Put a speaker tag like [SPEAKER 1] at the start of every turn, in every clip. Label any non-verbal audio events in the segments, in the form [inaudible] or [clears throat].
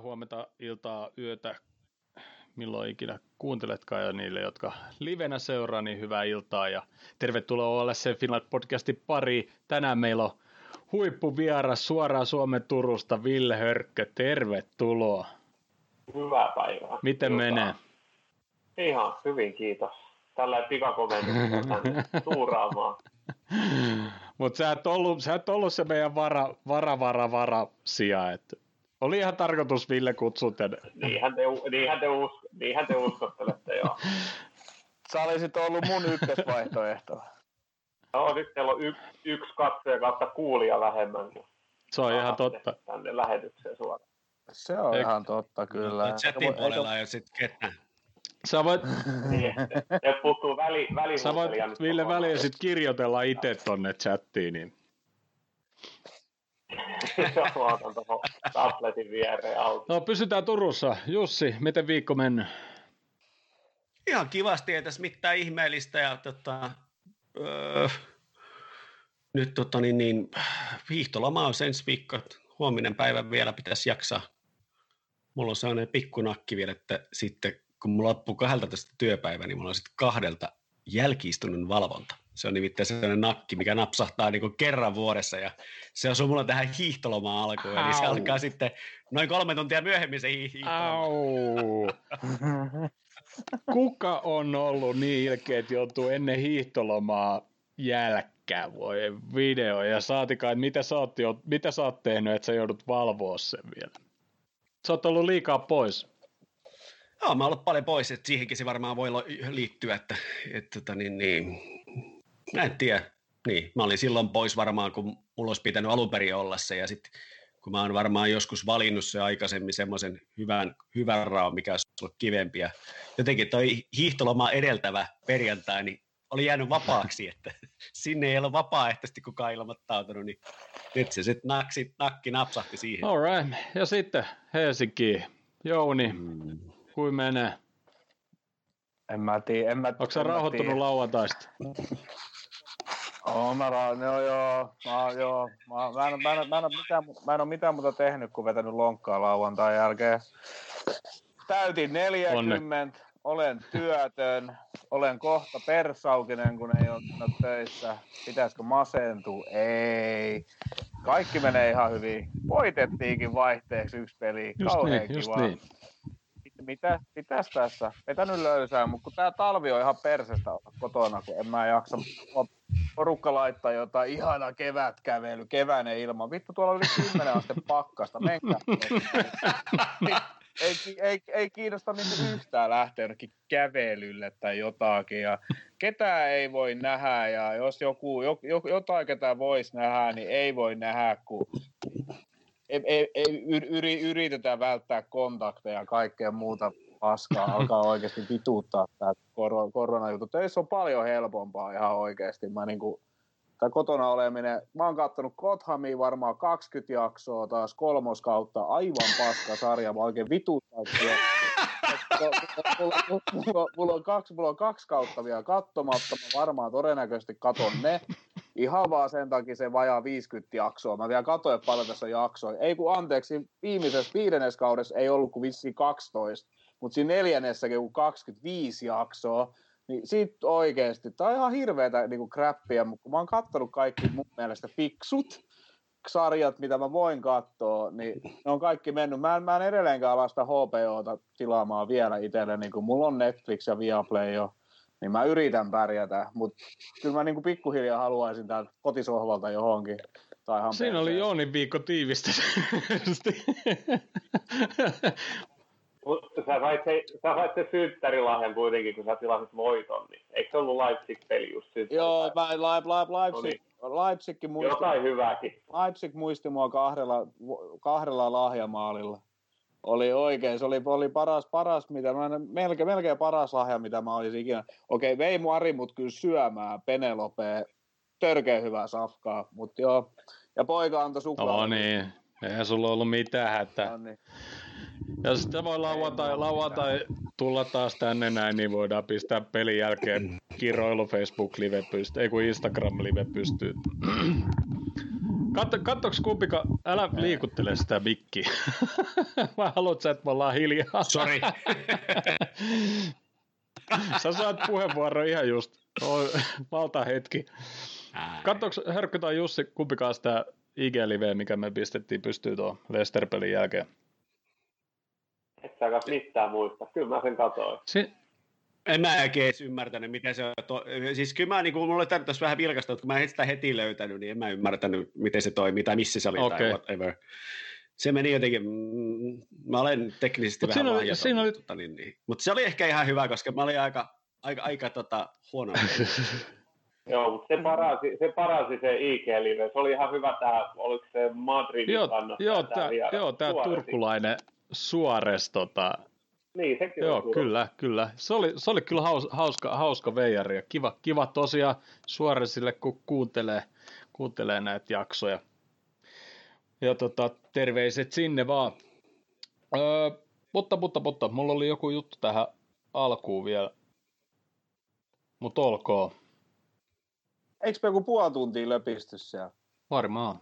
[SPEAKER 1] päivää, huomenta, iltaa, yötä, milloin ikinä kuunteletkaan ja niille, jotka livenä seuraa, niin hyvää iltaa ja tervetuloa olla se Finland podcastin pari. Tänään meillä on huippuvieras suoraan Suomen Turusta, Ville Hörkkö, tervetuloa.
[SPEAKER 2] Hyvää päivää.
[SPEAKER 1] Miten
[SPEAKER 2] Hyvää.
[SPEAKER 1] menee?
[SPEAKER 2] Ihan hyvin, kiitos. Tällä pikakomentoksella tänne tuuraamaan.
[SPEAKER 1] Mutta sä, et ollut- sä et ollut se meidän vara, vara, vara, vara sija, että oli ihan tarkoitus Ville kutsua tänne.
[SPEAKER 2] Niinhän te, niinhän te, us, niinhän te uskottelette, joo.
[SPEAKER 3] Sä olisit ollut mun ykkösvaihtoehto.
[SPEAKER 2] No, nyt teillä on y, yksi katsoja kautta kuulija vähemmän. kun
[SPEAKER 1] Se on ihan totta.
[SPEAKER 2] Tänne lähetykseen suoraan.
[SPEAKER 3] Se on
[SPEAKER 1] Eik-
[SPEAKER 3] ihan totta kyllä.
[SPEAKER 4] No, chatin puolella ei ole sitten ketään.
[SPEAKER 1] Sä voit,
[SPEAKER 2] Niin, puuttuu väli,
[SPEAKER 1] sä voit
[SPEAKER 2] nyt
[SPEAKER 1] Ville väliin sit kirjoitella itse tonne chattiin, niin
[SPEAKER 2] Otan tuohon tabletin viereen auki.
[SPEAKER 1] No pysytään Turussa. Jussi, miten viikko mennyt?
[SPEAKER 4] Ihan kivasti, ei tässä mitään ihmeellistä. Ja, tota, öö, nyt tota, niin, niin, hiihtoloma on ensi viikko. Huominen päivä vielä pitäisi jaksaa. Mulla on sellainen pikkunakki vielä, että sitten kun mulla loppuu 12 työpäivä, niin mulla on sitten kahdelta jälkiistunnon valvonta. Se on nimittäin sellainen nakki, mikä napsahtaa niin kuin kerran vuodessa ja se osuu mulla tähän hiihtolomaan alkuun. Eli se
[SPEAKER 1] Au.
[SPEAKER 4] alkaa sitten noin kolme tuntia myöhemmin se hi- hiihtoloma.
[SPEAKER 1] Au. [laughs] Kuka on ollut niin ilkeä, että joutuu ennen hiihtolomaa jälkkää voi video ja saatikaan, että mitä sä, oot, mitä sä oot tehnyt, että sä joudut valvoa sen vielä. Sä oot ollut liikaa pois.
[SPEAKER 4] Joo, mä oon ollut paljon pois, että siihenkin se varmaan voi liittyä, että, että tota, niin, niin, mä en tiedä. Niin, mä olin silloin pois varmaan, kun mulla olisi pitänyt alun perin olla se, ja sitten kun mä oon varmaan joskus valinnut se aikaisemmin semmoisen hyvän, hyvän raon, mikä olisi ollut kivempi, ja jotenkin toi hiihtoloma edeltävä perjantai, niin oli jäänyt vapaaksi, että [laughs] sinne ei ole vapaaehtoisesti kukaan ilmoittautunut, niin nyt se sitten nakki, nakki napsahti siihen.
[SPEAKER 1] All right. Ja sitten Helsinki. Jouni,
[SPEAKER 4] Mm.
[SPEAKER 1] kuin menee?
[SPEAKER 3] En mä tiedä. En mä,
[SPEAKER 1] Onko sä
[SPEAKER 3] mä
[SPEAKER 1] rauhoittunut lauantaista? [laughs]
[SPEAKER 3] Oon mä ra- no joo. Mä, joo. Mä, mä, en, mä, en, mä, en, ole mitään, mä en ole mitään muuta tehnyt kuin vetänyt lonkkaa lauantain jälkeen. Täytin 40, olen työtön, olen kohta persaukinen, kun ei ole töissä. Pitäisikö masentua? Ei. Kaikki menee ihan hyvin. Voitettiinkin vaihteeksi yksi peli.
[SPEAKER 1] Just
[SPEAKER 3] Kauhean
[SPEAKER 1] niin, just
[SPEAKER 3] kiva.
[SPEAKER 1] niin.
[SPEAKER 3] mitä, mitäs tässä? Vetänyt löysää, mutta kun tää talvi on ihan persestä olla kotona, kun en mä jaksa porukka laittaa jotain ihana kevätkävely, keväinen ilma. Vittu, tuolla oli 10 astetta pakkasta, menkää. ei, ei, ei kiinnosta niinku yhtään lähteä jonnekin kävelylle tai jotakin. Ja ketään ei voi nähdä ja jos joku, jo, jo, jotain ketään voisi nähdä, niin ei voi nähdä, kun ei, ei, ei yri, yritetään välttää kontakteja ja kaikkea muuta paskaa. [laughs] Alkaa oikeasti vituuttaa tämä kor- koronajuttu. Töissä on paljon helpompaa ihan oikeasti. Mä niinku, tai kotona oleminen, mä oon kattonut Kothamia varmaan 20 jaksoa taas kolmoskautta, aivan paska sarja, mä oikein vituttaa. että Mulla, mulla, mulla, on kaksi, mulla on kaksi kautta vielä kattomatta, mä varmaan todennäköisesti katon ne. Ihan vaan sen takia se vajaa 50 jaksoa. Mä vielä katsoin, paljon tässä on jaksoja. Ei kun anteeksi, viimeisessä viidennes kaudessa ei ollut kuin vissiin 12, mutta siinä neljännessäkin kun 25 jaksoa, niin sit oikeesti, tää on ihan hirveetä niinku crappia, mutta kun mä oon kattonut kaikki mun mielestä fiksut sarjat, mitä mä voin katsoa, niin ne on kaikki mennyt. Mä en, mä en edelleenkään ala sitä HBOta tilaamaan vielä itselleni, kun mulla on Netflix ja Viaplay jo, niin mä yritän pärjätä, mutta kyllä mä niinku pikkuhiljaa haluaisin täältä kotisohvalta johonkin. Tai
[SPEAKER 1] Siinä oli. Joonin viikko tiivistä. [laughs]
[SPEAKER 2] Mutta sä sait, se, sä sait se synttärilahjan kuitenkin, kun sä tilasit voiton, niin eikö se ollut Leipzig-peli just
[SPEAKER 3] Joo,
[SPEAKER 2] synttäripäivä?
[SPEAKER 3] mä, Leip, Leip, Leipzig, Leipzigkin muisti,
[SPEAKER 2] Jotain hyvääkin.
[SPEAKER 3] Leipzig muisti mua kahdella, kahdella lahjamaalilla. Oli oikein, se oli, oli paras, paras, mitä mä, melkein, melkein paras lahja, mitä mä olisin ikinä. Okei, vei mun Ari mut kyllä syömään Penelope, törkeä hyvää safkaa, mutta joo. Ja poika antoi suklaa.
[SPEAKER 1] no niin, eihän sulla ollut mitään hätää.
[SPEAKER 3] No niin.
[SPEAKER 1] Ja sitten voi lauantai, lauantai tulla taas tänne näin, niin voidaan pistää pelin jälkeen kiroilu Facebook live pystyy, ei kun Instagram live pystyy. [clears throat] Katso, katsoks kumpika, älä liikuttele sitä mikkiä. [laughs] Vai haluat sä, että me ollaan hiljaa?
[SPEAKER 4] Sori. [laughs]
[SPEAKER 1] sä saat puheenvuoro ihan just. Valta hetki. Katsoks Hörkkö tai Jussi kumpikaan sitä IG-liveä, mikä me pistettiin pystyyn tuon Lester-pelin jälkeen?
[SPEAKER 2] Et sä mitään muista. Kyllä mä sen katoin. Si-
[SPEAKER 4] en mä oikein edes ymmärtänyt, miten se on. To- siis kyllä mä, niin kun mulla oli tässä vähän vilkasta, että kun mä en sitä heti löytänyt, niin en mä ymmärtänyt, miten se toimii tai missä se oli okay. tai whatever. Se meni jotenkin, mm, mä olen teknisesti Mut vähän siinä oli, siinä oli... Mutta, niin, niin. mutta se oli ehkä ihan hyvä, koska mä olin aika, aika, aika tota, huono. [laughs]
[SPEAKER 2] Joo, mutta se parasi se, parasi se IG-live. Se oli ihan hyvä tämä, oliko se Madridin
[SPEAKER 1] joo, joo, tämä, joo, tämä turkulainen Suores tota,
[SPEAKER 2] niin, sekin
[SPEAKER 1] Joo, on kyllä, kyllä. Se oli, se oli kyllä haus, hauska, hauska veijari ja kiva, kiva tosiaan Suoresille, kun kuuntelee, kuuntelee näitä jaksoja. Ja tota, terveiset sinne vaan. Öö, mutta, mutta, mutta, mulla oli joku juttu tähän alkuun vielä. Mutta olkoon.
[SPEAKER 3] Eikö me joku puoli tuntia löpistys siellä?
[SPEAKER 1] Varmaan.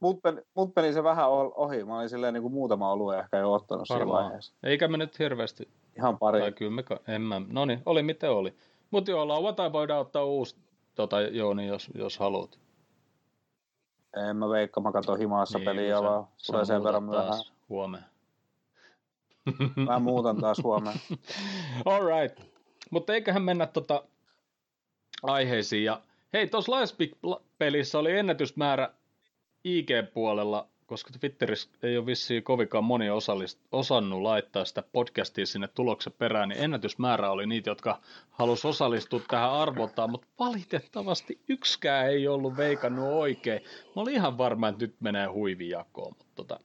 [SPEAKER 3] Mut, meni, mut meni se vähän ohi. Mä olin silleen niin kuin muutama olue ehkä jo ottanut Varmaan. siinä vaiheessa.
[SPEAKER 1] Eikä me nyt hirveästi.
[SPEAKER 3] Ihan pari.
[SPEAKER 1] Tai kyllä me, en mä, no niin, oli miten oli. Mutta joo, lauantai voidaan ottaa uusi tota, Jooni, jos, jos haluat.
[SPEAKER 3] En mä veikka, mä katson himassa niin, peliä, vaan tulee sen verran myöhään.
[SPEAKER 1] Huomenna. [laughs]
[SPEAKER 3] Mä muutan taas huomenna. [laughs]
[SPEAKER 1] All right. Mutta eiköhän mennä tota aiheisiin. Ja hei, tuossa Livespick-pelissä oli ennätysmäärä IG-puolella, koska Twitterissä ei ole vissiin kovinkaan moni osallist- osannut laittaa sitä podcastia sinne tuloksen perään, niin ennätysmäärä oli niitä, jotka halusi osallistua tähän arvotaan, mutta valitettavasti yksikään ei ollut veikannut oikein. Mä olin ihan varma, että nyt menee huivijakoon, mutta tota...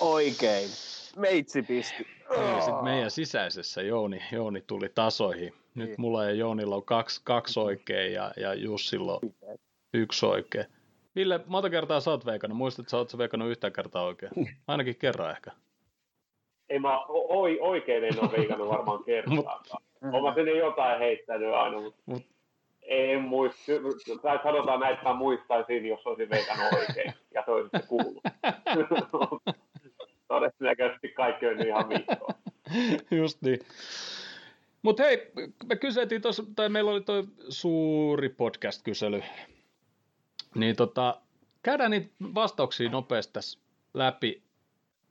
[SPEAKER 3] Oikein. Meitsi pisti.
[SPEAKER 1] Ja sitten meidän sisäisessä Jouni, Jouni tuli tasoihin. Nyt niin. mulla ja Joonilla on kaksi, kaksi oikein ja, ja Jussilla on yksi oikein. Ville, monta kertaa sä oot veikannut? Muistat, että sä oot veikannut yhtään kertaa oikein? Ainakin kerran ehkä.
[SPEAKER 2] Ei mä oi, oikein en ole veikannut varmaan kertaa. Olen sinne jotain heittänyt aina, mutta Mut. en muista. Tai sanotaan näin, että mä muistaisin, jos olisin veikannut oikein ja se olisi kuullut. [laughs] Todennäköisesti kaikki on ihan viikkoa.
[SPEAKER 1] Just niin. Mutta hei, me kyseltiin tuossa, tai meillä oli tuo suuri podcast-kysely niin tota, käydään niitä vastauksia nopeasti tässä läpi.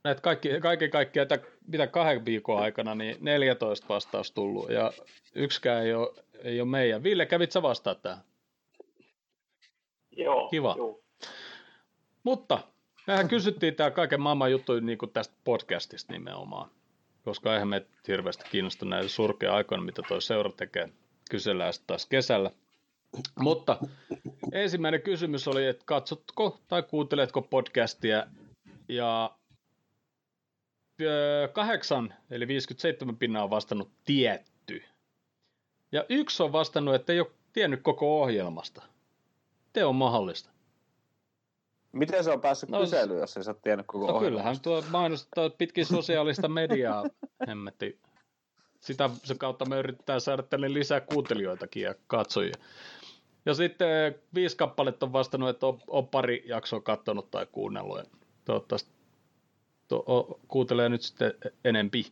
[SPEAKER 1] Näitä kaikki, kaiken kaikkiaan, mitä kahden viikon aikana, niin 14 vastaus tullut ja yksikään ei ole, ei ole meidän. Ville, kävit sä vastaa tähän?
[SPEAKER 2] Joo.
[SPEAKER 1] Kiva. Joo. Mutta mehän kysyttiin tämä kaiken maailman juttu niin kuin tästä podcastista nimenomaan, koska eihän me hirveästi kiinnosta näitä surkea aikoina, mitä toi seura tekee. Kysellään sitä taas kesällä. Mutta ensimmäinen kysymys oli, että katsotko tai kuunteletko podcastia ja kahdeksan, eli 57 pinnaa on vastannut tietty. Ja yksi on vastannut, että ei ole tiennyt koko ohjelmasta. Te on mahdollista.
[SPEAKER 3] Miten se on päässyt no, kyselyyn, jos ei sä tiennyt koko no, ohjelmasta?
[SPEAKER 1] kyllähän tuo mainostaa pitkin sosiaalista mediaa, hemmetti. Sitä se kautta me yritetään saada tänne lisää kuuntelijoitakin ja katsojia. Ja sitten viisi kappaletta on vastannut, että on, on pari jaksoa katsonut tai kuunnellut. Ja toivottavasti to, o, kuuntelee nyt sitten enempi.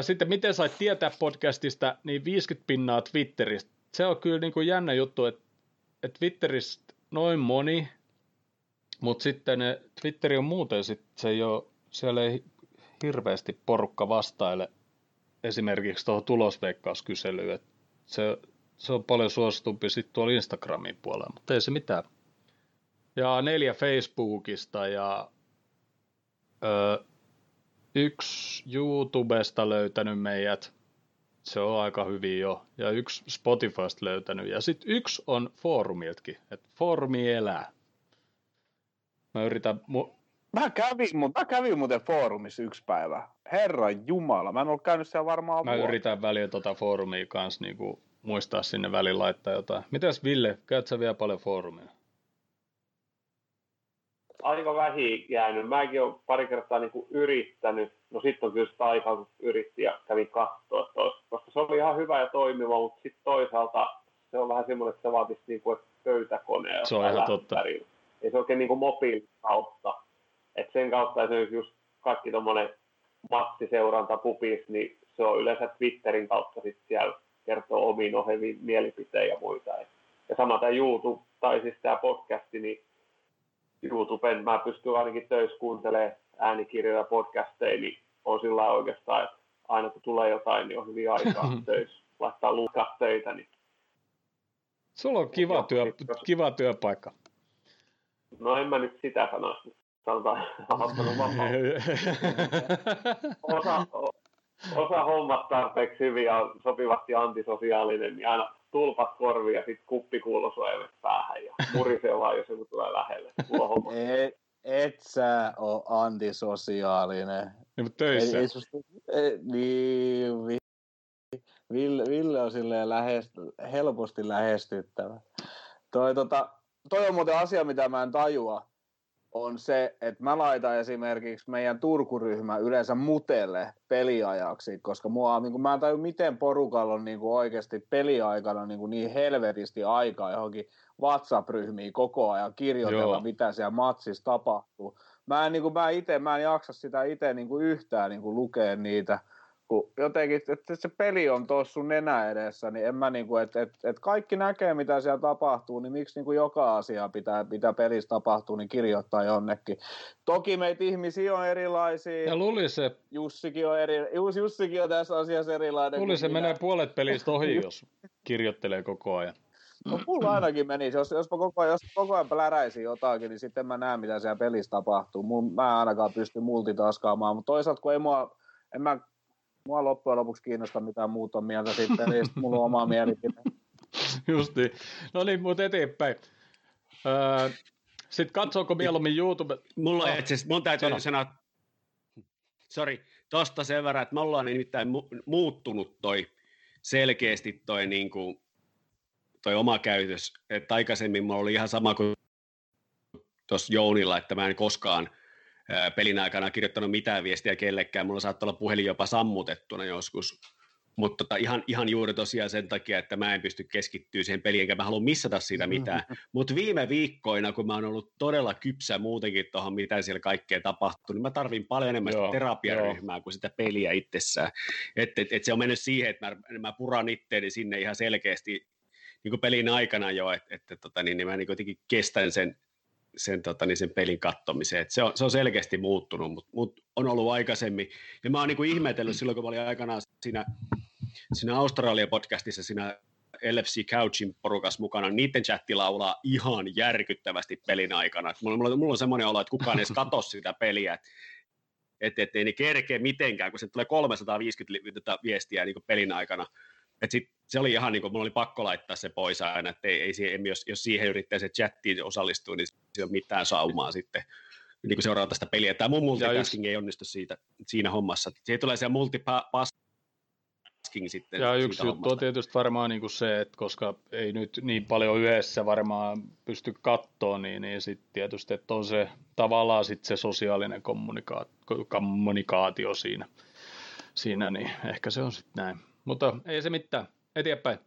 [SPEAKER 1] Sitten miten sait tietää podcastista, niin 50 pinnaa Twitteristä. Se on kyllä niin kuin jännä juttu, että, että Twitteristä noin moni, mutta sitten ne, Twitteri on muuten, sit se ei ole, siellä ei hirveästi porukka vastaile esimerkiksi tuohon tulosveikkauskyselyyn. Se, se on paljon suositumpi sitten tuolla Instagramin puolella, mutta ei se mitään. Ja neljä Facebookista ja ö, yksi YouTubesta löytänyt meidät, se on aika hyvin jo, ja yksi Spotifysta löytänyt, ja sitten yksi on foorumiltakin, että foorumi elää. Mä yritän... Mu-
[SPEAKER 3] mä, kävin, mä kävin muuten foorumissa yksi päivä. Herra Jumala, mä en ollut käynyt siellä varmaan
[SPEAKER 1] Mä vuotta. yritän väliä tuota foorumia kanssa niinku muistaa sinne väliin laittaa jotain. Mitäs Ville, käyt sä vielä paljon foorumia?
[SPEAKER 2] Aika vähin jäänyt. Mäkin olen pari kertaa niin yrittänyt. No sitten on kyllä sitä aikaa, kun yritti ja kävin katsoa, koska se oli ihan hyvä ja toimiva, mutta sitten toisaalta se on vähän semmoinen, että se vaatisi, niin kuin, pöytäkoneella.
[SPEAKER 1] Se on ihan totta.
[SPEAKER 2] Ei se oikein niin kuin mobiilin kautta. Et sen kautta esimerkiksi just kaikki tuommoinen matsiseuranta pupis, niin se on yleensä Twitterin kautta sitten siellä kertoo omiin oheviin mielipiteen ja muita. Ja sama tämä YouTube, tai siis tämä podcasti, niin YouTuben mä pystyn ainakin töissä kuuntelemaan äänikirjoja podcasteja, niin on sillä oikeastaan, että aina kun tulee jotain, niin on hyvin aikaa [laughs] töissä laittaa lukaa töitä. Niin...
[SPEAKER 1] Sulla on kiva, työ, kiva työpaikka.
[SPEAKER 2] No en mä nyt sitä sanoa, sanotaan [laughs] [laughs] osa, osa hommat tarpeeksi hyvin ja sopivasti antisosiaalinen, niin aina tulpat korviin ja sitten kuppikuulosuojalle päähän ja murisee vaan, jos joku tulee lähelle.
[SPEAKER 3] Et, et sä oo antisosiaalinen.
[SPEAKER 1] Niin, mutta töissä. Ei, ei
[SPEAKER 3] susta, ei, niin, Ville, Ville on silleen lähest, helposti lähestyttävä. Toi, tota, toi on muuten asia, mitä mä en tajua on se, että mä laitan esimerkiksi meidän Turkuryhmä yleensä mutelle peliajaksi, koska mua, niin kuin, mä en taju, miten porukalla on niin kuin oikeasti peliaikana niin, kuin niin helvetisti aikaa johonkin WhatsApp-ryhmiin koko ajan kirjoitella, Joo. mitä siellä matsissa tapahtuu. Mä en, niin kuin, mä itse, mä en jaksa sitä itse niin kuin yhtään niin kuin lukea niitä, kun jotenkin, että se peli on tuossa sun nenä edessä, niin en mä niinku, että et, et kaikki näkee, mitä siellä tapahtuu, niin miksi niinku joka asia pitää, mitä pelissä tapahtuu, niin kirjoittaa jonnekin. Toki meitä ihmisiä on erilaisia.
[SPEAKER 1] Ja luuli se...
[SPEAKER 3] Jussikin on, eri, Jus, Jussikin on tässä asiassa erilainen.
[SPEAKER 1] Luuli se minä. menee puolet pelistä ohi, jos kirjoittelee koko ajan.
[SPEAKER 3] No mulla ainakin menisi, jos, jos, mä koko, jos koko ajan pläräisin jotakin, niin sitten mä näen, mitä siellä pelissä tapahtuu. Mun, mä ainakaan pysty multitaskaamaan, mutta toisaalta kun ei mua, en mä mua loppujen lopuksi kiinnosta mitään muuta mieltä sitten, niin sitten mulla on oma [laughs] mielipide.
[SPEAKER 1] Justi. No niin, mutta eteenpäin. Öö, sitten katsoako mieluummin YouTube?
[SPEAKER 4] Mulla oh. itse mun täytyy Sano. sanoa, sori, tosta sen verran, että me ollaan nimittäin mu- muuttunut toi selkeästi toi, niin kuin, toi oma käytös. Että aikaisemmin mulla oli ihan sama kuin tuossa Jounilla, että mä en koskaan pelin aikana kirjoittanut mitään viestiä kellekään, mulla saattaa olla puhelin jopa sammutettuna joskus, mutta tota, ihan, ihan juuri tosiaan sen takia, että mä en pysty keskittyä siihen peliin, enkä mä halua missata siitä mitään. Mutta viime viikkoina, kun mä oon ollut todella kypsä muutenkin tuohon, mitä siellä kaikkea tapahtuu, niin mä tarvin paljon enemmän joo, sitä terapiaryhmää joo. kuin sitä peliä itsessään. Että et, et se on mennyt siihen, että mä, mä puran itteeni sinne ihan selkeästi niin kuin pelin aikana jo, että et, tota, niin, niin mä niin jotenkin kestän sen sen, tota, niin sen pelin kattomiseen. se, on, se on selkeästi muuttunut, mutta mut on ollut aikaisemmin. Ja mä oon niin ihmetellyt silloin, kun mä olin aikanaan siinä, siinä Australia-podcastissa, siinä LFC Couchin porukas mukana, niiden chatti laulaa ihan järkyttävästi pelin aikana. Mulla, mulla, mulla on semmoinen olo, että kukaan ei edes katso sitä peliä, että et, et, ei ne kerkeä mitenkään, kun se tulee 350 viestiä niin pelin aikana. Et sit, se oli ihan niin kuin, mulla oli pakko laittaa se pois aina, että ei, ei, jos, jos siihen yrittää se chattiin osallistua, niin se on mitään saumaa sitten niin kuin seurata tästä peliä. Tämä mun multitasking ei onnistu siitä, siinä hommassa. Siihen tulee se multitasking sitten.
[SPEAKER 1] Ja yksi juttu hommasta. on tietysti varmaan niin kuin se, että koska ei nyt niin paljon yhdessä varmaan pysty kattoon, niin, niin sitten tietysti, että on se tavallaan sitten se sosiaalinen kommunikaatio, kommunikaatio siinä, siinä, niin ehkä se on sitten näin. Mutta ei se mitään. Eteenpäin.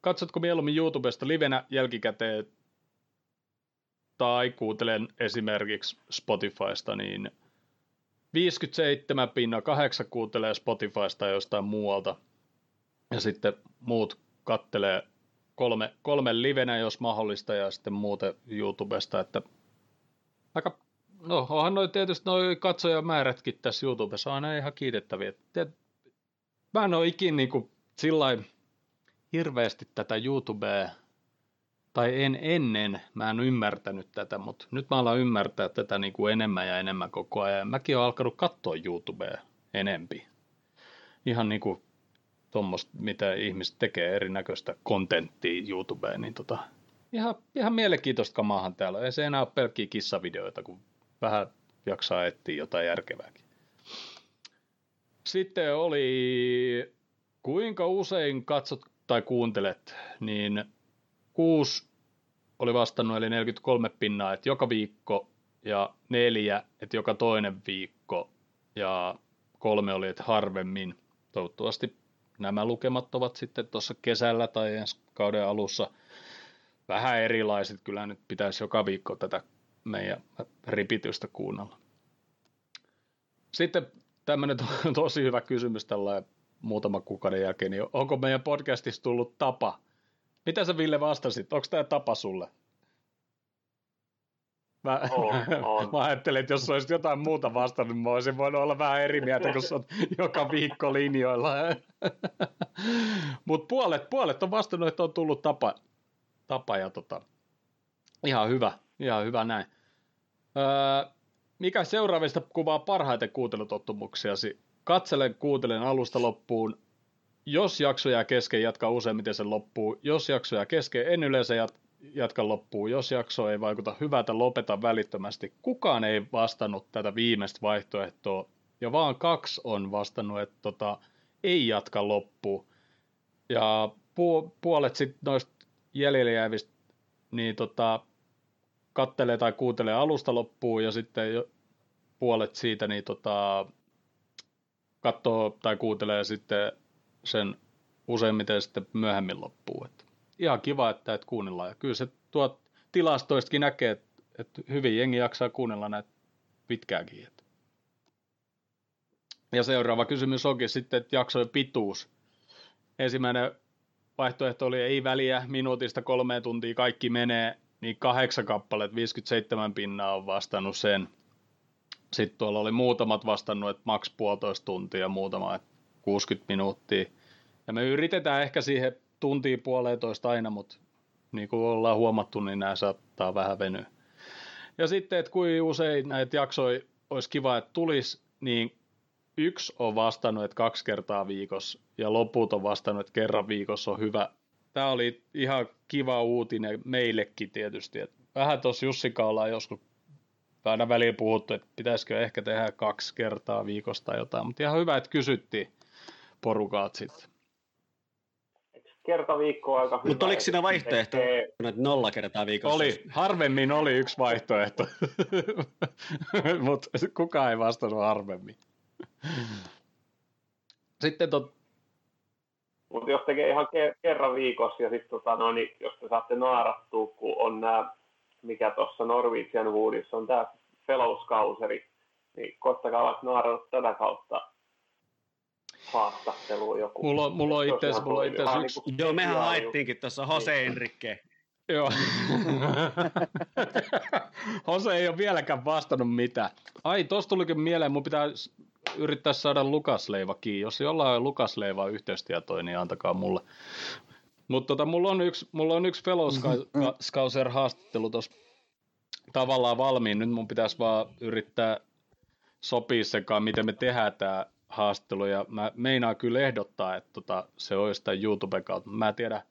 [SPEAKER 1] Katsotko mieluummin YouTubesta livenä jälkikäteen tai kuuntelen esimerkiksi Spotifysta, niin 57 pinna 8 kuuntelee Spotifysta jostain muualta. Ja sitten muut kattelee kolme, kolme livenä, jos mahdollista, ja sitten muuten YouTubesta, että aika, no onhan noi tietysti noi katsojamäärätkin tässä YouTubessa aina ihan kiitettäviä. Mä en ole ikin niinku sillä hirveästi tätä YouTubea, tai en ennen, mä en ymmärtänyt tätä, mutta nyt mä alan ymmärtää tätä niin kuin enemmän ja enemmän koko ajan. Mäkin olen alkanut katsoa YouTubea enempi. Ihan niin kuin tuommoista, mitä ihmiset tekee erinäköistä kontenttia YouTubeen, niin tota, ihan, ihan mielenkiintoista kamaahan täällä. Ei se enää ole pelkkiä kissavideoita, kun vähän jaksaa etsiä jotain järkevääkin. Sitten oli, kuinka usein katsot tai kuuntelet, niin kuusi oli vastannut, eli 43 pinnaa, että joka viikko, ja neljä, että joka toinen viikko, ja kolme oli, että harvemmin. Toivottavasti nämä lukemat ovat sitten tuossa kesällä tai ensi kauden alussa vähän erilaiset. Kyllä nyt pitäisi joka viikko tätä meidän ripitystä kuunnella. Sitten tämmöinen to- tosi hyvä kysymys tällä muutama kuukauden jälkeen, niin onko meidän podcastissa tullut tapa? Mitä sä Ville vastasit? Onko tämä tapa sulle? Mä,
[SPEAKER 2] On, on. [laughs]
[SPEAKER 1] mä ajattelin, että jos olisit jotain muuta vastannut, niin mä olisin voinut olla vähän eri mieltä, kun sä oot joka viikko linjoilla. [laughs] Mutta puolet, puolet on vastannut, että on tullut tapa, tapa ja tota, ihan hyvä, ihan hyvä näin. Öö, mikä seuraavista kuvaa parhaiten kuuntelutottumuksiasi? Katselen, kuuntelen alusta loppuun. Jos jakso jää kesken, jatka useimmiten sen loppuu. Jos jakso jää kesken, en yleensä jat- jatka loppuun. Jos jakso ei vaikuta hyvältä, lopeta välittömästi. Kukaan ei vastannut tätä viimeistä vaihtoehtoa. Ja vaan kaksi on vastannut, että tota, ei jatka loppuun. Ja pu- puolet sitten noista jäljellä jäävistä, niin tota, kattelee tai kuuntelee alusta loppuun ja sitten puolet siitä niin tota, katsoo tai kuuntelee sitten sen useimmiten sitten myöhemmin loppuun. Et ihan kiva, että et kuunnellaan. Ja kyllä se tuo tilastoistakin näkee, että, että hyvin jengi jaksaa kuunnella näitä pitkäänkin. Et. Ja seuraava kysymys onkin sitten, että jaksojen pituus. Ensimmäinen vaihtoehto oli ei väliä, minuutista kolme tuntia kaikki menee, niin kahdeksan kappaleet, 57 pinnaa on vastannut sen. Sitten tuolla oli muutamat vastannut, että maks puolitoista tuntia, muutama että 60 minuuttia. Ja me yritetään ehkä siihen tuntiin puolitoista aina, mutta niin kuin ollaan huomattu, niin nämä saattaa vähän venyä. Ja sitten, että kuin usein näitä jaksoja olisi kiva, että tulisi, niin yksi on vastannut, että kaksi kertaa viikossa, ja loput on vastannut, että kerran viikossa on hyvä. Tämä oli ihan kiva uutinen meillekin tietysti. Että vähän tuossa Jussika ollaan joskus aina väliin puhuttu, että pitäisikö ehkä tehdä kaksi kertaa viikosta tai jotain, mutta ihan hyvä, että kysyttiin porukaat sitten.
[SPEAKER 2] Kerta viikkoa aika hyvä.
[SPEAKER 4] Mutta oliko siinä vaihtoehto,
[SPEAKER 2] Tekee-
[SPEAKER 4] että nolla kertaa viikossa?
[SPEAKER 1] Oli, harvemmin oli yksi vaihtoehto, [laughs] mutta kukaan ei vastannut harvemmin. Sitten tot,
[SPEAKER 2] Mutta jos tekee ihan ke- kerran viikossa ja sitten tota, no, niin jos te saatte naarattua, kun on nämä, mikä tuossa Norwegian Woodissa on tämä Fellows-kauseri, niin koittakaa vaikka naarata tätä kautta haastatteluun joku.
[SPEAKER 1] mulla, on- mulla on
[SPEAKER 2] Se
[SPEAKER 1] itse asiassa, mulla itse asiassa yksi,
[SPEAKER 2] niinku
[SPEAKER 4] Joo, mehän haettiinkin tuossa Jose Enrique.
[SPEAKER 1] Joo. [laughs] Jose ei ole vieläkään vastannut mitään. Ai, tosta tulikin mieleen, mun pitää yrittää saada Lukasleiva kiinni. Jos jollain on Lukasleivaa yhteystietoja, niin antakaa mulle. Mutta tota, mulla on yksi, mulla on yksi Fellow Scouser haastattelu tuossa tavallaan valmiin. Nyt mun pitäisi vaan yrittää sopia sekaan, miten me tehdään tämä haastattelu. Ja mä meinaan kyllä ehdottaa, että tota, se olisi tämän YouTuben kautta. Mä en tiedä,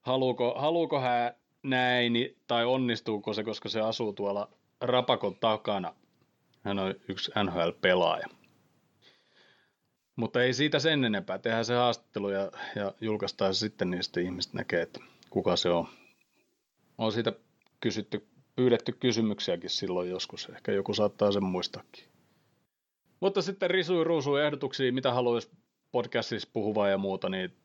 [SPEAKER 1] haluuko, haluuko hän näin tai onnistuuko se, koska se asuu tuolla Rapakon takana. Hän on yksi NHL-pelaaja. Mutta ei siitä sen enempää. Tehdään se haastattelu ja, ja julkaistaan se sitten, niin sitten ihmiset näkee, että kuka se on. On siitä kysytty, pyydetty kysymyksiäkin silloin joskus. Ehkä joku saattaa sen muistakin. Mutta sitten risui ruusu ehdotuksia, mitä haluaisi podcastissa puhua ja muuta, niin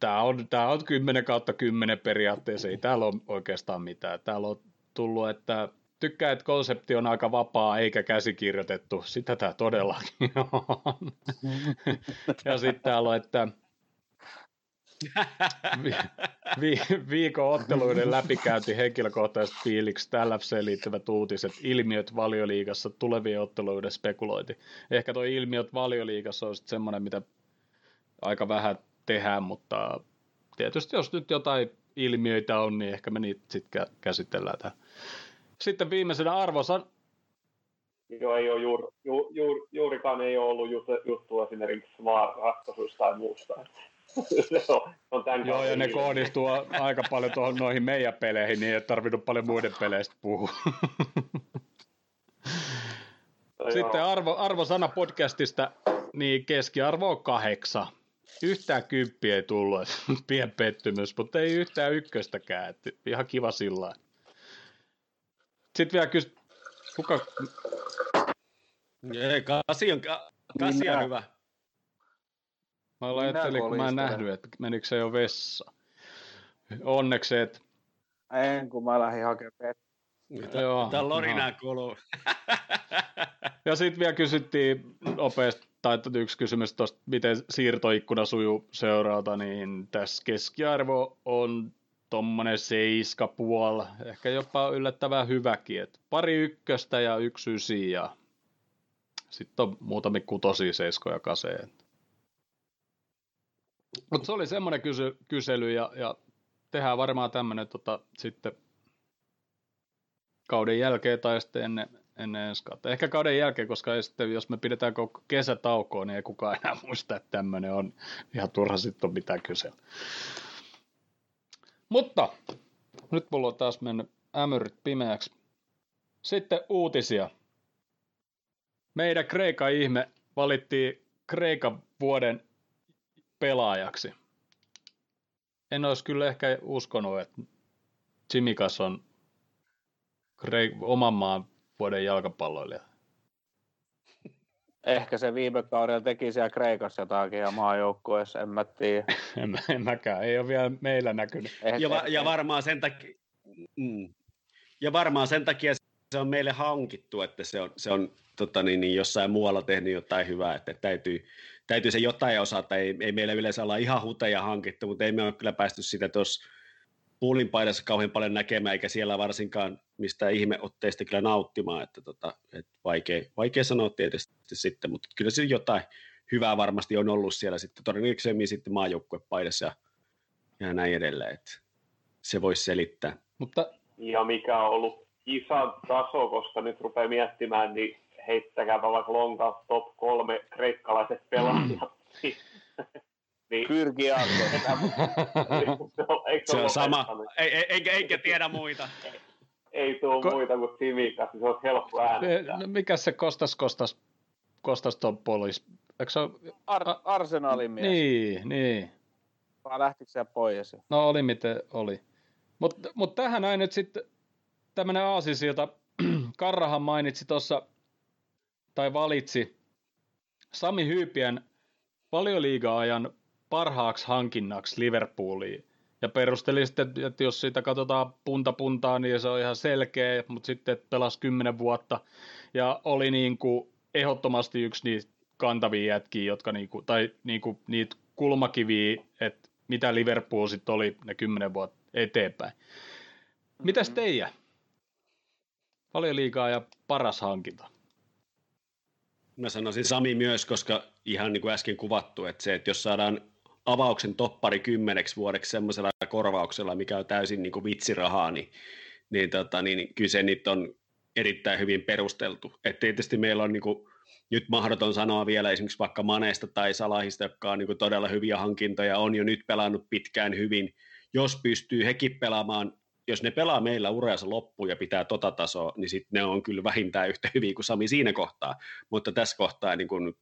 [SPEAKER 1] tämä on, tämä on 10 kautta 10 periaatteessa, ei täällä ole oikeastaan mitään. Täällä on tullut, että tykkää, että konsepti on aika vapaa eikä käsikirjoitettu. Sitä tämä todellakin on. ja sitten täällä on, että vi, vi, viikon otteluiden läpikäynti, henkilökohtaiset fiilikset, LFC liittyvät uutiset, ilmiöt valioliigassa, tulevien otteluiden spekulointi. Ehkä tuo ilmiöt valioliigassa on sitten semmoinen, mitä aika vähän tehdään, mutta tietysti jos nyt jotain ilmiöitä on, niin ehkä me niitä sitten käsitellään tähän. Sitten viimeisenä arvosan,
[SPEAKER 2] Joo, ei ole juur, ju, juur, juurikaan ei ole ollut juttu, juttu esimerkiksi vaan-ratkaisuista tai muusta. [laughs] se on, on tämän
[SPEAKER 1] joo, ja ne
[SPEAKER 2] ilmiö.
[SPEAKER 1] kohdistuu aika paljon tuohon noihin meidän peleihin, niin ei tarvinnut paljon muiden peleistä puhua.
[SPEAKER 2] No [laughs]
[SPEAKER 1] Sitten arvo, arvosana podcastista, niin keskiarvo on kahdeksan. Yhtään kymppi ei tullut, [laughs] pien pettymys, mutta ei yhtään ykköstäkään. Ihan kiva sillä. Sitten vielä kys... Kuka...
[SPEAKER 4] Ei, kasi on, ka- kasi on hyvä.
[SPEAKER 1] Mä ajattelin, kun mä en nähnyt, että menikö se jo vessa. Onneksi et.
[SPEAKER 3] En, kun mä lähdin hakemaan
[SPEAKER 4] mitä, Joo, mitä lorinaa no. kuuluu? [laughs]
[SPEAKER 1] ja sitten vielä kysyttiin nopeasti, tai yksi kysymys tuosta, miten siirtoikkuna sujuu seuraalta, niin tässä keskiarvo on tuommoinen seiska puol, ehkä jopa yllättävän hyväkin, että pari ykköstä ja yksi ysi ja sitten on muutamia kutosia seiskoja kaseen. Mutta se oli semmoinen kysy- kysely ja, ja tehdään varmaan tämmöinen tota, sitten kauden jälkeen tai sitten ennen, ennen ensi kautta. Ehkä kauden jälkeen, koska sitten, jos me pidetään koko kesätaukoa, niin ei kukaan enää muista, että tämmöinen on ihan turha sitten on mitään kysellä. Mutta nyt mulla on taas mennyt ämyrit pimeäksi. Sitten uutisia. Meidän Kreikan ihme valittiin Kreikan vuoden pelaajaksi. En olisi kyllä ehkä uskonut, että Jimikas on Kreik- oman maan vuoden jalkapalloilija.
[SPEAKER 3] Ehkä se viime kaudella teki siellä Kreikassa jotakin ja maajoukkueessa, en mä tiedä. [laughs]
[SPEAKER 1] en, mä, en mäkään, ei ole vielä meillä näkynyt.
[SPEAKER 4] Ehkä, ja, va- ja varmaan sen takia, mm, ja varmaan sen takia se on meille hankittu, että se on, se on tota niin, niin jossain muualla tehnyt jotain hyvää, että täytyy, täytyy se jotain osata. Ei, ei meillä yleensä olla ihan huteja hankittu, mutta ei me ole kyllä päästy sitä tuossa puulin paidassa kauhean paljon näkemään, eikä siellä varsinkaan mistään ihmeotteista kyllä nauttimaan, että tota, et vaikea, vaikea sanoa tietysti sitten, mutta kyllä se jotain hyvää varmasti on ollut siellä sitten todennäköisemmin sitten maajoukkuepaidassa ja, ja näin edelleen, että se voisi selittää.
[SPEAKER 2] Mutta... Ja mikä on ollut kisan taso, koska nyt rupeaa miettimään, niin heittäkääpä vaikka lonka top kolme kreikkalaiset pelaajat. [clears throat]
[SPEAKER 3] Niin. Pyrki [laughs]
[SPEAKER 4] se on sama. Ei, ei, enkä, enkä tiedä muita.
[SPEAKER 2] Ei, ei tule Ko- muita kuin Simikas, se on helppo äänestää.
[SPEAKER 1] No, mikä se Kostas Kostas, Kostas Toppolis? Eikö se ole...
[SPEAKER 3] Ar- Arsenalin mies.
[SPEAKER 1] Niin, niin.
[SPEAKER 3] Vai lähtikö se pois?
[SPEAKER 1] No oli miten oli. Mutta mut tähän näin nyt sitten tämmöinen aasisilta. [clears throat] Karrahan mainitsi tuossa, tai valitsi Sami Hyypien valioliiga-ajan parhaaksi hankinnaksi Liverpooliin. Ja perusteli sitten, että jos siitä katsotaan punta puntaa, niin se on ihan selkeä, mutta sitten pelasi kymmenen vuotta ja oli niin kuin ehdottomasti yksi niitä kantavia jätkiä, jotka niinku, tai niinku niitä kulmakiviä, että mitä Liverpool sitten oli ne kymmenen vuotta eteenpäin. Mitäs mm-hmm. teijä? Paljon liikaa ja paras hankinta.
[SPEAKER 4] Mä sanoisin Sami myös, koska ihan niin kuin äsken kuvattu, että se, että jos saadaan avauksen toppari kymmeneksi vuodeksi semmoisella korvauksella, mikä on täysin niin kuin vitsirahaa, niin, niin, tota, niin kyllä se nyt on erittäin hyvin perusteltu. Et tietysti meillä on niin kuin, nyt mahdoton sanoa vielä esimerkiksi vaikka Maneesta tai Salahista, jotka on niin kuin todella hyviä hankintoja, on jo nyt pelannut pitkään hyvin. Jos pystyy hekin pelaamaan, jos ne pelaa meillä uransa loppuun ja pitää tota tasoa, niin sitten ne on kyllä vähintään yhtä hyviä kuin Sami siinä kohtaa. Mutta tässä kohtaa niin kuin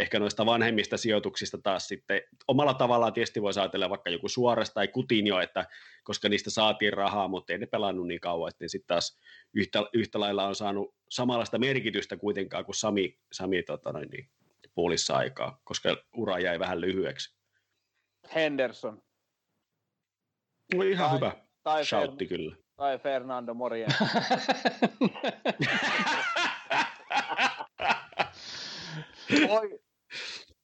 [SPEAKER 4] ehkä noista vanhemmista sijoituksista taas sitten omalla tavallaan tietysti voisi ajatella vaikka joku suorasta tai Kutinjo, että koska niistä saatiin rahaa, mutta ei ne pelannut niin kauan, että sitten taas yhtä, yhtä lailla on saanut samanlaista merkitystä kuitenkaan kuin Sami, Sami tota noin, niin, puolissa aikaa, koska ura jäi vähän lyhyeksi.
[SPEAKER 3] Henderson.
[SPEAKER 4] No ihan tai, hyvä. Tai Shoutti Fer- kyllä.
[SPEAKER 3] Tai Fernando Morien. Voi, [laughs]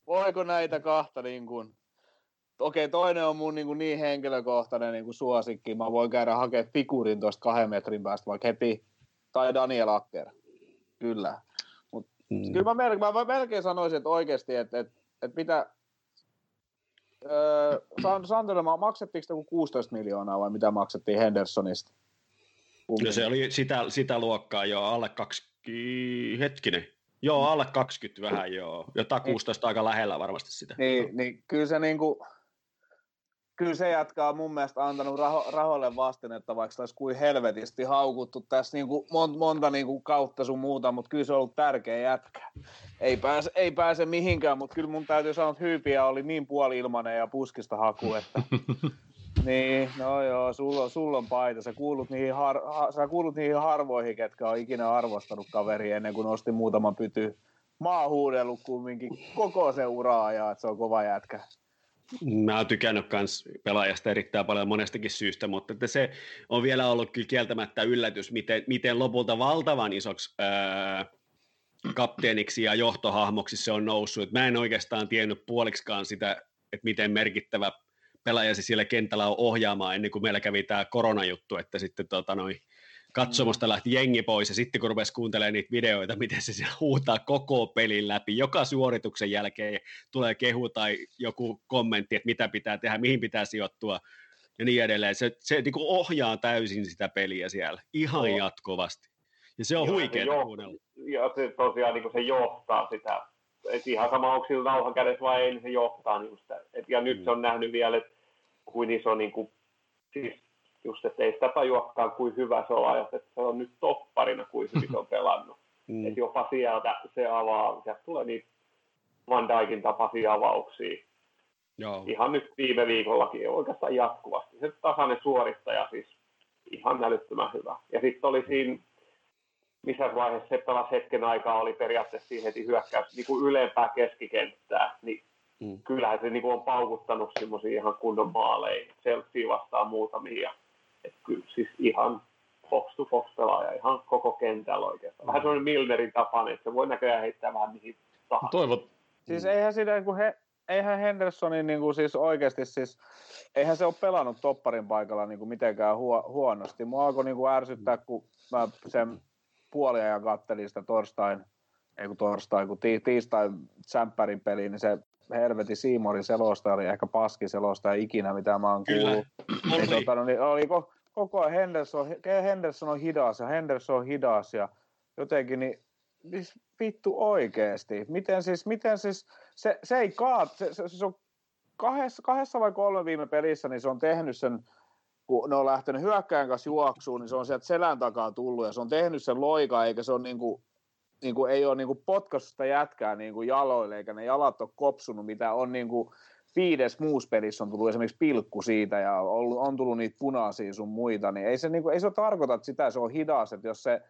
[SPEAKER 3] voiko näitä kahta niin kuin, okei, toinen on mun niin, kuin niin henkilökohtainen niin kuin suosikki. Mä voin käydä hakemaan figurin tuosta kahden metrin päästä vaikka heti, tai Daniel Acker. Kyllä. Mut, mm. Kyllä mä melkein, mä melkein sanoisin, että oikeasti, että, että, että mitä, Öö, Santille, maksettiinko 16 miljoonaa vai mitä maksettiin Hendersonista?
[SPEAKER 4] No se oli sitä, sitä luokkaa jo alle kaksi, hetkinen, Joo, alle 20 vähän joo. Jotain 16 niin, aika lähellä varmasti sitä.
[SPEAKER 3] Niin, niin kyllä se niinku, kyllä se jatkaa mun mielestä antanut raho, rahoille vastinetta, vaikka olisi kuin helvetisti haukuttu tässä niinku monta, monta niinku kautta sun muuta, mutta kyllä se on ollut tärkeä jätkä. Ei pääse, ei pääse mihinkään, mutta kyllä mun täytyy sanoa, että Hyypiä oli niin puoli-ilmanen ja puskista haku, että [laughs] Niin, no joo, sulla, sulla on paita. Sä kuulut, niihin har, ha, sä kuulut niihin harvoihin, ketkä on ikinä arvostanut kaveri ennen kuin nosti muutaman pyty maahuudellut kumminkin koko se uraa ja että se on kova jätkä.
[SPEAKER 4] Mä oon tykännyt myös pelaajasta erittäin paljon monestakin syystä, mutta että se on vielä ollut kyllä kieltämättä yllätys, miten, miten lopulta valtavan isoksi ää, kapteeniksi ja johtohahmoksi se on noussut. Et mä en oikeastaan tiennyt puoliksikaan sitä, että miten merkittävä pelaaja se siellä kentällä on ohjaamaan ennen kuin meillä kävi tämä koronajuttu, että sitten tota noin, katsomosta lähti jengi pois ja sitten kun rupesi kuuntelemaan niitä videoita, [laughs] miten se siellä huutaa koko pelin läpi, joka suorituksen jälkeen tulee kehu tai joku kommentti, että mitä pitää tehdä, mihin pitää sijoittua ja niin edelleen. Se, se niin kuin ohjaa täysin sitä peliä siellä ihan no. jatkuvasti. Ja se on huikeaa kuunnella.
[SPEAKER 2] Ja se tosiaan niin kuin se johtaa sitä. Et ihan sama onko sillä nauhan kädessä vai ei, niin se johtaa niin sitä. Et, ja nyt mm. se on nähnyt vielä, että kuin iso niin kuin, siis just, että ei sitä tajuakaan, kuin hyvä se on ajat, että se on nyt topparina, kuin hyvin se on pelannut. [laughs] Mm. Että jopa sieltä se avaa, sieltä tulee niitä Van Dijkin tapaisia avauksia. Joo. Ihan nyt viime viikollakin oikeastaan jatkuvasti. Se tasainen suorittaja siis ihan älyttömän hyvä. Ja sitten oli siinä, missä vaiheessa se pelasi hetken aikaa, oli periaatteessa siinä heti hyökkäys niin kuin ylempää keskikenttää, niin mm. kyllähän se niin kuin on paukuttanut semmoisia ihan kunnon maaleja. Chelsea vastaa muutamia. Että kyllä siis ihan box to box pelaaja ihan koko kentällä oikeastaan. Vähän semmoinen Milnerin tapainen, että se voi näköjään heittää vähän mihin tahansa.
[SPEAKER 1] Toivot.
[SPEAKER 3] Siis eihän sitä, kun he, eihän Hendersonin niin kuin siis oikeasti siis, eihän se ole pelannut topparin paikalla niin kuin mitenkään huo, huonosti. Mua alkoi niin kuin ärsyttää, kun mä sen puoliajan kattelin sitä torstain, ei kun torstai, kun ti, tiistain Sämppärin peliin, niin se helveti Siimorin selosta oli ehkä paski selosta ikinä, mitä mä oon kuullut. Kyllä, oli. Tota, no, niin oli koko ajan Henderson, Henderson on hidas ja Henderson on hidas ja jotenkin niin siis vittu oikeesti. Miten siis, miten siis, se, se ei kaat, se, se, se on kahdessa, kahdessa vai kolme viime pelissä, niin se on tehnyt sen, kun ne on lähtenyt hyökkäjän kanssa juoksuun, niin se on sieltä selän takaa tullut ja se on tehnyt sen loika, eikä se on niin kuin, niin kuin, ei ole niin kuin potkaistu jätkää niin kuin jaloille, eikä ne jalat ole kopsunut, mitä on niin kuin, viides muussa pelissä on tullut esimerkiksi pilkku siitä ja on, on tullut niitä punaisia sun muita, niin ei se, niin kuin, ei se tarkoita, että sitä se on hidas, että jos se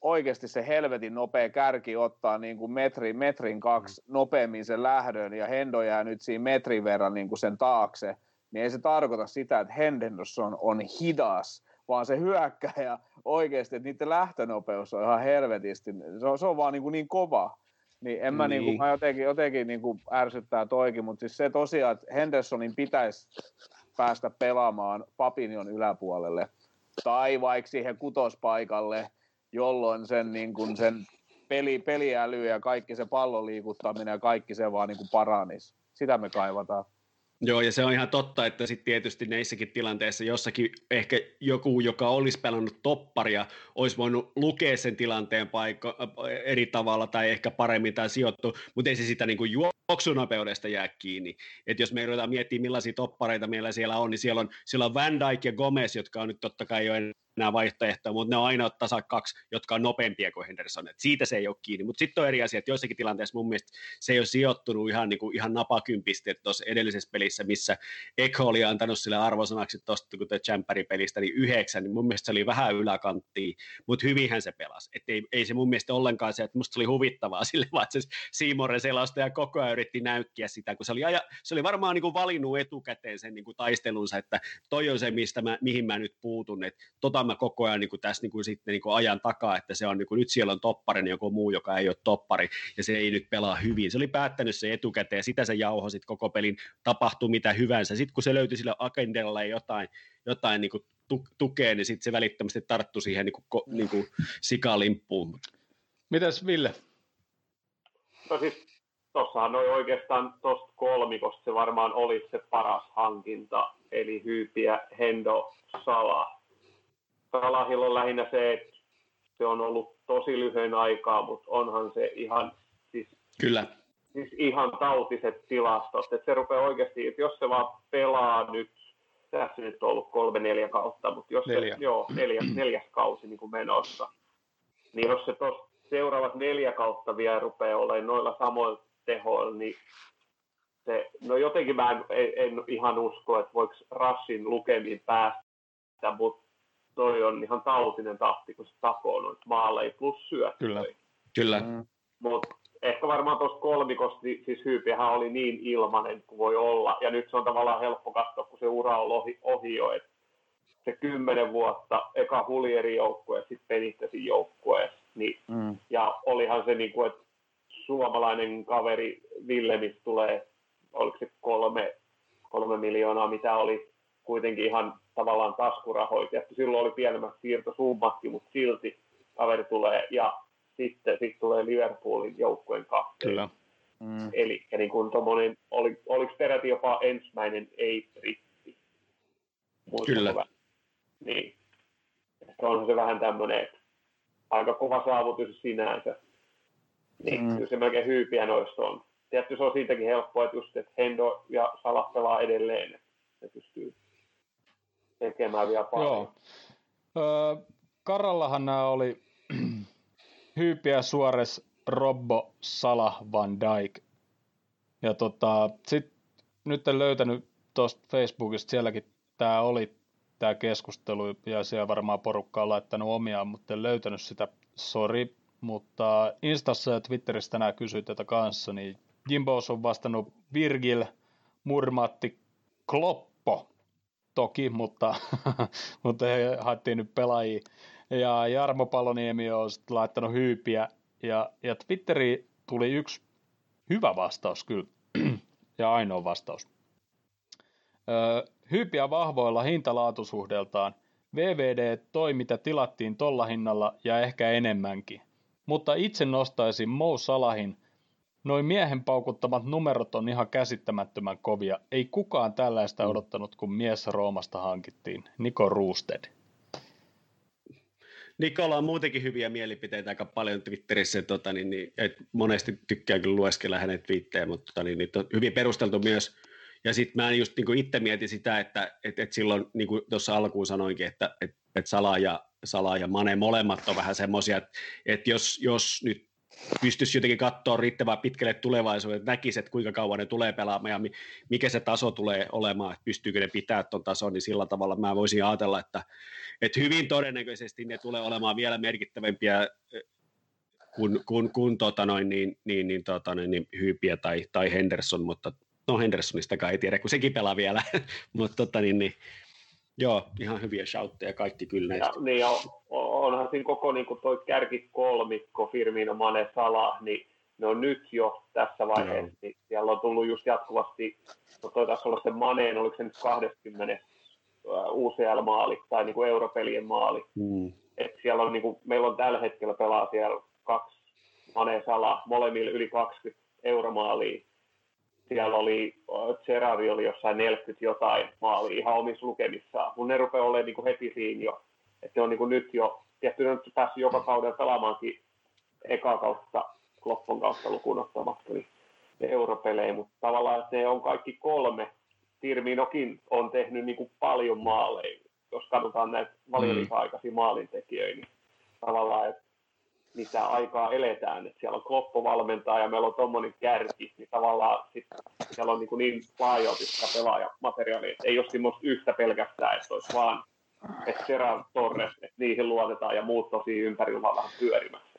[SPEAKER 3] oikeasti se helvetin nopea kärki ottaa niin kuin metri, metrin kaksi mm. nopeammin sen lähdön ja Hendo jää nyt siinä metrin verran niin kuin sen taakse, niin ei se tarkoita sitä, että Henderson on hidas, vaan se hyökkäjä oikeasti, että niiden lähtönopeus on ihan helvetisti, se on, se on vaan niin, kuin niin kova. Niin en mä, niin. Niin kuin, mä jotenkin, jotenkin niin kuin ärsyttää toikin, mutta siis se tosiaan, että Hendersonin pitäisi päästä pelaamaan Papinion yläpuolelle tai vaikka siihen kutospaikalle, jolloin sen, niin kuin sen peli, peliäly ja kaikki se pallon liikuttaminen ja kaikki se vaan niin kuin paranisi. Sitä me kaivataan.
[SPEAKER 4] Joo, ja se on ihan totta, että sitten tietysti näissäkin tilanteissa jossakin ehkä joku, joka olisi pelannut topparia, olisi voinut lukea sen tilanteen paikka eri tavalla tai ehkä paremmin tai sijoittu, mutta ei se sitä niin kuin juoksunopeudesta jää kiinni. että jos me ruvetaan miettimään, millaisia toppareita meillä siellä on, niin siellä on, siellä on Van Dijk ja Gomez, jotka on nyt totta kai jo enää vaihtoehtoja, mutta ne on aina tasa kaksi, jotka on nopeampia kuin Henderson. Et siitä se ei ole kiinni. Mutta sitten on eri asia, että joissakin tilanteissa mun mielestä se ei ole sijoittunut ihan, niin kuin, ihan napakympisti, että tuossa edellisessä pelissä, missä Eko oli antanut sille arvosanaksi tuosta kun pelistä niin yhdeksän, niin mun mielestä se oli vähän yläkanttia, mutta hyvinhän se pelasi. Et ei, ei, se mun mielestä ollenkaan se, että musta oli huvittavaa [laughs] sille, vaan se Siimoren ja koko ajan yritti näykkiä sitä, kun se oli, aja, se oli varmaan niin kuin valinnut etukäteen sen niin kuin taistelunsa, että toi on se, mistä mä, mihin mä nyt puutun, että tota mä koko ajan niin kuin tässä niin kuin sitten niin kuin ajan takaa, että se on niin kuin, nyt siellä on toppari, niin joku muu, joka ei ole toppari, ja se ei nyt pelaa hyvin. Se oli päättänyt se etukäteen, ja sitä se jauho sitten koko pelin tapahtuu mitä hyvänsä. Sitten kun se löytyi sille agendalle jotain, jotain niin kuin tukea, niin sitten se välittömästi tarttui siihen niin kuin, niin kuin sikalimppuun.
[SPEAKER 1] Mitäs Ville?
[SPEAKER 2] No siis tuossahan oli oikeastaan tuosta kolmikosta se varmaan oli se paras hankinta, eli Hyypiä, Hendo, Sala. Salahilla on lähinnä se, että se on ollut tosi lyhyen aikaa, mutta onhan se ihan, siis,
[SPEAKER 4] Kyllä.
[SPEAKER 2] siis ihan tautiset tilastot. Että se rupeaa oikeasti, että jos se vaan pelaa nyt, tässä nyt on ollut kolme, neljä kautta, mutta jos neljä. se, joo, neljäs, neljäs kausi niin kuin menossa, niin jos se tos seuraavat neljä kautta vielä rupeaa olemaan noilla samoilla tehoilla, niin se, no jotenkin mä en, en, en ihan usko, että voiko Rassin lukemiin päästä, mutta toi on ihan tautinen tahti, kun se takoo noita maaleja plus syöttöjä.
[SPEAKER 4] Kyllä. Kyllä. Mm.
[SPEAKER 2] Mutta ehkä varmaan tuossa kolmikossa, niin siis Hyypiähän oli niin ilmanen kuin voi olla, ja nyt se on tavallaan helppo katsoa, kun se ura on ohi, ohi jo, että se kymmenen vuotta, eka Hulierin joukkue ja sitten Penittäsin joukkue, niin, mm. ja olihan se niin kuin, että suomalainen kaveri Villemis tulee, oliko se kolme, kolme miljoonaa, mitä oli kuitenkin ihan tavallaan taskurahoita. Silloin oli pienemmät siirtosummatkin, mutta silti kaveri tulee ja sitten sit tulee Liverpoolin joukkueen kapteeni. Kyllä. Mm. Eli niin kuin tommonen, oli, oliko peräti jopa ensimmäinen ei-britti?
[SPEAKER 4] Kyllä. Hyvä?
[SPEAKER 2] Niin. Ehkä onhan se vähän tämmöinen, aika kova saavutus sinänsä. Niin, mm. kyllä se melkein hyypiä noista on. Tietysti se on siitäkin helppoa, että just, että Hendo ja Salah pelaa edelleen, että ne pystyy tekemään vielä paljon. Joo.
[SPEAKER 1] Öö, Karallahan nämä oli [clears throat] Hyypiä, Suores, Robbo, Salah, Van Dijk. Ja tota, sit nyt en löytänyt tuosta Facebookista, sielläkin tämä oli tämä keskustelu, ja siellä varmaan porukka on laittanut omiaan, mutta en löytänyt sitä, sori, mutta Instassa ja Twitterissä tänään kysyi tätä kanssa, niin Jimbos on vastannut Virgil, Murmatti, Kloppo, toki, mutta, [laughs] mutta he haettiin nyt pelaajia. Ja Jarmo Paloniemi on laittanut hyypiä. Ja, ja Twitteri tuli yksi hyvä vastaus kyllä. [clears throat] ja ainoa vastaus. Öö, hyypiä vahvoilla hintalaatusuhdeltaan. VVD toi mitä tilattiin tolla hinnalla ja ehkä enemmänkin. Mutta itse nostaisin Mo Salahin Noin miehen paukuttamat numerot on ihan käsittämättömän kovia. Ei kukaan tällaista mm. odottanut, kun mies Roomasta hankittiin. Niko Roosted.
[SPEAKER 4] Nikola on muutenkin hyviä mielipiteitä aika paljon Twitterissä, tota, niin, niin, et monesti tykkää kyllä lueskella hänen twiittejä, mutta tota, niin, niin, on hyvin perusteltu myös. Ja sitten mä just niin itse mietin sitä, että et, et silloin, niin kuin tuossa alkuun sanoinkin, että et, et Sala, ja, Sala ja Mane molemmat on vähän semmoisia, että et jos, jos nyt pystyisi jotenkin katsoa riittävän pitkälle tulevaisuuteen, että näkisi, että kuinka kauan ne tulee pelaamaan ja mikä se taso tulee olemaan, että pystyykö ne pitää tuon tason, niin sillä tavalla mä voisin ajatella, että, että hyvin todennäköisesti ne tulee olemaan vielä merkittävämpiä kuin, kuin, kuin tota noin, niin, niin, niin, tota noin, niin Hyypiä tai, tai Henderson, mutta no Hendersonistakaan ei tiedä, kun sekin pelaa vielä, [laughs] mutta tota, niin, niin, Joo, ihan hyviä shoutteja kaikki kyllä.
[SPEAKER 2] Ja, niin, ja onhan siinä koko niin toi kärki kolmikko, Firmino, Mane, Salah, niin ne on nyt jo tässä vaiheessa. Niin siellä on tullut just jatkuvasti, no toi taisi olla se Maneen, oliko se nyt 20 UCL-maali tai niin kuin europelien maali. Mm. Et siellä on, niin kuin, meillä on tällä hetkellä pelaa siellä kaksi Mane Sala, molemmille yli 20 euromaalia siellä oli, Gerardi oli jossain 40 jotain maali ihan omissa lukemissaan, mun ne rupeaa olemaan niin kuin heti siinä jo, että ne on niin kuin nyt jo, tietysti ne on päässyt joka kauden pelaamaankin eka kautta, Kloppon kautta lukuun ottamatta, niin europelejä, mutta tavallaan, että ne on kaikki kolme, Firminokin on tehnyt niin kuin paljon maaleja, jos katsotaan näitä mm. maalintekijöitä, niin tavallaan, että mitä aikaa eletään, että siellä on Kloppo valmentaa ja meillä on tuommoinen kärki, niin tavallaan sit siellä on niin, niin laajalti sitä pelaajamateriaalia, että ei ole semmoista yhtä pelkästään, että olisi vaan että Gerard Torres, että niihin luotetaan ja muut tosi ympärillä vaan vähän pyörimässä.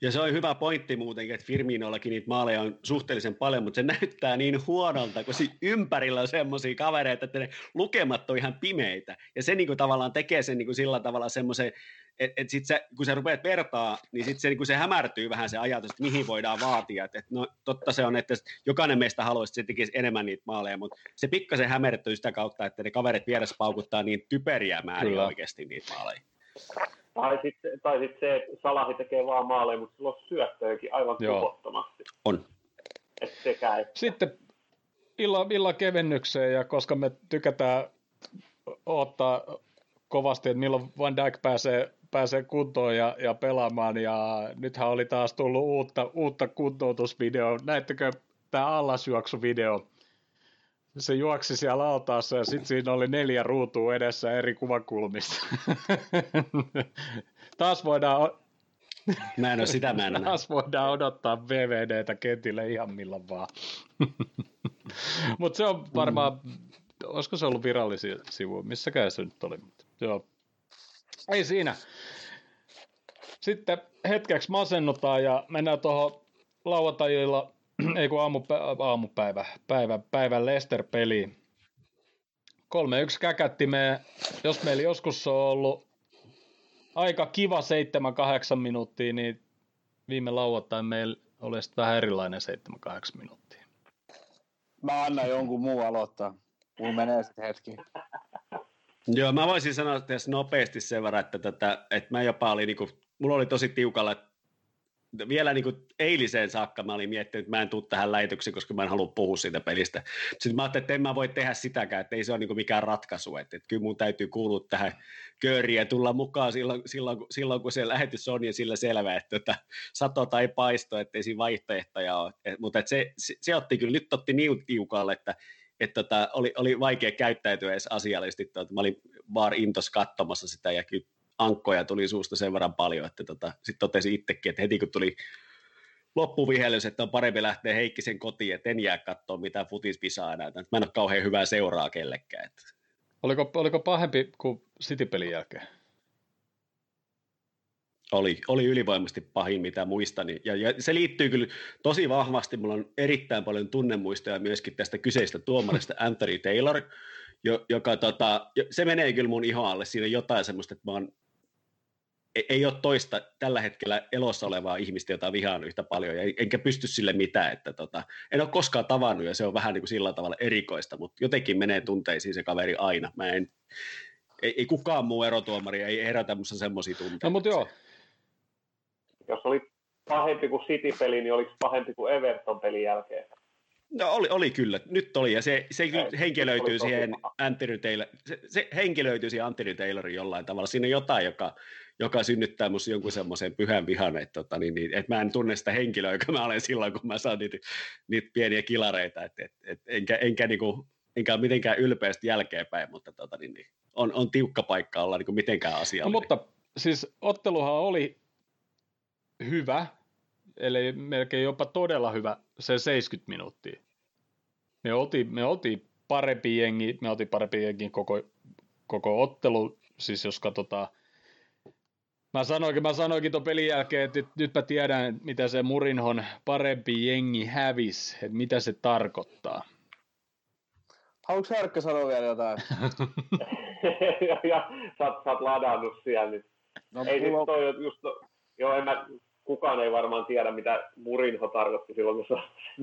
[SPEAKER 4] Ja se on hyvä pointti muutenkin, että Firminollakin niitä maaleja on suhteellisen paljon, mutta se näyttää niin huonolta, kun ympärillä on semmoisia kavereita, että ne lukemat on ihan pimeitä. Ja se niin kuin tavallaan tekee sen niin kuin sillä tavalla semmoisen, että et sit se, kun sä rupeat vertaa, niin sitten se, niin se hämärtyy vähän se ajatus, että mihin voidaan vaatia. Et, et no, totta se on, että jokainen meistä haluaisi, että se tekisi enemmän niitä maaleja, mutta se pikkasen hämärtyy sitä kautta, että ne kaverit vieressä paukuttaa niin typeriä määriä Kyllä. oikeasti niitä maaleja.
[SPEAKER 2] Tai sitten tai sit se, että Salahi tekee vaan maaleja, mutta sillä on syöttöjäkin aivan tuhottomasti.
[SPEAKER 4] On.
[SPEAKER 2] Et sekä, että...
[SPEAKER 1] Sitten illan, illan kevennykseen, ja koska me tykätään ottaa kovasti, että milloin Van Dijk pääsee, pääsee kuntoon ja, ja pelaamaan, ja nythän oli taas tullut uutta, uutta kuntoutusvideo. Näettekö tämä allasjuoksuvideo? Se juoksi siellä altaassa ja sitten siinä oli neljä ruutua edessä eri kuvakulmista. [laughs] Taas voidaan...
[SPEAKER 4] Mä en ole sitä, mä en
[SPEAKER 1] Taas voidaan odottaa VVDtä kentille ihan milloin vaan. [laughs] Mutta se on varmaan, mm. olisiko se ollut virallisia sivuja, missäkään se nyt oli. Joo. Ei siinä. Sitten hetkeksi masennutaan ja mennään tuohon lauantajilla, [clears throat] ei kun aamupä, aamupäivä, päivä, päivän Lester-peli. 3-1 käkätti me, jos meillä joskus on ollut aika kiva 7-8 minuuttia, niin viime lauantain meillä oli sitten vähän erilainen 7-8 minuuttia.
[SPEAKER 3] Mä annan jonkun muun aloittaa. Mulla menee sitten hetki. [laughs]
[SPEAKER 4] Joo, mä voisin sanoa tässä nopeasti sen verran, että, tätä, että mä jopa oli, niin kuin, mulla oli tosi tiukalla, että vielä niin kuin eiliseen saakka mä olin miettinyt, että mä en tule tähän lähetykseen, koska mä en halua puhua siitä pelistä. Sitten mä ajattelin, että en mä voi tehdä sitäkään, että ei se ole niin kuin mikään ratkaisu. Että, että kyllä mun täytyy kuulua tähän kööriin ja tulla mukaan silloin, silloin, silloin kun se lähetys on, niin sillä selvä, että, että sato tai paisto, että ei siinä vaihtoehtoja ole. Et, mutta että se, se, se, otti kyllä, nyt otti niin tiukalle, että että tota, oli, oli vaikea käyttäytyä edes asiallisesti. Tota, mä olin vaan intos katsomassa sitä ja kyllä ankkoja tuli suusta sen verran paljon, että tota, sitten totesin itsekin, että heti kun tuli loppuvihellys, että on parempi lähteä Heikkisen kotiin, että en jää katsoa mitään futispisaa enää. Mä en ole kauhean hyvää seuraa kellekään. Että.
[SPEAKER 1] Oliko, oliko pahempi kuin City-pelin jälkeen?
[SPEAKER 4] Oli, oli ylivoimasti pahin, mitä muistan. Ja, ja, se liittyy kyllä tosi vahvasti, mulla on erittäin paljon tunnemuistoja myöskin tästä kyseistä tuomarista [laughs] Anthony Taylor, jo, joka tota, se menee kyllä mun ihoalle. Siinä jotain semmoista, että mä oon ei ole toista tällä hetkellä elossa olevaa ihmistä, jota vihaan yhtä paljon, ja enkä pysty sille mitään, että tota, en ole koskaan tavannut, ja se on vähän niin kuin sillä tavalla erikoista, mutta jotenkin menee tunteisiin se kaveri aina. Mä en, ei, ei kukaan muu erotuomari ei herätä minussa semmoisia tunteita.
[SPEAKER 1] No, mutta joo.
[SPEAKER 2] Jos oli pahempi kuin City-peli, niin oliko pahempi kuin Everton-pelin jälkeen?
[SPEAKER 4] No oli, oli kyllä, nyt oli, ja se, se henki löytyy siihen Anthony Taylor, se, se henki löytyy siihen Anthony Taylorin jollain tavalla. Siinä on jotain, joka, joka synnyttää minusta jonkun semmoisen pyhän vihan, että, tota, niin, niin, että mä en tunne sitä henkilöä, joka mä olen silloin, kun mä saan niitä, niitä pieniä kilareita, että, et, et, enkä, enkä, niinku, enkä ole mitenkään ylpeästi jälkeenpäin, mutta tota, niin, niin, on, on tiukka paikka olla niin kuin mitenkään asiallinen.
[SPEAKER 1] No, mutta siis otteluhan oli hyvä, eli melkein jopa todella hyvä se 70 minuuttia. Me oltiin, me oltiin parempi jengi, me oltiin parempi jengi koko, koko ottelu, siis jos katsotaan Mä sanoinkin, mä sanoinkin tuon pelin jälkeen, että nyt, nyt mä tiedän, mitä se Murinhon parempi jengi hävis, että mitä se tarkoittaa.
[SPEAKER 3] Haluatko Härkkä sanoa vielä jotain? [laughs]
[SPEAKER 2] ja, ja sä, oot, sä oot ladannut siellä nyt. No, ei mulla... toi just, joo, en mä, kukaan ei varmaan tiedä, mitä Murinho tarkoitti silloin, kun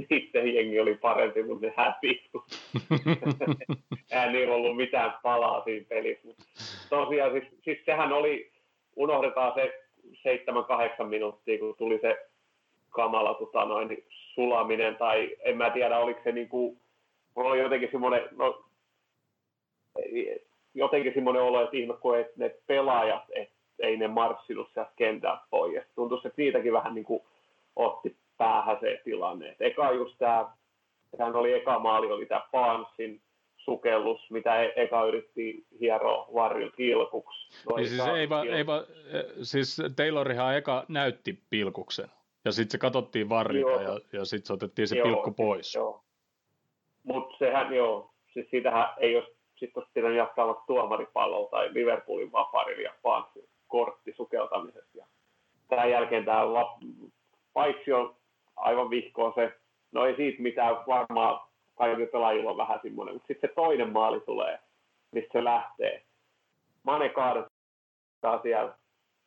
[SPEAKER 2] niiden jengi oli parempi, mutta ne hävisi. [laughs] Eihän niillä ollut mitään palaa siinä pelissä. Mutta tosiaan, siis, siis sehän oli, unohdetaan se 7-8 minuuttia, kun tuli se kamala tota noin, sulaminen, tai en mä tiedä, oliko se niin kuin, oli jotenkin semmoinen, no, jotenkin semmoinen olo, että ihme, kun et ne pelaajat, että ei ne marssinut sieltä kentältä pois. Tuntuisi, että siitäkin vähän niin kuin otti päähän se tilanne. Et eka just tämä, sehän oli eka maali, oli tämä Pansin sukellus, mitä e- eka yritti hieroa varjon pilkuksi.
[SPEAKER 1] No, niin siis, ei va, ei va, siis Taylorihan eka näytti pilkuksen, ja sitten se katsottiin varrilta, ja, ja sitten se otettiin se joo, pilkku pois.
[SPEAKER 2] Joo. Mutta sehän, joo, siis siitähän ei olisi sitten olisi pitänyt jatkaa vaikka tuomaripallolla tai Liverpoolin vaparilla Pansin kortti sukeltamisesta. Ja tämän jälkeen tämä paitsi on aivan vihkoon se, no ei siitä mitään varmaan kaikilla pelaajilla on vähän semmoinen, mutta sitten se toinen maali tulee, mistä se lähtee. Mane kaadettaa siellä,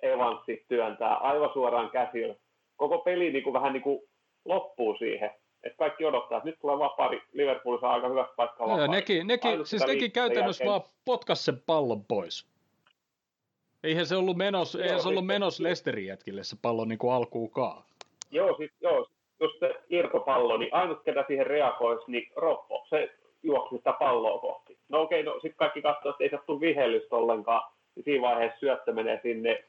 [SPEAKER 2] Evanssi työntää aivan suoraan käsillä. Koko peli niin kuin, vähän niin kuin loppuu siihen. Että kaikki odottaa, että nyt tulee vapaari, Liverpool saa aika hyvät paikkaa vapaari.
[SPEAKER 1] nekin, nekin, siis nekin käytännössä jälkeen... vaan potkas sen pallon pois. Eihän se ollut menos, joo, eihän se ollut menos Lesterin jätkille se pallo niin kuin alkuukaan.
[SPEAKER 2] Joo, siis, joo, just se irtopallo, niin ainut ketä siihen reagoisi, niin Roppo, se juoksi sitä palloa kohti. No okei, no sitten kaikki katsoo, että ei se tule vihellystä ollenkaan, niin siinä vaiheessa syöttö menee sinne,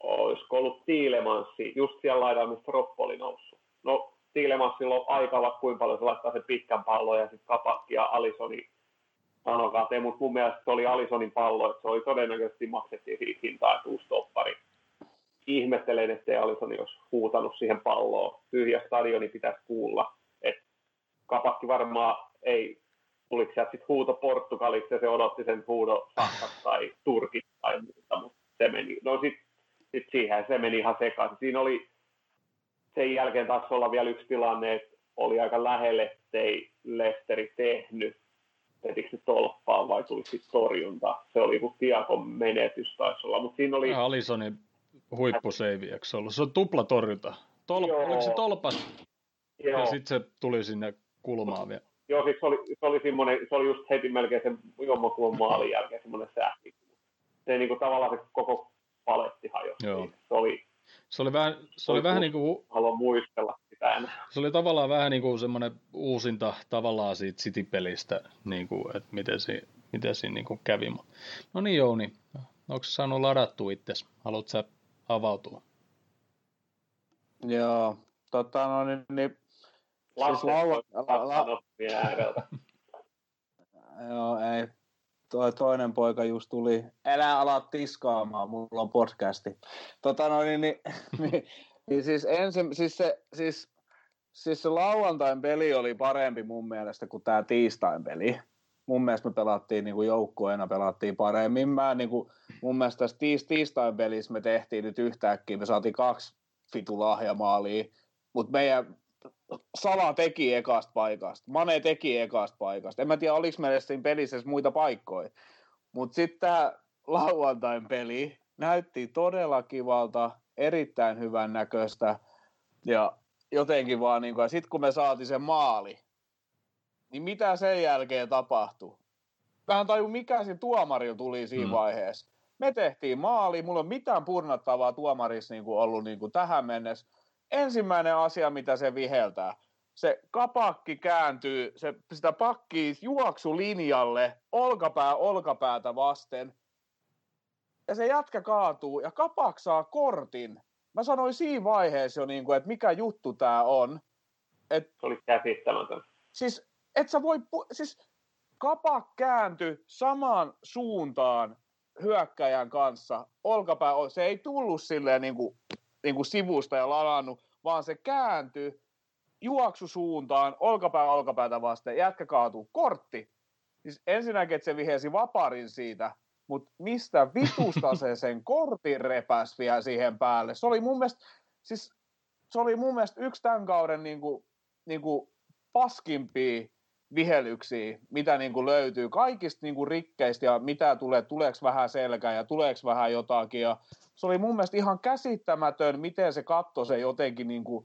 [SPEAKER 2] olisiko ollut Tiilemanssi, just siellä laidalla, mistä Roppo oli noussut. No Tiilemansilla on aika kuinka paljon se laittaa sen pitkän pallon ja sitten Kapakki ja Alisoni sanokaa mutta mun mielestä se oli Alisonin pallo, että se oli todennäköisesti maksettiin siitä hintaa, että uusi toppari ihmettelen, ettei Alisoni olisi huutanut siihen palloon. Tyhjä stadioni pitäisi kuulla. Et kapakki varmaan ei, tuliko sieltä sitten huuto Portugaliksi ja se odotti sen huudo Saksasta tai Turkista tai muuta, mutta se meni, no sitten sit siihen se meni ihan sekaisin. Siinä oli sen jälkeen taas olla vielä yksi tilanne, että oli aika lähelle, ettei Lesteri tehnyt menikö se tolppaan vai tuli sitten torjunta. Se oli joku Tiakon menetys taisi olla, mutta siinä oli...
[SPEAKER 1] Alisonin huippuseivi, eikö se ollut? Se on tupla torjunta. Tol... Oliko se tolpas? Joo. Ja sitten se tuli sinne kulmaan vielä.
[SPEAKER 2] Joo, siis se oli, se oli, se oli just heti melkein sen Jommakuun maalin jälkeen semmoinen sähki. Se ei niinku tavallaan se koko paletti hajosi. Joo. Se oli,
[SPEAKER 1] se oli vähän, se oli, oli vähän niin kuin...
[SPEAKER 2] Haluan muistella sitä enää.
[SPEAKER 1] Se oli tavallaan vähän niin kuin semmoinen uusinta tavallaan siitä City-pelistä, niin kuin, että miten, se, miten siinä niin kuin kävi. No niin Jouni, onko saanut ladattua itse? Haluatko sä avautua?
[SPEAKER 3] Joo, tota no niin, niin siis lauan... La, la, Joo, ei. Toi toinen poika just tuli, älä ala tiskaamaan, mulla on podcasti. Tota no niin, niin, [laughs] niin, niin siis ensin, siis se, siis, siis se lauantain peli oli parempi mun mielestä kuin tämä tiistain peli. Mun mielestä me pelattiin niin kuin joukkueena, pelattiin paremmin. Mä, niin kuin, mun mielestä tässä tiis, tiistain pelissä me tehtiin nyt yhtäkkiä, me saatiin kaksi fitu lahjamaalia, mutta meidän Sala teki ekasta paikasta, Mane teki ekasta paikasta. En mä tiedä, oliko meillä siinä pelissä muita paikkoja. Mutta sitten tämä lauantain peli näytti todella kivalta, erittäin hyvän näköistä. Ja jotenkin vaan, niin kuin, sitten kun me saatiin se maali, niin mitä sen jälkeen tapahtui? Vähän taju, mikä se tuomari tuli siinä mm. vaiheessa. Me tehtiin maali, mulla on mitään purnattavaa tuomarissa niin kuin ollut niin kuin tähän mennessä ensimmäinen asia, mitä se viheltää, se kapakki kääntyy, se, sitä pakkii juoksulinjalle olkapää olkapäätä vasten, ja se jätkä kaatuu, ja kapak saa kortin. Mä sanoin siinä vaiheessa jo, niin kuin, että mikä juttu tämä on.
[SPEAKER 2] Et, se oli käsittämätön.
[SPEAKER 3] Siis, et sä voi, siis kapak kääntyi samaan suuntaan hyökkäjän kanssa, olkapää, se ei tullut silleen niin kuin niin kuin sivusta ja ladannut, vaan se kääntyi juoksusuuntaan, olkapää olkapäätä vasten, jätkä kaatuu, kortti. Siis ensinnäkin, että se vihesi vaparin siitä, mutta mistä vitusta se sen kortin repäs vielä siihen päälle? Se oli mun mielestä, siis se oli mun mielestä yksi tämän kauden niin kuin, niin kuin paskimpia vihelyksiä, mitä niin kuin löytyy kaikista niin kuin rikkeistä ja mitä tulee, tuleeko vähän selkää ja tuleeko vähän jotakin. Ja se oli mun mielestä ihan käsittämätön, miten se katsoi se jotenkin niin kuin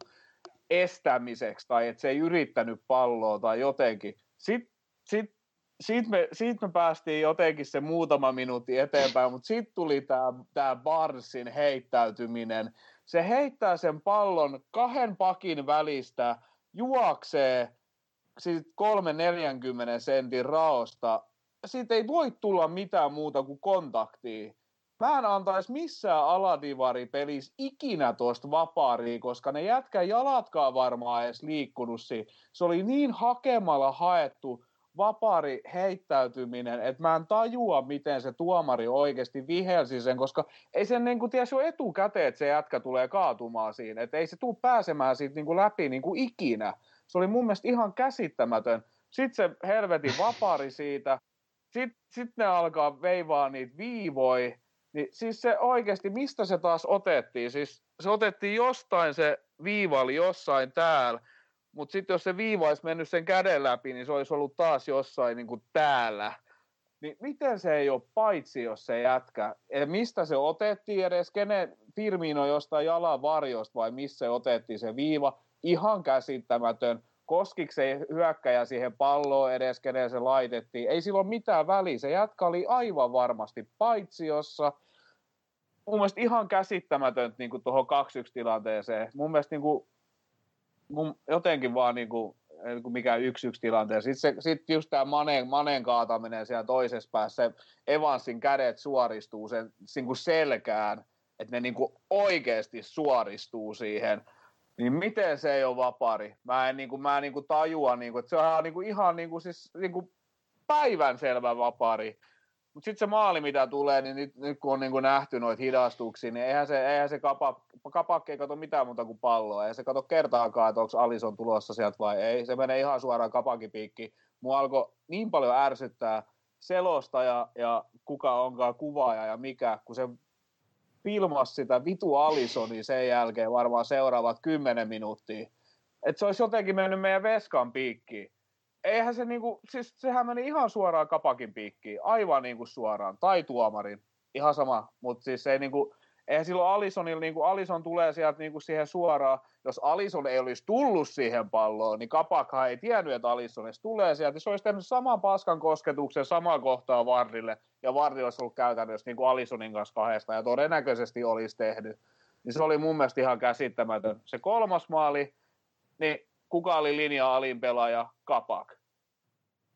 [SPEAKER 3] estämiseksi tai että se ei yrittänyt palloa tai jotenkin. Sitten sit, siitä me, siitä me päästiin jotenkin se muutama minuutti eteenpäin, mutta sitten tuli tämä Barsin heittäytyminen. Se heittää sen pallon kahden pakin välistä, juoksee siitä 3-40 sentin raosta. Siitä ei voi tulla mitään muuta kuin kontaktia mä en antaisi missään aladivari pelissä ikinä tuosta vapaaria, koska ne jätkä jalatkaan varmaan edes liikkunut siinä. Se oli niin hakemalla haettu vapaari heittäytyminen, että mä en tajua, miten se tuomari oikeasti vihelsi sen, koska ei sen niin kuin jo etukäteen, että se jätkä tulee kaatumaan siinä, että ei se tule pääsemään siitä niin kuin läpi niin kuin ikinä. Se oli mun mielestä ihan käsittämätön. Sitten se helvetin vapaari siitä, sitten sit ne alkaa veivaa niitä viivoja, niin siis se oikeasti, mistä se taas otettiin? Siis se otettiin jostain, se viiva oli jossain täällä, mutta sitten jos se viiva olisi mennyt sen käden läpi, niin se olisi ollut taas jossain niin kuin täällä. Niin miten se ei ole paitsi, jos se jätkä? Ja mistä se otettiin edes? Kenen Firmino jostain jalan varjosta vai missä se otettiin se viiva? Ihan käsittämätön koskiko se hyökkäjä siihen palloon edes, kenen se laitettiin. Ei silloin mitään väliä. Se jätkä oli aivan varmasti paitsiossa. Mun mielestä ihan käsittämätöntä niin tuohon 2-1 tilanteeseen. Mun mielestä niin kuin, mun jotenkin vaan niin kuin, niin kuin mikä yksi yksi tilanteessa. Sitten, se, sit just tämä Manen, Manen kaataminen siellä toisessa päässä, Evansin kädet suoristuu sen niin kuin selkään, että ne niin kuin oikeasti suoristuu siihen – niin miten se ei ole vapari? Mä en, niin kuin, mä en niin kuin tajua, niin kuin, että se on niin kuin, ihan niin kuin, siis, niin kuin päivänselvä vapari. Mutta sitten se maali, mitä tulee, niin nyt, nyt kun on niin kuin nähty noita hidastuksia, niin eihän se, eihän se kapa, kapakki ei kato mitään muuta kuin palloa. Eihän se kato kertaakaan, että onko Alison tulossa sieltä vai ei. Se menee ihan suoraan kapakipiikki. Mua alkoi niin paljon ärsyttää selosta ja, ja kuka onkaan kuvaaja ja mikä, kun se filmas sitä vitu Alisoni sen jälkeen varmaan seuraavat kymmenen minuuttia. Että se olisi jotenkin mennyt meidän veskan piikkiin. Eihän se niinku, siis sehän meni ihan suoraan kapakin piikkiin, aivan niinku suoraan, tai tuomarin, ihan sama, mutta siis ei niinku, eihän silloin Alisonilla, niin kuin Alison tulee sieltä niin kuin siihen suoraan, jos Alison ei olisi tullut siihen palloon, niin Kapakha ei tiennyt, että Alison edes tulee sieltä. Se olisi tehnyt saman paskan kosketuksen samaan kohtaan Vardille, ja Vardi olisi ollut käytännössä niin kuin Alisonin kanssa kahdesta, ja todennäköisesti olisi tehnyt. Niin se oli mun mielestä ihan käsittämätön. Se kolmas maali, niin kuka oli linja alin pelaaja? Kapak.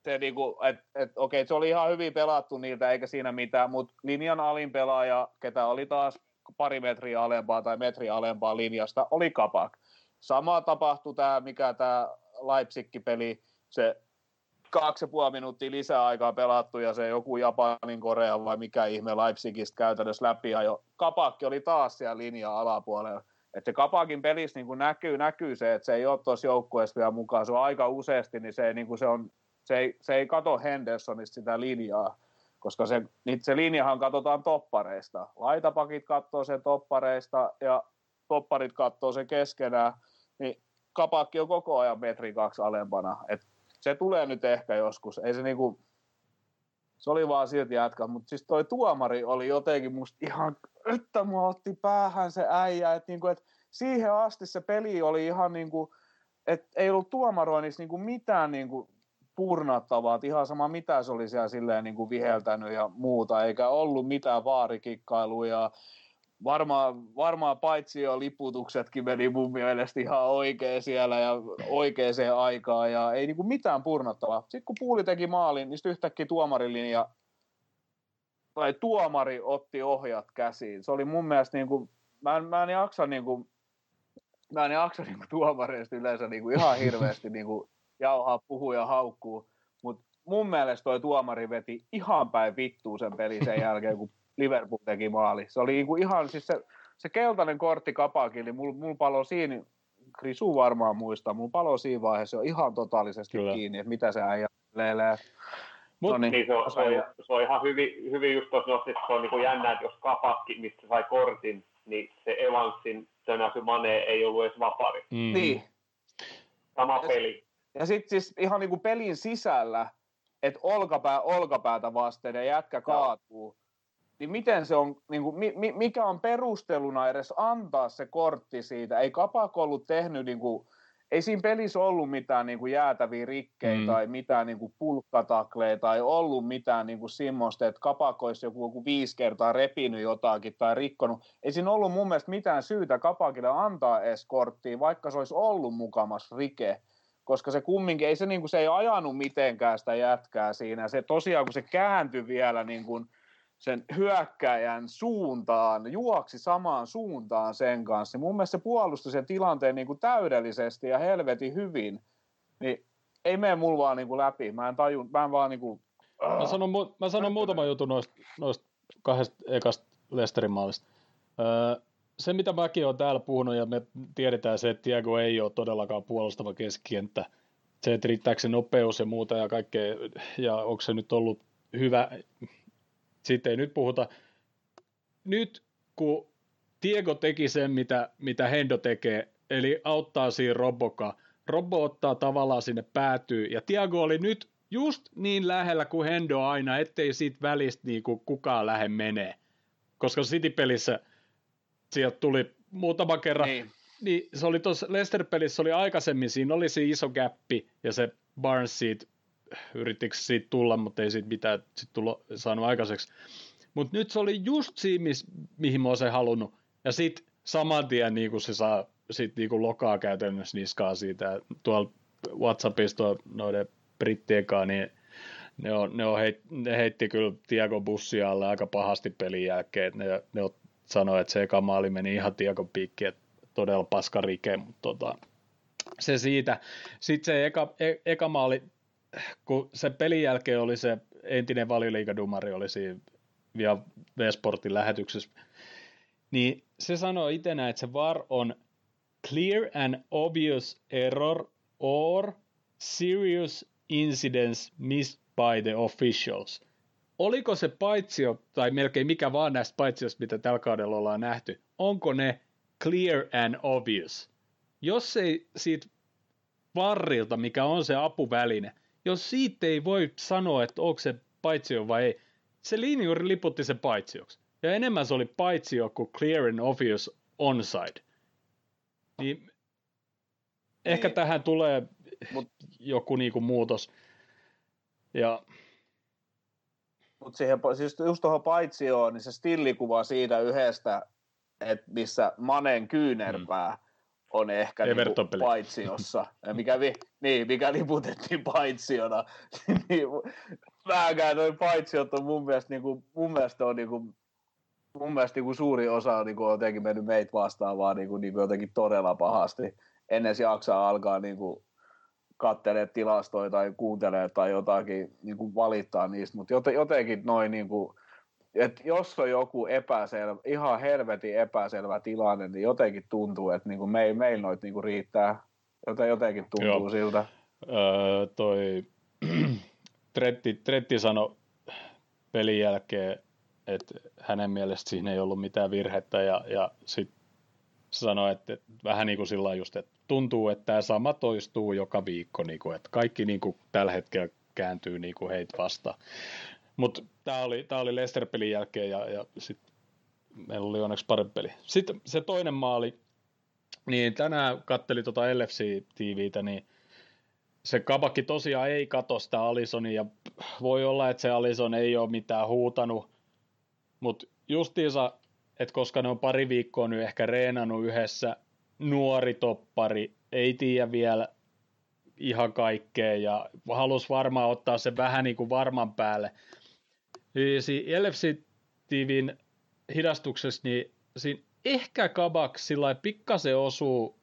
[SPEAKER 3] Se niinku, et, et, okei, se oli ihan hyvin pelattu niiltä, eikä siinä mitään, mutta linjan alin pelaaja, ketä oli taas pari metriä alempaa tai metri alempaa linjasta, oli Kapak. Sama tapahtui tämä, mikä tämä Leipzig-peli, se kaksi ja minuuttia lisää aikaa pelattu ja se joku Japanin Korea vai mikä ihme Leipzigistä käytännössä läpi jo Kapakki oli taas siellä linja alapuolella. Että se Kapakin pelissä niin näkyy, näkyy se, että se ei ole tuossa joukkueessa vielä mukaan. Se on aika useasti, niin se, niin se, on, se, ei, se ei kato Hendersonista sitä linjaa koska se, niin se linjahan katsotaan toppareista. Laitapakit katsoo sen toppareista ja topparit katsoo sen keskenään, niin kapakki on koko ajan metri kaksi alempana. Et se tulee nyt ehkä joskus. Ei se niinku, se oli vaan silti jätkä, mutta siis toi tuomari oli jotenkin musta ihan, että mua otti päähän se äijä, että niinku, et siihen asti se peli oli ihan niinku, että ei ollut tuomaroinnissa niinku mitään niinku purnattavaa, että ihan sama mitä se oli siellä silleen niin kuin viheltänyt ja muuta, eikä ollut mitään vaarikikkailuja. Varmaan, varmaan paitsi jo liputuksetkin meni mun mielestä ihan oikein siellä ja oikeaan aikaan ja ei niin kuin mitään purnattavaa. Sitten kun Puuli teki maalin, niin sitten yhtäkkiä tuomarilinja tai tuomari otti ohjat käsiin. Se oli mun mielestä niin kuin, mä en, mä en jaksa niin kuin, mä en jaksa niin kuin tuomareista yleensä niin kuin ihan hirveästi niin kuin jauhaa, puhuu ja haukkuu, mutta mun mielestä toi tuomari veti ihan päin vittuun sen pelin sen [laughs] jälkeen, kun Liverpool teki maali. Se oli niinku ihan, siis se, se keltainen kortti kapakin, niin mulla mul palo siinä, Krisu varmaan muistaa, mulla palo siinä vaiheessa jo ihan totaalisesti Kyllä. kiinni, että mitä se äijä leilee.
[SPEAKER 2] Mut, no niin, niin se, on, se, on, se, on, ihan hyvin, hyvin just tuossa nostit, se on niin kuin jännä, että jos kapakki, mistä sai kortin, niin se Evansin tönäsy Mane ei ollut edes vapari.
[SPEAKER 3] Mm. Niin.
[SPEAKER 2] Sama peli.
[SPEAKER 3] Ja sitten siis ihan niin kuin pelin sisällä, että olkapää olkapäätä vasten ja jätkä kaatuu, niin miten se on, niin kuin, mi, mikä on perusteluna edes antaa se kortti siitä? Ei Kapak ollut tehnyt, niin kuin, ei siinä pelissä ollut mitään niin kuin jäätäviä rikkejä mm. tai mitään niin kuin pulkkatakleja tai ollut mitään niin kuin semmoista, että Kapak olisi joku, joku viisi kertaa repinyt jotakin tai rikkonut. Ei siinä ollut mun mielestä mitään syytä Kapakille antaa edes korttia, vaikka se olisi ollut mukamas rike koska se kumminkin, ei se, niin kuin, se ei ajanut mitenkään sitä jätkää siinä. Se tosiaan, kun se kääntyi vielä niin kuin sen hyökkäjän suuntaan, juoksi samaan suuntaan sen kanssa, niin mun mielestä se puolusti sen tilanteen niin kuin täydellisesti ja helvetin hyvin. Niin ei mene mulla vaan niin kuin läpi. Mä en tajun, mä en vaan niin kuin,
[SPEAKER 1] Mä sanon, mä sanon muutama juttu noista, noista kahdesta ekasta Lesterin maalista. Öö, se, mitä mäkin olen täällä puhunut, ja me tiedetään se, että Tiago ei ole todellakaan puolustava keskikenttä. Se, että riittääkö se nopeus ja muuta ja kaikkea, ja onko se nyt ollut hyvä, siitä ei nyt puhuta. Nyt kun Diego teki sen, mitä, mitä Hendo tekee, eli auttaa siinä Roboka, Robo ottaa tavallaan sinne päätyy, ja Tiago oli nyt just niin lähellä kuin Hendo aina, ettei siitä välistä niin kuin kukaan lähde menee. Koska City-pelissä – sieltä tuli muutama kerran. Niin. niin se oli tuossa Leicester-pelissä oli aikaisemmin, siinä oli se iso gappi ja se Barnes siitä, yrittikö siitä tulla, mutta ei siitä mitään sit tullut, saanut aikaiseksi. Mutta nyt se oli just siinä, mis, mihin mä olisin halunnut. Ja sitten saman tien niin se saa sit niin lokaa käytännössä niskaa siitä. Tuolla WhatsAppista noiden brittien kanssa, niin ne, on, ne, on heit, ne heitti kyllä Tiago bussia alle aika pahasti pelin jälkeen. Ne, ne sanoi, että se eka maali meni ihan tiekon piikki, että todella paska rike, mutta tota, se siitä. Sitten se eka, e, eka maali, kun se pelin jälkeen oli se entinen valioliikadumari oli siinä vielä V-Sportin lähetyksessä, niin se sanoi itse että se VAR on clear and obvious error or serious incidents missed by the officials. Oliko se paitsio, tai melkein mikä vaan näistä paitsioista, mitä tällä kaudella ollaan nähty, onko ne clear and obvious? Jos ei siitä varrilta, mikä on se apuväline, jos siitä ei voi sanoa, että onko se paitsio vai ei, se linjuri liputti sen paitsioksi. Ja enemmän se oli paitsio kuin clear and obvious onside. Niin ehkä niin. tähän tulee Mut, joku niinku muutos. Ja
[SPEAKER 3] mutta siihen, siis just tuohon paitsioon, niin se stillikuva siitä yhdestä, että missä Manen kyynärpää mm. on ehkä niinku paitsiossa, mikä, vi, niin, mikä liputettiin paitsiona. [laughs] niin, vähänkään noin paitsiot on mun mielestä, niinku, mun mielestä on niinku, mun mielestä niinku suuri osa on niinku jotenkin mennyt meitä vastaan vaan niinku, niinku jotenkin todella pahasti. Ennen jaksaa alkaa niinku, kattelee tilastoja tai kuuntelee tai jotakin niin kuin valittaa niistä, mutta jotenkin noin niin kuin, että jos on joku epäselvä, ihan helvetin epäselvä tilanne, niin jotenkin tuntuu, että niin kuin meillä meil noit niin kuin riittää. Joten jotenkin tuntuu Joo. siltä.
[SPEAKER 1] Öö, toi [clears throat] Tretti, Tretti sanoi pelin jälkeen, että hänen mielestä siinä ei ollut mitään virhettä ja, ja sitten sanoi, että, että vähän niin kuin sillä just, että tuntuu, että tämä sama toistuu joka viikko, niin kuin, että kaikki niin kuin tällä hetkellä kääntyy niin kuin heitä vastaan. Mutta tämä oli, oli Leicester-pelin jälkeen ja, ja sitten meillä oli onneksi parempi peli. Sitten se toinen maali, niin tänään katteli tuota LFC-tiiviitä, niin se kabakki tosiaan ei kato sitä Alisonia, ja voi olla, että se Alison ei ole mitään huutanut, mutta justiinsa, että koska ne on pari viikkoa nyt ehkä reenannut yhdessä, nuori toppari, ei tiedä vielä ihan kaikkea ja halusi varmaan ottaa se vähän niin kuin varman päälle. LFC TVn hidastuksessa, niin siinä ehkä Kabak sillä pikkasen osuu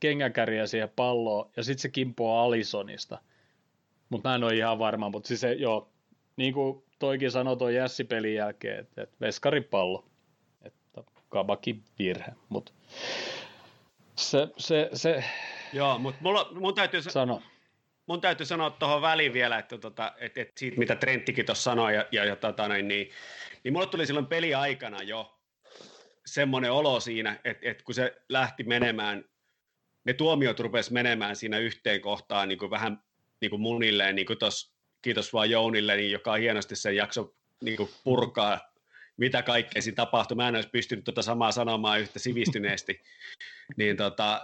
[SPEAKER 1] kengäkäriä siihen palloon ja sitten se kimpoo Alisonista. Mutta mä en ole ihan varma, mutta siis se, joo, niin kuin toikin sanoi tuon Jässi-pelin jälkeen, että, että veskarin pallo. Että Kabakin virhe, mutta se, se, se...
[SPEAKER 4] Joo, mutta mulla, mun täytyy
[SPEAKER 1] sano.
[SPEAKER 4] Mun täytyy sanoa tuohon väliin vielä, että, tota, että, että siitä, mitä Trenttikin tuossa sanoi, ja, ja, ja tota, niin, niin, niin mulle tuli silloin peliaikana jo semmoinen olo siinä, että, että kun se lähti menemään, ne tuomiot rupesi menemään siinä yhteen kohtaan niin kuin vähän niin kuin munilleen, niin kuin tos, kiitos vaan Jounille, niin joka hienosti sen jakso niin kuin purkaa mitä kaikkea siinä tapahtui. Mä en olisi pystynyt tuota samaa sanomaan yhtä sivistyneesti. [laughs] niin, tota,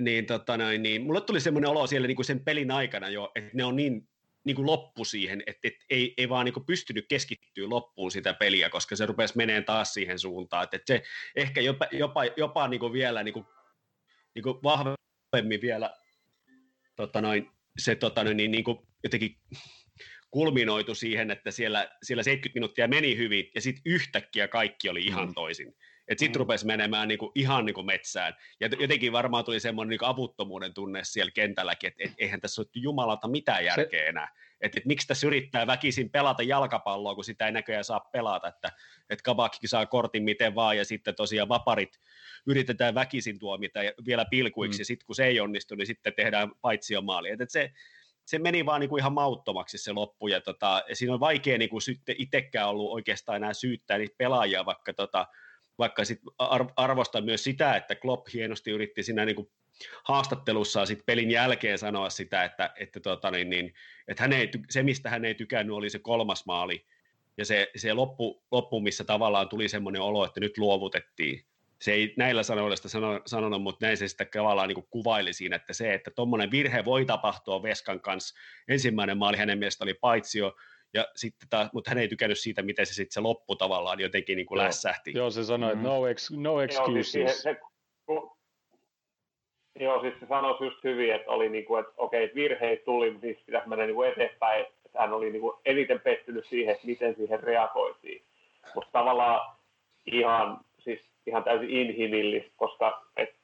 [SPEAKER 4] niin, tota noin, niin mulle tuli semmoinen olo siellä niin kuin sen pelin aikana jo, että ne on niin, niin kuin loppu siihen, että, että ei, ei vaan niin kuin pystynyt keskittyä loppuun sitä peliä, koska se rupesi meneen taas siihen suuntaan. Että, että se ehkä jopa, jopa, jopa niin kuin vielä niin kuin, niin kuin vahvemmin vielä tota noin, se tota noin, niin, niin kuin jotenkin kulminoitu siihen, että siellä, siellä 70 minuuttia meni hyvin ja sitten yhtäkkiä kaikki oli ihan mm. toisin. Että sitten mm. rupesi menemään niinku, ihan niinku metsään. Ja jotenkin varmaan tuli semmoinen niinku avuttomuuden tunne siellä kentälläkin, että et, eihän tässä ole jumalata mitään järkeä enää. Että et, miksi tässä yrittää väkisin pelata jalkapalloa, kun sitä ei näköjään saa pelata. Että et Kabakki saa kortin miten vaan ja sitten tosiaan vaparit yritetään väkisin tuomita vielä pilkuiksi. Mm. Ja sitten kun se ei onnistu, niin sitten tehdään paitsiomaali. Että et se, se meni vaan niin kuin ihan mauttomaksi se loppu, ja, tota, ja siinä on vaikea niin kuin sitten itsekään ollut oikeastaan enää syyttää niitä pelaajia, vaikka, tota, vaikka sit arvostan myös sitä, että Klopp hienosti yritti siinä niin kuin haastattelussaan sit pelin jälkeen sanoa sitä, että, että, tota, niin, niin, että hän ei, se, mistä hän ei tykännyt, oli se kolmas maali, ja se, se loppu, loppu, missä tavallaan tuli semmoinen olo, että nyt luovutettiin se ei näillä sanoilla sitä sanonut, mutta näin se sitten tavallaan niin kuvaili siinä, että se, että tuommoinen virhe voi tapahtua Veskan kanssa. Ensimmäinen maali hänen mielestä oli paitsio, ja sitten taas, mutta hän ei tykännyt siitä, miten se sitten se loppu tavallaan jotenkin niin kuin
[SPEAKER 1] Joo.
[SPEAKER 4] lässähti.
[SPEAKER 1] Joo, se sanoi, että no, ex, no excuses. Joo, siis se,
[SPEAKER 2] joo, siis se sanoi just hyvin, että oli niin kuin, että okei, että virheet tuli, mutta niistä pitäisi mennä niin kuin eteenpäin. Että hän oli niin kuin eniten pettynyt siihen, että miten siihen reagoitiin. Mutta tavallaan ihan ihan täysin inhimillistä, koska et,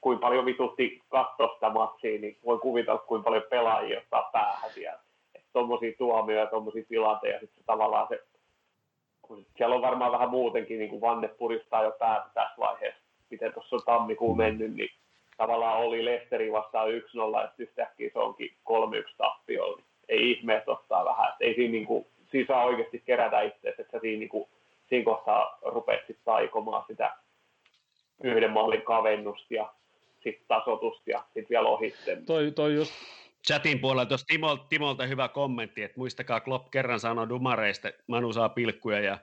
[SPEAKER 2] kuin paljon vitutti katsoa sitä matsia, niin voi kuvitella, kuinka paljon pelaajia ottaa päähän vielä. Tuommoisia tuomioja, tuommoisia tilanteita, sitten tavallaan se, kun siellä on varmaan vähän muutenkin, niin kuin Vanne puristaa jo päätä tässä vaiheessa, miten tuossa on tammikuun mennyt, niin tavallaan oli Lehteri vastaan 1-0, ja yhtäkkiä se onkin 3-1 tappio. Niin ei ihme, että ottaa vähän. Et ei siinä niin kuin, siinä saa oikeasti kerätä itse, että sä siinä, niin kuin, siinä kohtaa rupeat sitten taikomaan sitä yhden maalin kavennusta ja sitten tasotusta ja sitten vielä ohitten.
[SPEAKER 1] Toi, toi just
[SPEAKER 4] chatin puolella tuossa Timolta, Timolta hyvä kommentti, että muistakaa Klopp kerran sanoi dumareista, Manu saa pilkkuja ja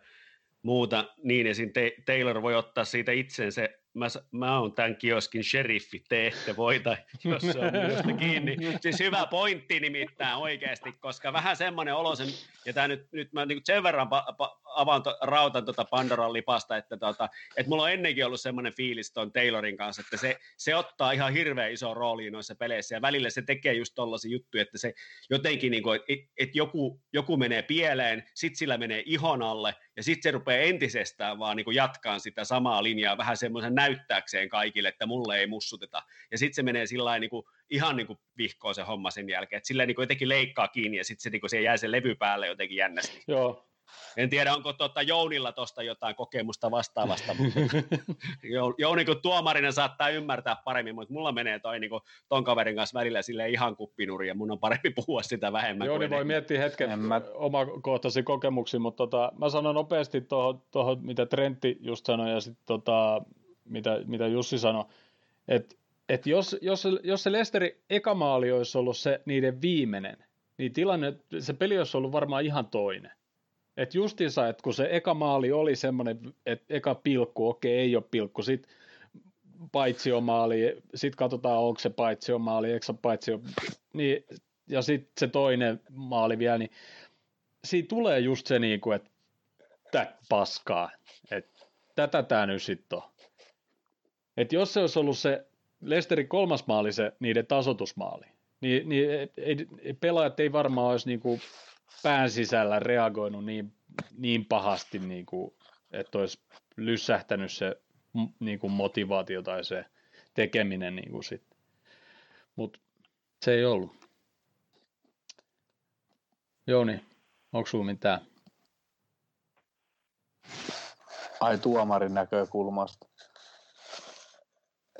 [SPEAKER 4] muuta, niin esim. Taylor voi ottaa siitä itsensä mä, mä oon tämän kioskin sheriffi, te ette voita, [laughs] jos se on minusta kiinni. Siis hyvä pointti nimittäin oikeasti, koska vähän semmoinen olo sen, ja tämä nyt, nyt mä niin sen verran pa, pa, avaan to, rautan tuota Pandoran lipasta, että, tota, että mulla on ennenkin ollut semmoinen fiilis tuon Taylorin kanssa, että se, se ottaa ihan hirveän iso rooli noissa peleissä, ja välillä se tekee just tollaisia juttuja, että se jotenkin, niin kuin, että, että joku, joku menee pieleen, sit sillä menee ihon alle, ja sitten se rupeaa entisestään vaan niin jatkaa sitä samaa linjaa vähän semmoisen näyttääkseen kaikille, että mulle ei mussuteta. Ja sitten se menee sillä niin ihan niin vihkoon se homma sen jälkeen, että sillä niin jotenkin leikkaa kiinni ja sitten se, niin se jää sen levy päälle jotenkin jännästi.
[SPEAKER 1] Joo,
[SPEAKER 4] en tiedä, onko tuota Jounilla tuosta jotain kokemusta vastaavasta, mutta [laughs] Jouni kun tuomarina saattaa ymmärtää paremmin, mutta mulla menee toi niin kuin, ton kaverin kanssa välillä sille ihan kuppinuri ja mun on parempi [laughs] puhua sitä vähemmän.
[SPEAKER 1] Jouni voi miettiä hetken mä... omakohtaisia kokemuksia, mutta tota, mä sanon nopeasti tuohon, mitä Trentti just sanoi ja sitten tota, mitä, mitä Jussi sanoi, että et jos, jos, jos se Lesteri eka maali olisi ollut se niiden viimeinen, niin tilanne, se peli olisi ollut varmaan ihan toinen. Että justiinsa, että kun se eka maali oli semmoinen, että eka pilkku, okei, ei ole pilkku, sitten paitsiomaali, sitten katsotaan, onko se paitsiomaali, eikö se paitsio, niin, ja sitten se toinen maali vielä, niin siinä tulee just se, niin kuin, että tä paskaa, että tätä tämä nyt sitten on. Että jos se olisi ollut se Lesterin kolmas maali, se niiden tasotusmaali, niin, niin ei, pelaajat ei varmaan olisi niin kuin pään sisällä reagoinut niin, niin pahasti, niin kuin, että olisi lyssähtänyt se niin kuin motivaatio tai se tekeminen niin kuin sit. Mutta se ei ollut. Jouni, onko sinulla mitään?
[SPEAKER 3] Ai tuomarin näkökulmasta.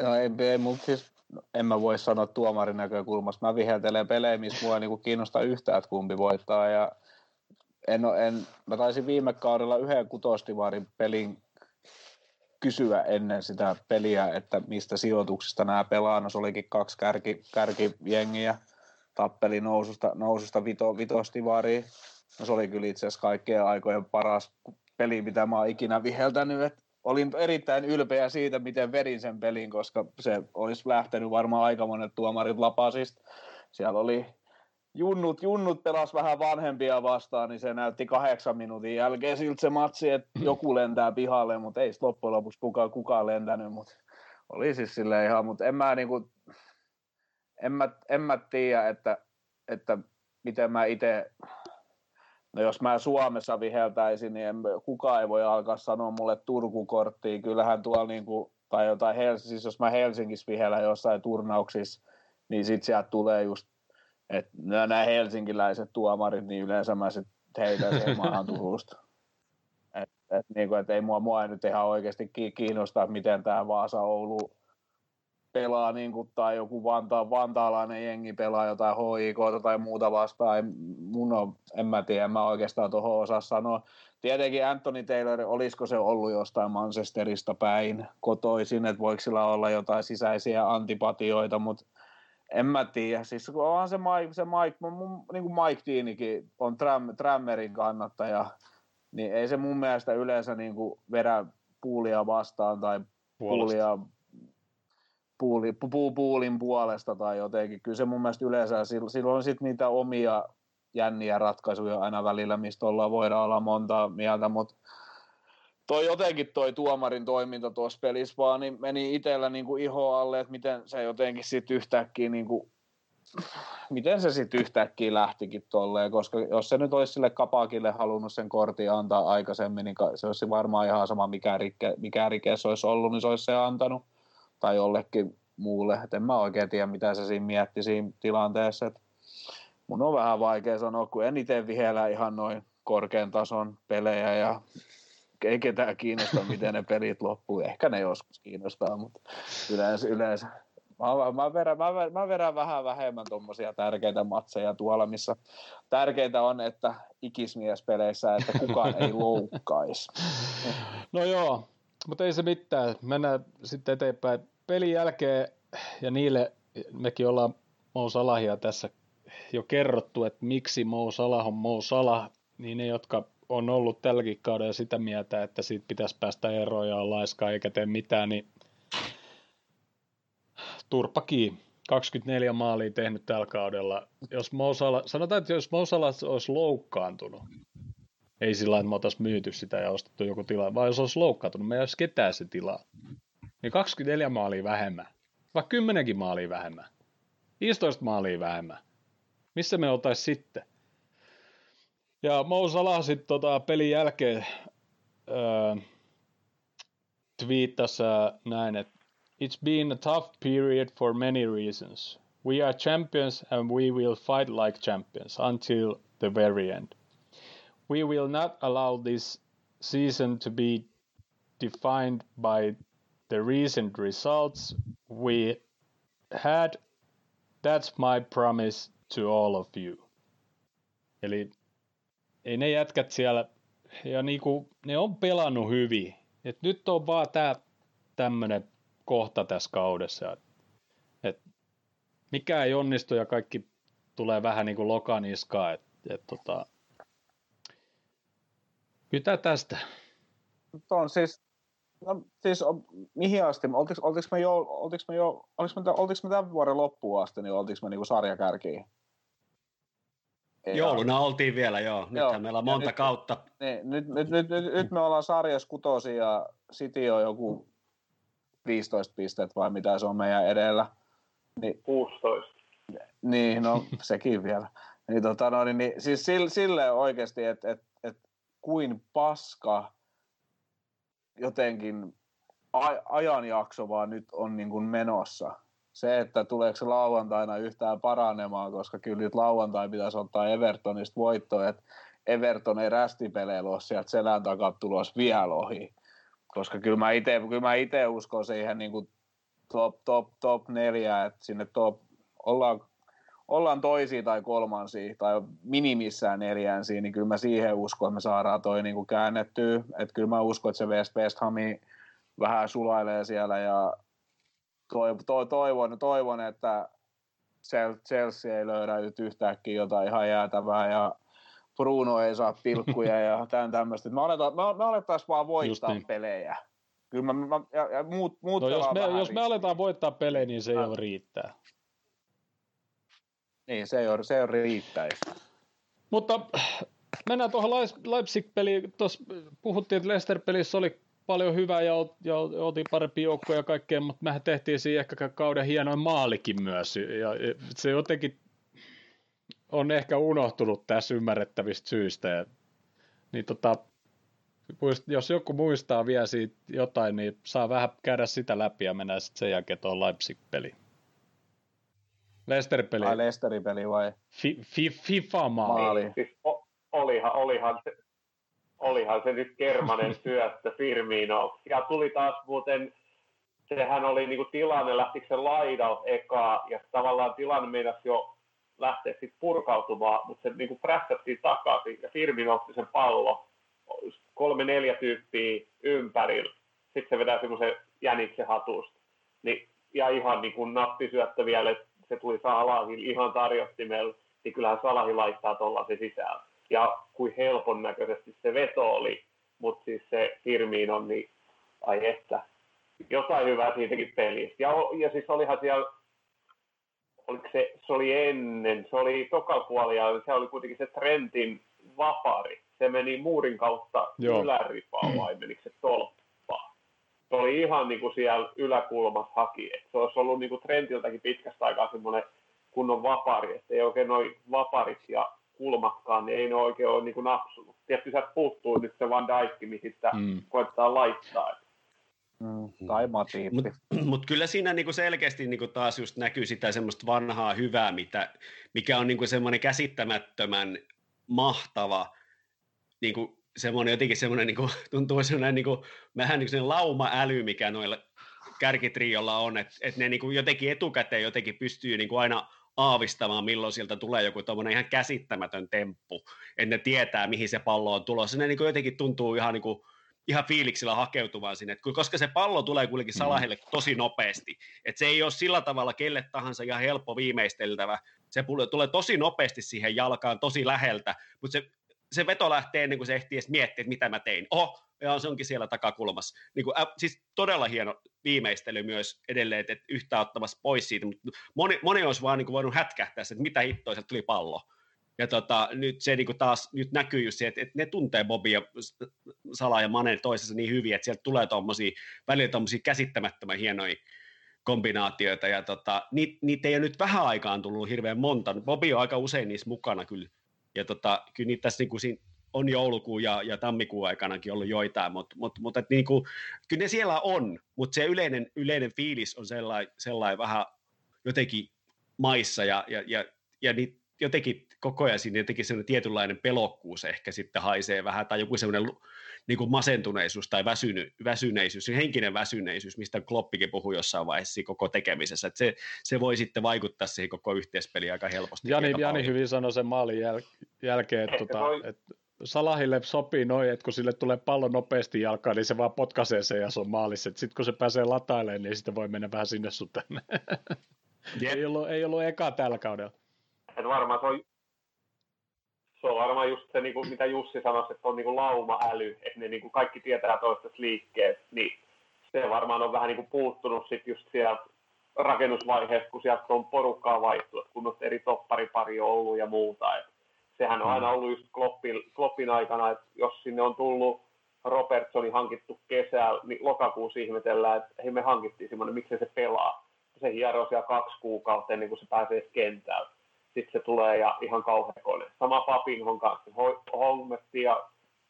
[SPEAKER 3] No ei, ei mutta siis en mä voi sanoa tuomarin näkökulmasta. Mä viheltelen pelejä, missä mua ei niinku kiinnosta yhtään, että kumpi voittaa. Ja en, en, mä taisin viime kaudella yhden kutostivarin pelin kysyä ennen sitä peliä, että mistä sijoituksista nämä pelaa. No se olikin kaksi kärki, kärkijengiä, tappeli noususta, noususta vito, vitostivariin. No se oli kyllä itse asiassa kaikkien aikojen paras peli, mitä mä oon ikinä viheltänyt. Et olin erittäin ylpeä siitä, miten vedin sen pelin, koska se olisi lähtenyt varmaan aika monet tuomarit lapasista. Siellä oli junnut, junnut pelas vähän vanhempia vastaan, niin se näytti kahdeksan minuutin jälkeen siltä se matsi, että joku lentää pihalle, mutta ei loppujen lopuksi kukaan, kukaan lentänyt, mutta oli siis silleen ihan, mutta en mä niinku, en mä, en mä tiedä, että, että miten mä itse No jos mä Suomessa viheltäisin, niin kukaan ei voi alkaa sanoa mulle Turkukorttia. Kyllähän tuolla niin kuin, tai jotain Helsingissä, siis jos mä Helsingissä vihellä jossain turnauksissa, niin sit sieltä tulee just, että nämä helsinkiläiset tuomarit, niin yleensä mä sit heitän sen maahan Turusta. Et, et, niin kuin, et ei mua, mua ei nyt ihan oikeasti kiinnosta, miten tämä Vaasa-Oulu pelaa niin kuin, tai joku Vanta, vantaalainen jengi pelaa jotain HIK tai muuta vastaan. Mun on, en mä tiedä, en mä oikeastaan tuohon osaa sanoa. Tietenkin Anthony Taylor, olisiko se ollut jostain Manchesterista päin kotoisin, että voiko sillä olla jotain sisäisiä antipatioita, mutta en mä tiedä. Siis onhan se Mike, se Mike niin kuin Mike Deanikin on Tram, Trammerin kannattaja, niin ei se mun mielestä yleensä niin kuin vedä puulia vastaan tai puulia puuli, pu, puulin puolesta tai jotenkin. Kyllä se mun mielestä yleensä, silloin on sitten niitä omia jänniä ratkaisuja aina välillä, mistä ollaan, voidaan olla monta mieltä, mutta toi jotenkin toi tuomarin toiminta tuossa pelissä vaan niin meni itsellä niin kuin iho alle, että miten se jotenkin sitten yhtäkkiä niin kuin, miten se sitten yhtäkkiä lähtikin tolleen, koska jos se nyt olisi sille kapakille halunnut sen kortin antaa aikaisemmin, niin se olisi varmaan ihan sama mikä rike, mikä rike se olisi ollut, niin se olisi se antanut tai jollekin muulle. Et en mä oikein tiedä, mitä se siinä mietti siinä tilanteessa. Et mun on vähän vaikea sanoa, kun en itse vihellä ihan noin korkean tason pelejä ja ei ketään kiinnosta, miten ne pelit loppuu. Ehkä ne joskus kiinnostaa, mutta yleensä, yleensä Mä, mä, verän, mä, verän, mä verän vähän vähemmän tuommoisia tärkeitä matseja tuolla, missä tärkeintä on, että ikismiespeleissä, että kukaan ei loukkaisi.
[SPEAKER 1] No joo, mutta ei se mitään. Mennään sitten eteenpäin. Pelin jälkeen, ja niille mekin ollaan Mo Salahia tässä jo kerrottu, että miksi Mo Salah on Mo Salah, niin ne, jotka on ollut tälläkin kaudella sitä mieltä, että siitä pitäisi päästä eroon ja on laiska eikä tee mitään, niin turpaki 24 maalia tehnyt tällä kaudella. Jos Mousala, sanotaan, että jos Mousala olisi loukkaantunut, ei sillä että me myyty sitä ja ostettu joku tila, vaan jos olisi loukkaantunut, me ei olisi ketään se tilaa. Niin 24 maalia vähemmän, vaikka 10 maalia vähemmän, 15 maalia vähemmän. Missä me oltaisiin sitten? Ja Mo Salah sitten tota, pelin jälkeen öö, twiittasi näin, että It's been a tough period for many reasons. We are champions and we will fight like champions until the very end. We will not allow this season to be defined by the recent results we had. That's my promise to all of you. Eli ei ne jätkät siellä, ja niinku, ne on pelannut hyvin. Et nyt on vaan tää tämmönen kohta tässä kaudessa. Et mikä ei onnistu ja kaikki tulee vähän niin kuin lokaniskaa. Et, et tota, mitä tästä?
[SPEAKER 3] on siis, no, siis mihin asti, oltiinko, oltiinko me jo, oltiinko me jo, oltiinko me, oltiinko me tämän vuoden loppuun asti, niin oltiinko me niin sarjakärkiin?
[SPEAKER 4] Jouluna oltiin vielä, joo. Nythän joo. meillä on monta nyt, kautta.
[SPEAKER 3] Niin, nyt, nyt, nyt, nyt, nyt, me ollaan sarjassa kutosi ja City on joku 15 pistettä vai mitä se on meidän edellä.
[SPEAKER 2] Niin, 16.
[SPEAKER 3] Niin, no sekin vielä. Niin, tota, no, niin, niin, siis sille, sille oikeasti, että et, et, kuin paska jotenkin ajanjakso vaan nyt on niin kuin menossa se, että tuleeko se lauantaina yhtään paranemaan, koska kyllä nyt lauantai pitäisi ottaa Evertonista voittoa, että Everton ei rästipeleillä ole sieltä selän takaa tulos vielä ohi. Koska kyllä mä itse kyllä mä ite uskon siihen niin kuin top, top, top neljä, että sinne top, ollaan, ollaan toisia tai kolmansia tai minimissään neljänsiä, niin kyllä mä siihen uskon, että me saadaan toi niin kuin käännettyä. Että kyllä mä uskon, että se West, West Hami vähän sulailee siellä ja toivon, toivon, toivon että Chelsea ei löydä nyt yhtäkkiä jotain ihan jäätävää ja Bruno ei saa pilkkuja ja [laughs] tämän tämmöistä. Me, aletaan, me, me alettaisiin vaan voittaa niin. pelejä. Kyllä mä, mä, ja, ja muut, muut
[SPEAKER 1] no, jos, me, jos me aletaan voittaa pelejä, niin se ei ole riittää.
[SPEAKER 3] Niin, se ei ole, se ei ole riittäisi.
[SPEAKER 1] Mutta mennään tuohon Leipzig-peliin. Tuossa puhuttiin, että Leicester-pelissä oli paljon hyvää ja, ja oltiin parempi joukkoja ja kaikkea, mutta mehän tehtiin siinä ehkä kauden hienoin maalikin myös. Ja se jotenkin on ehkä unohtunut tässä ymmärrettävistä syistä. Ja, niin tota, jos joku muistaa vielä siitä jotain, niin saa vähän käydä sitä läpi ja mennä sitten sen jälkeen tuohon Leipzig-peliin. Leicester-peli.
[SPEAKER 3] Vai Leicester-peli vai?
[SPEAKER 1] Fi, fi, FIFA-maali.
[SPEAKER 2] Niin, siis olihan, olihan se, olihan se nyt kermanen [laughs] syöttö Firmino. Ja tuli taas muuten, sehän oli niinku tilanne, lähtikö se laidalta ekaa, ja tavallaan tilanne meinasi jo lähteä sitten purkautumaan, mutta se niinku prässättiin takaisin, ja Firmino otti sen pallo, kolme neljä tyyppiä ympärillä, sitten se vetää semmoisen jäniksen hatusta. Niin, ja ihan niin kuin nappisyöttö vielä, että se tuli Salahin ihan tarjottimella, niin kyllähän Salahi laittaa se sisään ja kuin helpon näköisesti se veto oli, mutta siis se on niin ai että, jotain hyvää siitäkin pelistä. Ja, ja siis olihan siellä, oliko se, se oli ennen, se oli toka puoli, ja se oli kuitenkin se Trentin vapari. Se meni muurin kautta yläripaan vai menikö se tolppaan? Se oli ihan niin kuin siellä yläkulmassa haki. Et se olisi ollut niin kuin Trentiltäkin pitkästä aikaa semmoinen kunnon vapari, että ei oikein noin vaparit ja kulmatkaan, niin ei ne oikein ole niin kuin napsunut. Tietysti sieltä puuttuu nyt se Van Dijk, mihin sitä mm. koettaa laittaa.
[SPEAKER 3] Mm, tai Matip.
[SPEAKER 4] Mutta mut kyllä siinä niinku selkeästi niinku taas just näkyy sitä semmoista vanhaa hyvää, mitä, mikä on niinku semmoinen käsittämättömän mahtava, niinku semmoinen jotenkin semmoinen, niinku, tuntuu semmoinen niinku, vähän niin kuin lauma-äly, mikä noilla kärkitriolla on, että, että ne niin kuin jotenkin etukäteen jotenkin pystyy niin kuin aina aavistamaan, milloin sieltä tulee joku tuommoinen ihan käsittämätön temppu, että ne tietää, mihin se pallo on tulossa. Ne niin kuin jotenkin tuntuu ihan niin kuin, ihan fiiliksillä hakeutumaan sinne, Et koska se pallo tulee kuitenkin mm. Salahille tosi nopeasti, että se ei ole sillä tavalla kelle tahansa ihan helppo viimeisteltävä, se tulee tosi nopeasti siihen jalkaan, tosi läheltä, mutta se, se veto lähtee ennen kuin se ehtii edes miettiä, että mitä mä tein. Oho, ja se onkin siellä takakulmassa. Niin kuin, äh, siis todella hieno viimeistely myös edelleen, että yhtä ottamassa pois siitä, mutta moni, moni olisi vaan niin kuin voinut hätkähtää että mitä hittoa, sieltä tuli pallo. Ja tota, nyt se niin kuin taas nyt näkyy just se, että, että ne tuntee Bobby ja Sala ja Mane toisensa niin hyvin, että sieltä tulee tuommoisia, välillä tuommoisia käsittämättömän hienoja kombinaatioita, ja tota, niitä, niitä ei ole nyt vähän aikaan tullut hirveän monta. Bobby on aika usein niissä mukana kyllä, ja tota, kyllä niitä tässä niin kuin siinä on joulukuun ja, ja tammikuun aikanakin ollut joitain, mutta mut, mut, et niin kuin, kyllä ne siellä on, mutta se yleinen, yleinen fiilis on sellainen, sellainen vähän jotenkin maissa ja, ja, ja, ja niitä jotenkin koko ajan siinä jotenkin sellainen tietynlainen pelokkuus ehkä sitten haisee vähän, tai joku sellainen niin kuin masentuneisuus tai väsyny, väsyneisyys, henkinen väsyneisyys, mistä Kloppikin puhui jossain vaiheessa koko tekemisessä, että se, se voi sitten vaikuttaa siihen koko yhteispeliin aika helposti.
[SPEAKER 1] Jani, Jani hyvin sanoi sen maalin jäl- jälkeen, että, tota, että Salahille sopii noin, että kun sille tulee pallo nopeasti jalkaan, niin se vaan potkaisee sen ja se on maalissa. Sitten kun se pääsee latailemaan, niin sitten voi mennä vähän sinne sun tänne. Yep. ei, ollut, ei ollut eka tällä kaudella.
[SPEAKER 2] Et varmaan se on, se on varmaan just se, niin kuin, mitä Jussi sanoi, että on niin kuin lauma-äly, että ne niin kuin kaikki tietää toisesta liikkeet, niin se varmaan on vähän niin kuin puuttunut sitten just siellä rakennusvaiheessa, kun sieltä on porukkaa vaihtunut, kun on eri topparipari ollut ja muuta. Et sehän on aina ollut just Kloppin, Kloppin aikana, että jos sinne on tullut Robertsoni hankittu kesällä, niin lokakuussa ihmetellään, että hei me hankittiin semmoinen, miksi se pelaa. Se hieroo siellä kaksi kuukautta ennen kuin se pääsee kentälle sitten se tulee ja ihan kauhean kone. Sama Papinhon kanssa, hommettiin ja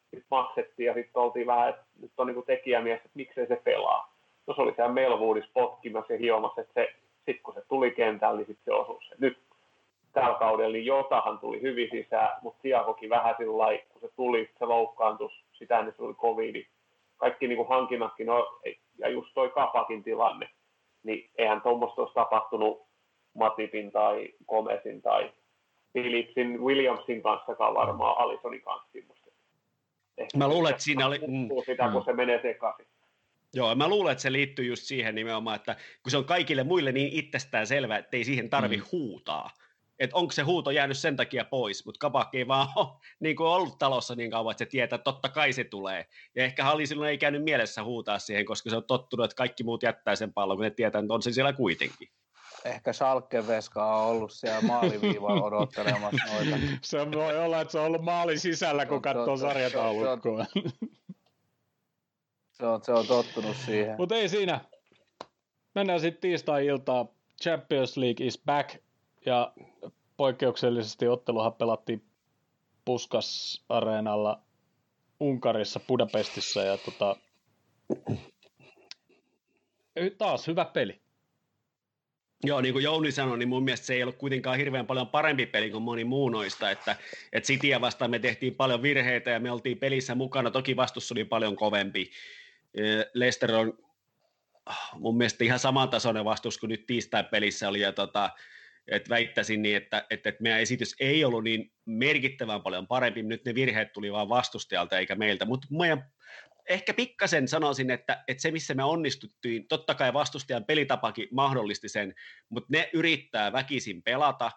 [SPEAKER 2] sitten maksettiin ja sitten oltiin vähän, että nyt on niinku tekijämies, että miksei se pelaa. No se oli siellä Melwoodissa potkimassa ja hiomassa, että se, sitten kun se tuli kentälle, niin sitten se osui se. Nyt tällä kaudella niin Jotahan tuli hyvin sisään, mutta Siakokin vähän sillä kun se tuli, se loukkaantus, sitä ennen se oli covid. Kaikki niin kuin hankinnatkin, no, ja just toi Kapakin tilanne, niin eihän tuommoista olisi tapahtunut Matipin tai Gomesin tai Philipsin, Williamsin kanssakaan varmaan Alisonin kanssa
[SPEAKER 4] Ehkä mä luulen, että siinä oli...
[SPEAKER 2] Mm, sitä, kun mm. se menee sekaisin.
[SPEAKER 4] Joo, mä luulen, että se liittyy just siihen nimenomaan, että kun se on kaikille muille niin itsestään selvä, että ei siihen tarvi mm. huutaa. Että onko se huuto jäänyt sen takia pois, mutta Kabak ei vaan ole [laughs] niin kuin ollut talossa niin kauan, että se tietää, että totta kai se tulee. Ja ehkä Halli silloin ei käynyt mielessä huutaa siihen, koska se on tottunut, että kaikki muut jättää sen pallon, kun ne tietää, että on se siellä kuitenkin
[SPEAKER 3] ehkä Schalke Veska on ollut siellä maaliviivalla [laughs] odottelemassa noita.
[SPEAKER 1] Se voi olla, että se on ollut maalin sisällä, kun katsoo sarjataulukkoa.
[SPEAKER 3] Se on, se on tottunut siihen.
[SPEAKER 1] Mutta ei siinä. Mennään sitten tiistai-iltaan. Champions League is back. Ja poikkeuksellisesti otteluhan pelattiin Puskas-areenalla Unkarissa, Budapestissa. Ja tota, taas hyvä peli.
[SPEAKER 4] Joo, niin kuin Jouni sanoi, niin mun mielestä se ei ollut kuitenkaan hirveän paljon parempi peli kuin moni muu noista, että, että Cityä vastaan me tehtiin paljon virheitä ja me oltiin pelissä mukana, toki vastus oli paljon kovempi. Leicester on mun mielestä ihan samantasoinen vastus kuin nyt tiistai pelissä oli, ja tota, että väittäisin niin, että, että, että meidän esitys ei ollut niin merkittävän paljon parempi, nyt ne virheet tuli vaan vastustajalta eikä meiltä, mutta meidän ehkä pikkasen sanoisin, että, että se missä me onnistuttiin, totta kai vastustajan pelitapakin mahdollisti sen, mutta ne yrittää väkisin pelata,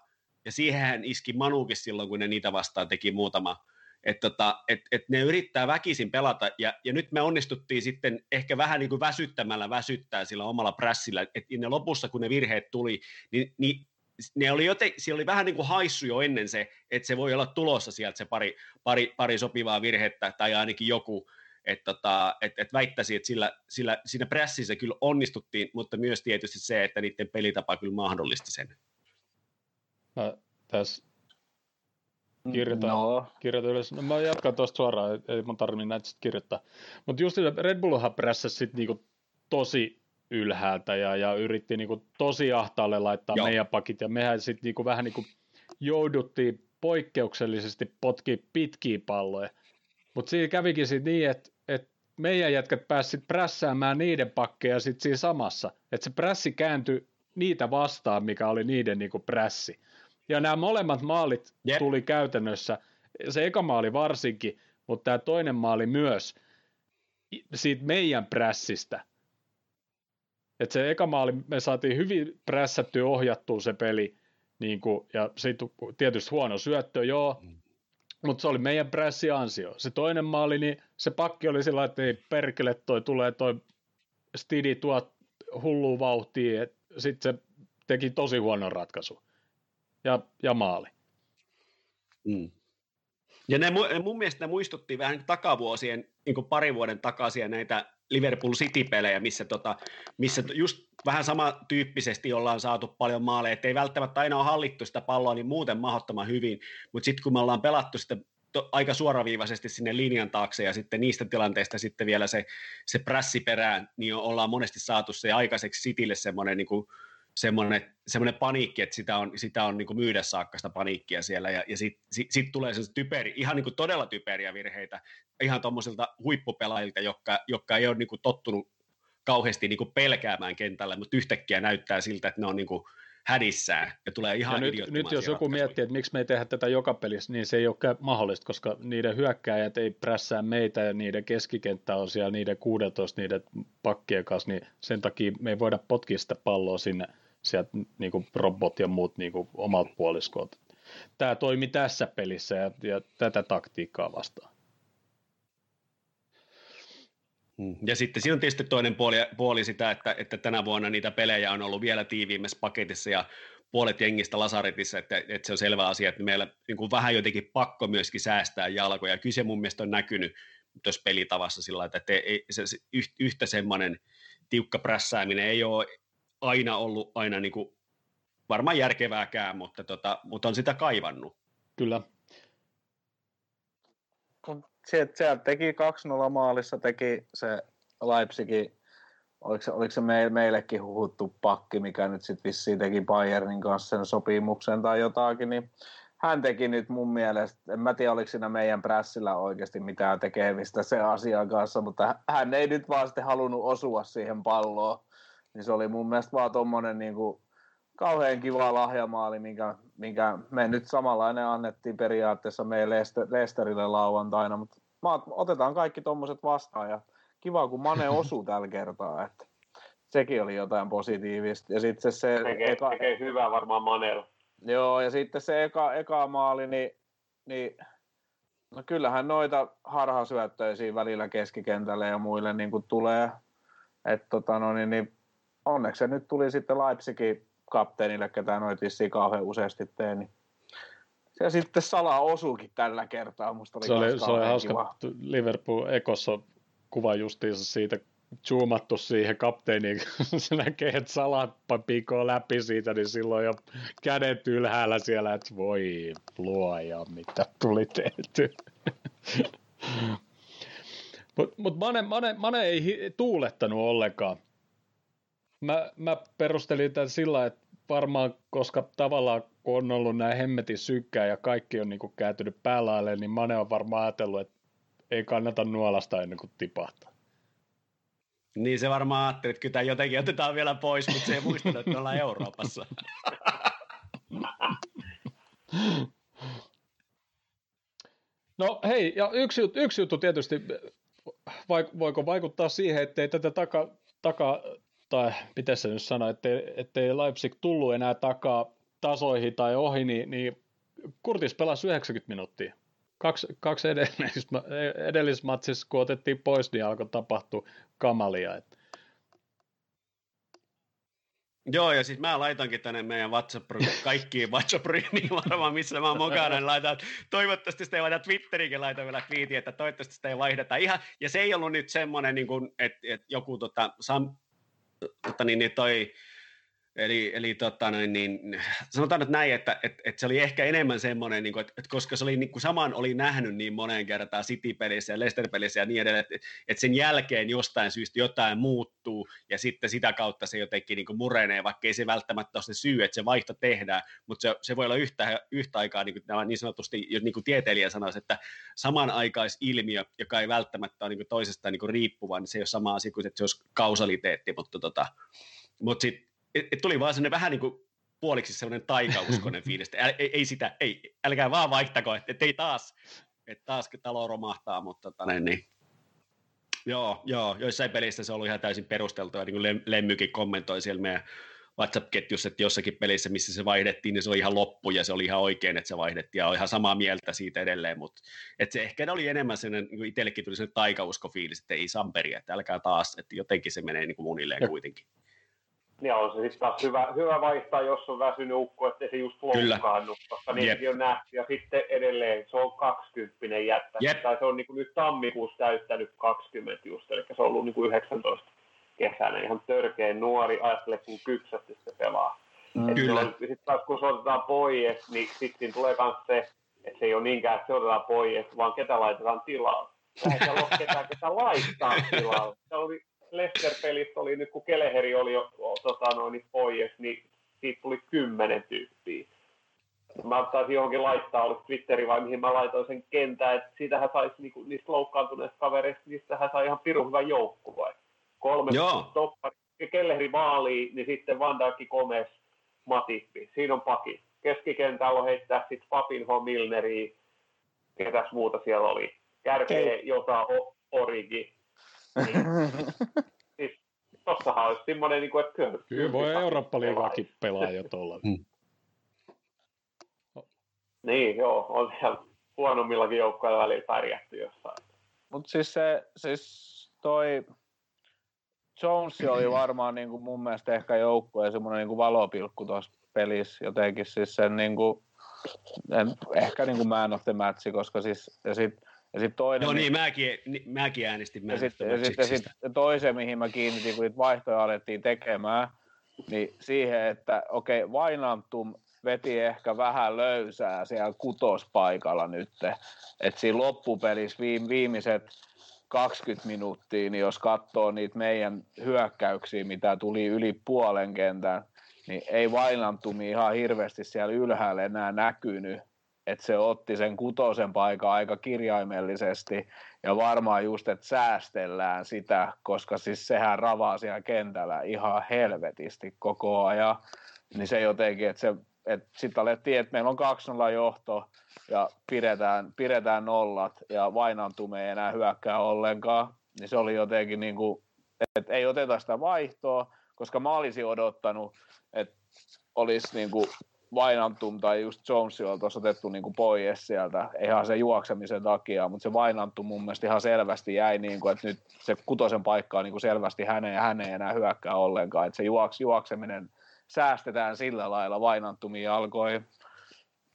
[SPEAKER 4] ja siihen iski Manukin silloin, kun ne niitä vastaan teki muutama, että tota, et, et ne yrittää väkisin pelata, ja, ja nyt me onnistuttiin sitten ehkä vähän niin kuin väsyttämällä väsyttää sillä omalla prässillä, että ne lopussa, kun ne virheet tuli, niin, niin ne oli joten, siellä oli vähän niin kuin haissu jo ennen se, että se voi olla tulossa sieltä se pari, pari, pari sopivaa virhettä, tai ainakin joku, että tota, et, et väittäisin, että sillä, sillä, siinä pressissä kyllä onnistuttiin, mutta myös tietysti se, että niiden pelitapa kyllä mahdollisti sen.
[SPEAKER 1] Mä tässä kirjoitan, no. kirjoitan ylös. No, mä jatkan tuosta suoraan, ei mun tarvitse näitä sitten kirjoittaa. Mutta just Red Bullhan prässäsi sitten niinku tosi ylhäältä ja, ja yritti niinku tosi ahtaalle laittaa Joo. meidän pakit ja mehän sitten niinku vähän niinku jouduttiin poikkeuksellisesti potki pitkiä palloja. Mutta siinä kävikin sitten niin, että et meidän jätkät pääsivät prässäämään niiden pakkeja sitten siinä samassa. Että se prässi kääntyi niitä vastaan, mikä oli niiden niinku prässi. Ja nämä molemmat maalit yep. tuli käytännössä, se eka maali varsinkin, mutta tämä toinen maali myös, siitä meidän prässistä. Et se eka maali me saatiin hyvin prässättyä ohjattua se peli, niin kuin, ja sitten tietysti huono syöttö, joo, mm. Mutta se oli meidän pressi ansio. Se toinen maali, niin se pakki oli sillä että ei perkele, toi tulee toi stidi tuo hullu vauhtia, sitten se teki tosi huonon ratkaisu. Ja, ja maali.
[SPEAKER 4] Mm. Ja ne, mun mielestä ne muistutti vähän takavuosien, niin kuin pari vuoden takaisin näitä Liverpool City-pelejä, missä, tota, missä just vähän samantyyppisesti ollaan saatu paljon maaleja, että ei välttämättä aina ole hallittu sitä palloa niin muuten mahdottoman hyvin, mutta sitten kun me ollaan pelattu sitä to, aika suoraviivaisesti sinne linjan taakse ja sitten niistä tilanteista sitten vielä se, se prässi perään, niin ollaan monesti saatu se aikaiseksi Citylle semmoinen niin semmoinen, semmoinen paniikki, että sitä on, sitä on niin myydä saakka sitä paniikkia siellä, ja, ja sitten sit, sit tulee se typeri, ihan niin todella typeriä virheitä, ihan tuommoisilta huippupelaajilta, jotka, jotka ei ole niin tottunut kauheasti niin kuin pelkäämään kentällä, mutta yhtäkkiä näyttää siltä, että ne on niin kuin hädissään ja tulee ihan
[SPEAKER 1] ja nyt, nyt jos joku miettii, että miksi me ei tehdä tätä joka pelissä, niin se ei ole mahdollista, koska niiden hyökkääjät ei prässää meitä ja niiden keskikenttä on siellä niiden 16 niiden pakkien kanssa, niin sen takia me ei voida potkia sitä palloa sinne sieltä niin kuin robot ja muut niin kuin omat puoliskot. Tämä toimi tässä pelissä ja, ja tätä taktiikkaa vastaan.
[SPEAKER 4] Hmm. Ja sitten siinä on tietysti toinen puoli, puoli sitä, että, että tänä vuonna niitä pelejä on ollut vielä tiiviimmässä paketissa ja puolet jengistä lasaretissa, että, että se on selvä asia, että meillä niin kuin vähän jotenkin pakko myöskin säästää jalkoja. Kyllä se mun mielestä on näkynyt tuossa pelitavassa sillä että ei, se, se, yhtä semmoinen tiukka prässääminen ei ole aina ollut aina niin kuin, varmaan järkevääkään, mutta, tota, mutta on sitä kaivannut.
[SPEAKER 1] Kyllä.
[SPEAKER 3] Sieltä, sieltä teki 2-0 maalissa, teki se Leipzigin, oliko se, oliko se me, meillekin huhuttu pakki, mikä nyt sitten vissiin teki Bayernin kanssa sen sopimuksen tai jotakin, niin hän teki nyt mun mielestä, en mä tiedä oliko siinä meidän prässillä oikeasti mitään tekemistä se asian kanssa, mutta hän ei nyt vaan sitten halunnut osua siihen palloon. Niin se oli mun mielestä vaan tuommoinen niin kuin kauhean kiva lahjamaali, minkä, minkä me nyt samanlainen annettiin periaatteessa meidän Lesterille lauantaina, mutta otetaan kaikki tuommoiset vastaan ja kiva kun Mane [laughs] osuu tällä kertaa, että sekin oli jotain positiivista. Ja sitten se, se
[SPEAKER 2] tekee, eka, tekee hyvää varmaan Manella.
[SPEAKER 3] Joo, ja sitten se eka, eka maali, niin, niin no kyllähän noita harhasyöttöjä siinä välillä keskikentälle ja muille niin kuin tulee. Että tota, no, niin, niin onneksi se nyt tuli sitten Leipzigin kapteenille, ketä noit vissiin kauhean useasti tee, niin se sitten salaa osuukin tällä kertaa. Musta oli
[SPEAKER 1] se oli, se oli hauska kiva. Liverpool Ekossa kuva justiinsa siitä zoomattu siihen kapteeniin, kun se näkee, että salat pikoo läpi siitä, niin silloin jo kädet ylhäällä siellä, että voi luoja, mitä tuli tehty. Mutta mut Mane, Mane, Mane ei tuulettanut ollenkaan mä, mä perustelin tämän sillä, että varmaan, koska tavallaan kun on ollut näin hemmetin sykkää ja kaikki on niin kuin kääntynyt päälaille, niin Mane on varmaan ajatellut, että ei kannata nuolasta ennen kuin tipahtaa.
[SPEAKER 4] Niin se varmaan ajatteli, että kyllä jotenkin otetaan vielä pois, mutta se ei muistanut, että ollaan Euroopassa. [laughs]
[SPEAKER 1] No hei, ja yksi, yksi juttu tietysti, voiko vaikuttaa siihen, ettei tätä taka, taka tai miten se nyt sanoi, ettei, ettei Leipzig tullut enää takaa tasoihin tai ohi, niin, niin Kurtis pelasi 90 minuuttia. Kaksi, kaksi edellis, edellismatsissa, kun otettiin pois, niin alkoi tapahtua kamalia. Että.
[SPEAKER 4] Joo, ja siis mä laitankin tänne meidän WhatsApp [laughs] kaikkiin WhatsApp-ryhmiin varmaan, missä mä mukana, niin laitan, toivottavasti sitä ei laita Twitteriinkin laita vielä twiitin, että toivottavasti sitä ei vaihdeta. Ihan, ja se ei ollut nyt semmoinen, niin kuin, että, että joku tota, Sam, mutta niin, niin toi Eli, eli tota noin, niin, sanotaan nyt näin, että, että, että se oli ehkä enemmän semmoinen, niin että, että koska se oli niin kuin saman oli nähnyt niin moneen kertaan City-pelissä ja Leicester-pelissä ja niin edelleen, että, että sen jälkeen jostain syystä jotain muuttuu ja sitten sitä kautta se jotenkin niin kuin murenee, vaikka ei se välttämättä ole se syy, että se vaihto tehdään, mutta se, se voi olla yhtä, yhtä aikaa, niin, kuin niin sanotusti, niin kuin tieteilijä sanoisi, että samanaikaisilmiö, joka ei välttämättä ole niin kuin toisestaan niin kuin riippuva, niin se ei ole sama asia kuin että se olisi kausaliteetti, mutta, tota, mutta sitten et, et tuli vaan sellainen vähän niin kuin puoliksi sellainen taikauskonen [laughs] fiilis, ei, ei, ei, sitä, ei, älkää vaan vaihtako, että et ei taas, että taas talo romahtaa, mutta tota, niin, niin. Joo, joo, joissain pelissä se oli ihan täysin perusteltua, niin kuin Lemmykin kommentoi siellä meidän WhatsApp-ketjussa, että jossakin pelissä, missä se vaihdettiin, niin se oli ihan loppu ja se oli ihan oikein, että se vaihdettiin ja on ihan samaa mieltä siitä edelleen, mutta että se ehkä oli enemmän sellainen, niin itsellekin tuli sellainen taikausko-fiilis, että ei Samperi, että älkää taas, että jotenkin se menee niin kuin munilleen ja. kuitenkin.
[SPEAKER 2] Ja on se sitten taas hyvä, hyvä vaihtaa, jos on väsynyt ukko, ettei se just loukkaannut, koska niitäkin on nähty. Ja sitten edelleen se on 20 jättä, yep. tai se on niin kuin nyt tammikuussa täyttänyt 20 just, eli se on ollut niin kuin 19 kesänä ihan törkeä nuori, ajattele kun kypsästi se pelaa. Mm. Kyllä. Sitten taas kun se otetaan pois, niin sitten tulee myös se, että se ei ole niinkään, että se otetaan pois, vaan ketä laitetaan tilaa. Eihän siellä ole ketään, ketä laittaa tilaa. Se oli Leicester-pelistä oli nyt, kun Keleheri oli jo tota, noin, pois, niin siitä tuli kymmenen tyyppiä. Mä taisin johonkin laittaa, oli Twitteri vai mihin mä laitoin sen kentään, että siitähän saisi niinku, niistä loukkaantuneista kavereista, niistähän sai ihan pirun hyvän vai Kolme toppari, Kelehri maali, niin sitten Van Dijk, Gomez, Matippi. Siinä on paki. Keskikentällä on heittää sitten Papinho, Milneri, ketäs muuta siellä oli. Kärkeä, Jota, Origi, niin. siis, [laughs] tossahan olisi semmoinen, niin kuin, että kyllä.
[SPEAKER 1] Kyllä voi Eurooppa-liigaakin pelaa jo tuolla. Mm.
[SPEAKER 2] Niin, joo, on siellä huonommillakin joukkoilla välillä pärjätty jossain.
[SPEAKER 3] Mutta siis se, siis toi Jones oli varmaan niin kuin mun mielestä ehkä joukko ja semmoinen niin kuin valopilkku tuossa pelissä jotenkin siis sen niin kuin, en, ehkä niin kuin man of the match, koska siis, ja sit, ja sit toinen...
[SPEAKER 4] No niin, mäkin, mäkin äänestin ja sitten ja sit,
[SPEAKER 3] ja sit toisen, mihin mä kiinnitin, kun niitä vaihtoja alettiin tekemään, niin siihen, että okei, okay, Vainantum veti ehkä vähän löysää siellä kutospaikalla nyt. Että siinä loppupelissä viimeiset 20 minuuttia, niin jos katsoo niitä meidän hyökkäyksiä, mitä tuli yli puolen kentän, niin ei Vainantumi ihan hirveästi siellä ylhäällä enää näkynyt että se otti sen kutosen paikan aika kirjaimellisesti ja varmaan just, että säästellään sitä, koska siis sehän ravaa siellä kentällä ihan helvetisti koko ajan, niin se jotenkin, että se että sitten alettiin, että meillä on 2-0 johto ja pidetään, pidetään nollat ja Vainantume ei enää hyökkää ollenkaan, niin se oli jotenkin niin kuin, että ei oteta sitä vaihtoa, koska mä olisin odottanut, että olisi niin kuin Vainantum tai just Jones oltaisiin otettu niin kuin pois sieltä, ihan se juoksemisen takia, mutta se Vainantum mun mielestä ihan selvästi jäi, niin kuin, että nyt se kutosen paikka on niin kuin selvästi häneen ja häneen enää hyökkää ollenkaan, että se juoks, juokseminen säästetään sillä lailla. Vainantumiin alkoi,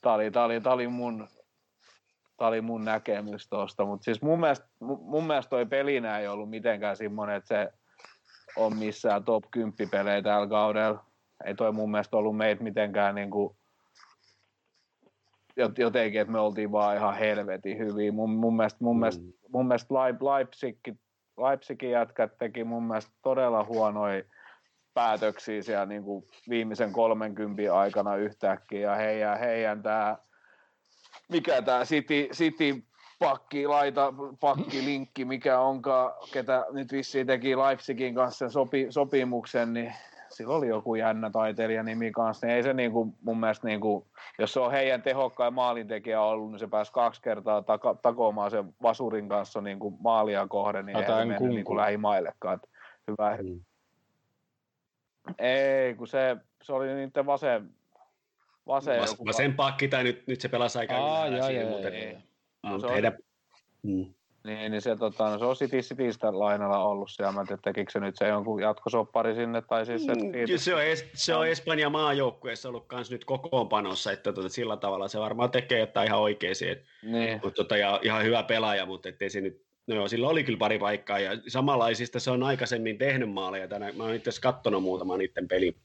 [SPEAKER 3] tämä oli, tämä oli, tämä oli mun Tämä oli mun näkemys tuosta, mutta siis mun mielestä, mun mielestä toi pelinä ei ollut mitenkään semmoinen, että se on missään top 10 pelejä tällä kaudella ei toi mun mielestä ollut meitä mitenkään niin kuin, jotenkin, että me oltiin vaan ihan helvetin hyviä. Mun, mun mielestä, mun mm. mielestä, mun mielestä Leipzig, Leipzigin jätkät teki mun mielestä todella huonoja päätöksiä siellä niin kuin viimeisen 30 aikana yhtäkkiä ja heidän, heidän tämä mikä tämä City, City pakki, laita, pakki, linkki, mikä onkaan, ketä nyt vissiin teki Leipzigin kanssa sopi, sopimuksen, niin sillä oli joku jännä taiteilija nimi kanssa, niin ei se niinku, mun mielestä, niinku, jos se on heidän tehokkain maalintekijä ollut, niin se pääsi kaksi kertaa taka, takomaan sen vasurin kanssa niinku maalia kohden, niin ei se mennyt niinku lähimaillekaan. Hyvä. Mm. Ei, kun se, se oli niiden vasen,
[SPEAKER 4] vasen, Vas, vasen pakki, tai nyt, nyt se pelasi aika Aa,
[SPEAKER 3] muuten. Ei. No, se heidän... Mm. Niin, niin se, tota, no, se on City Citystä lainalla ollut siellä. Mä en tiedä, tekikö se nyt se jonkun jatkosoppari sinne. Tai siis se,
[SPEAKER 4] mm, Kyllä se on, es, se on Espanja maajoukkueessa ollut kans nyt kokoonpanossa, että tota, sillä tavalla se varmaan tekee jotain ihan oikein. Niin. Mutta tota, ja, ihan hyvä pelaaja, mutta ettei se nyt No joo, sillä oli kyllä pari paikkaa ja samanlaisista se on aikaisemmin tehnyt maaleja. Tänä, mä oon itse asiassa katsonut muutama niiden pelin,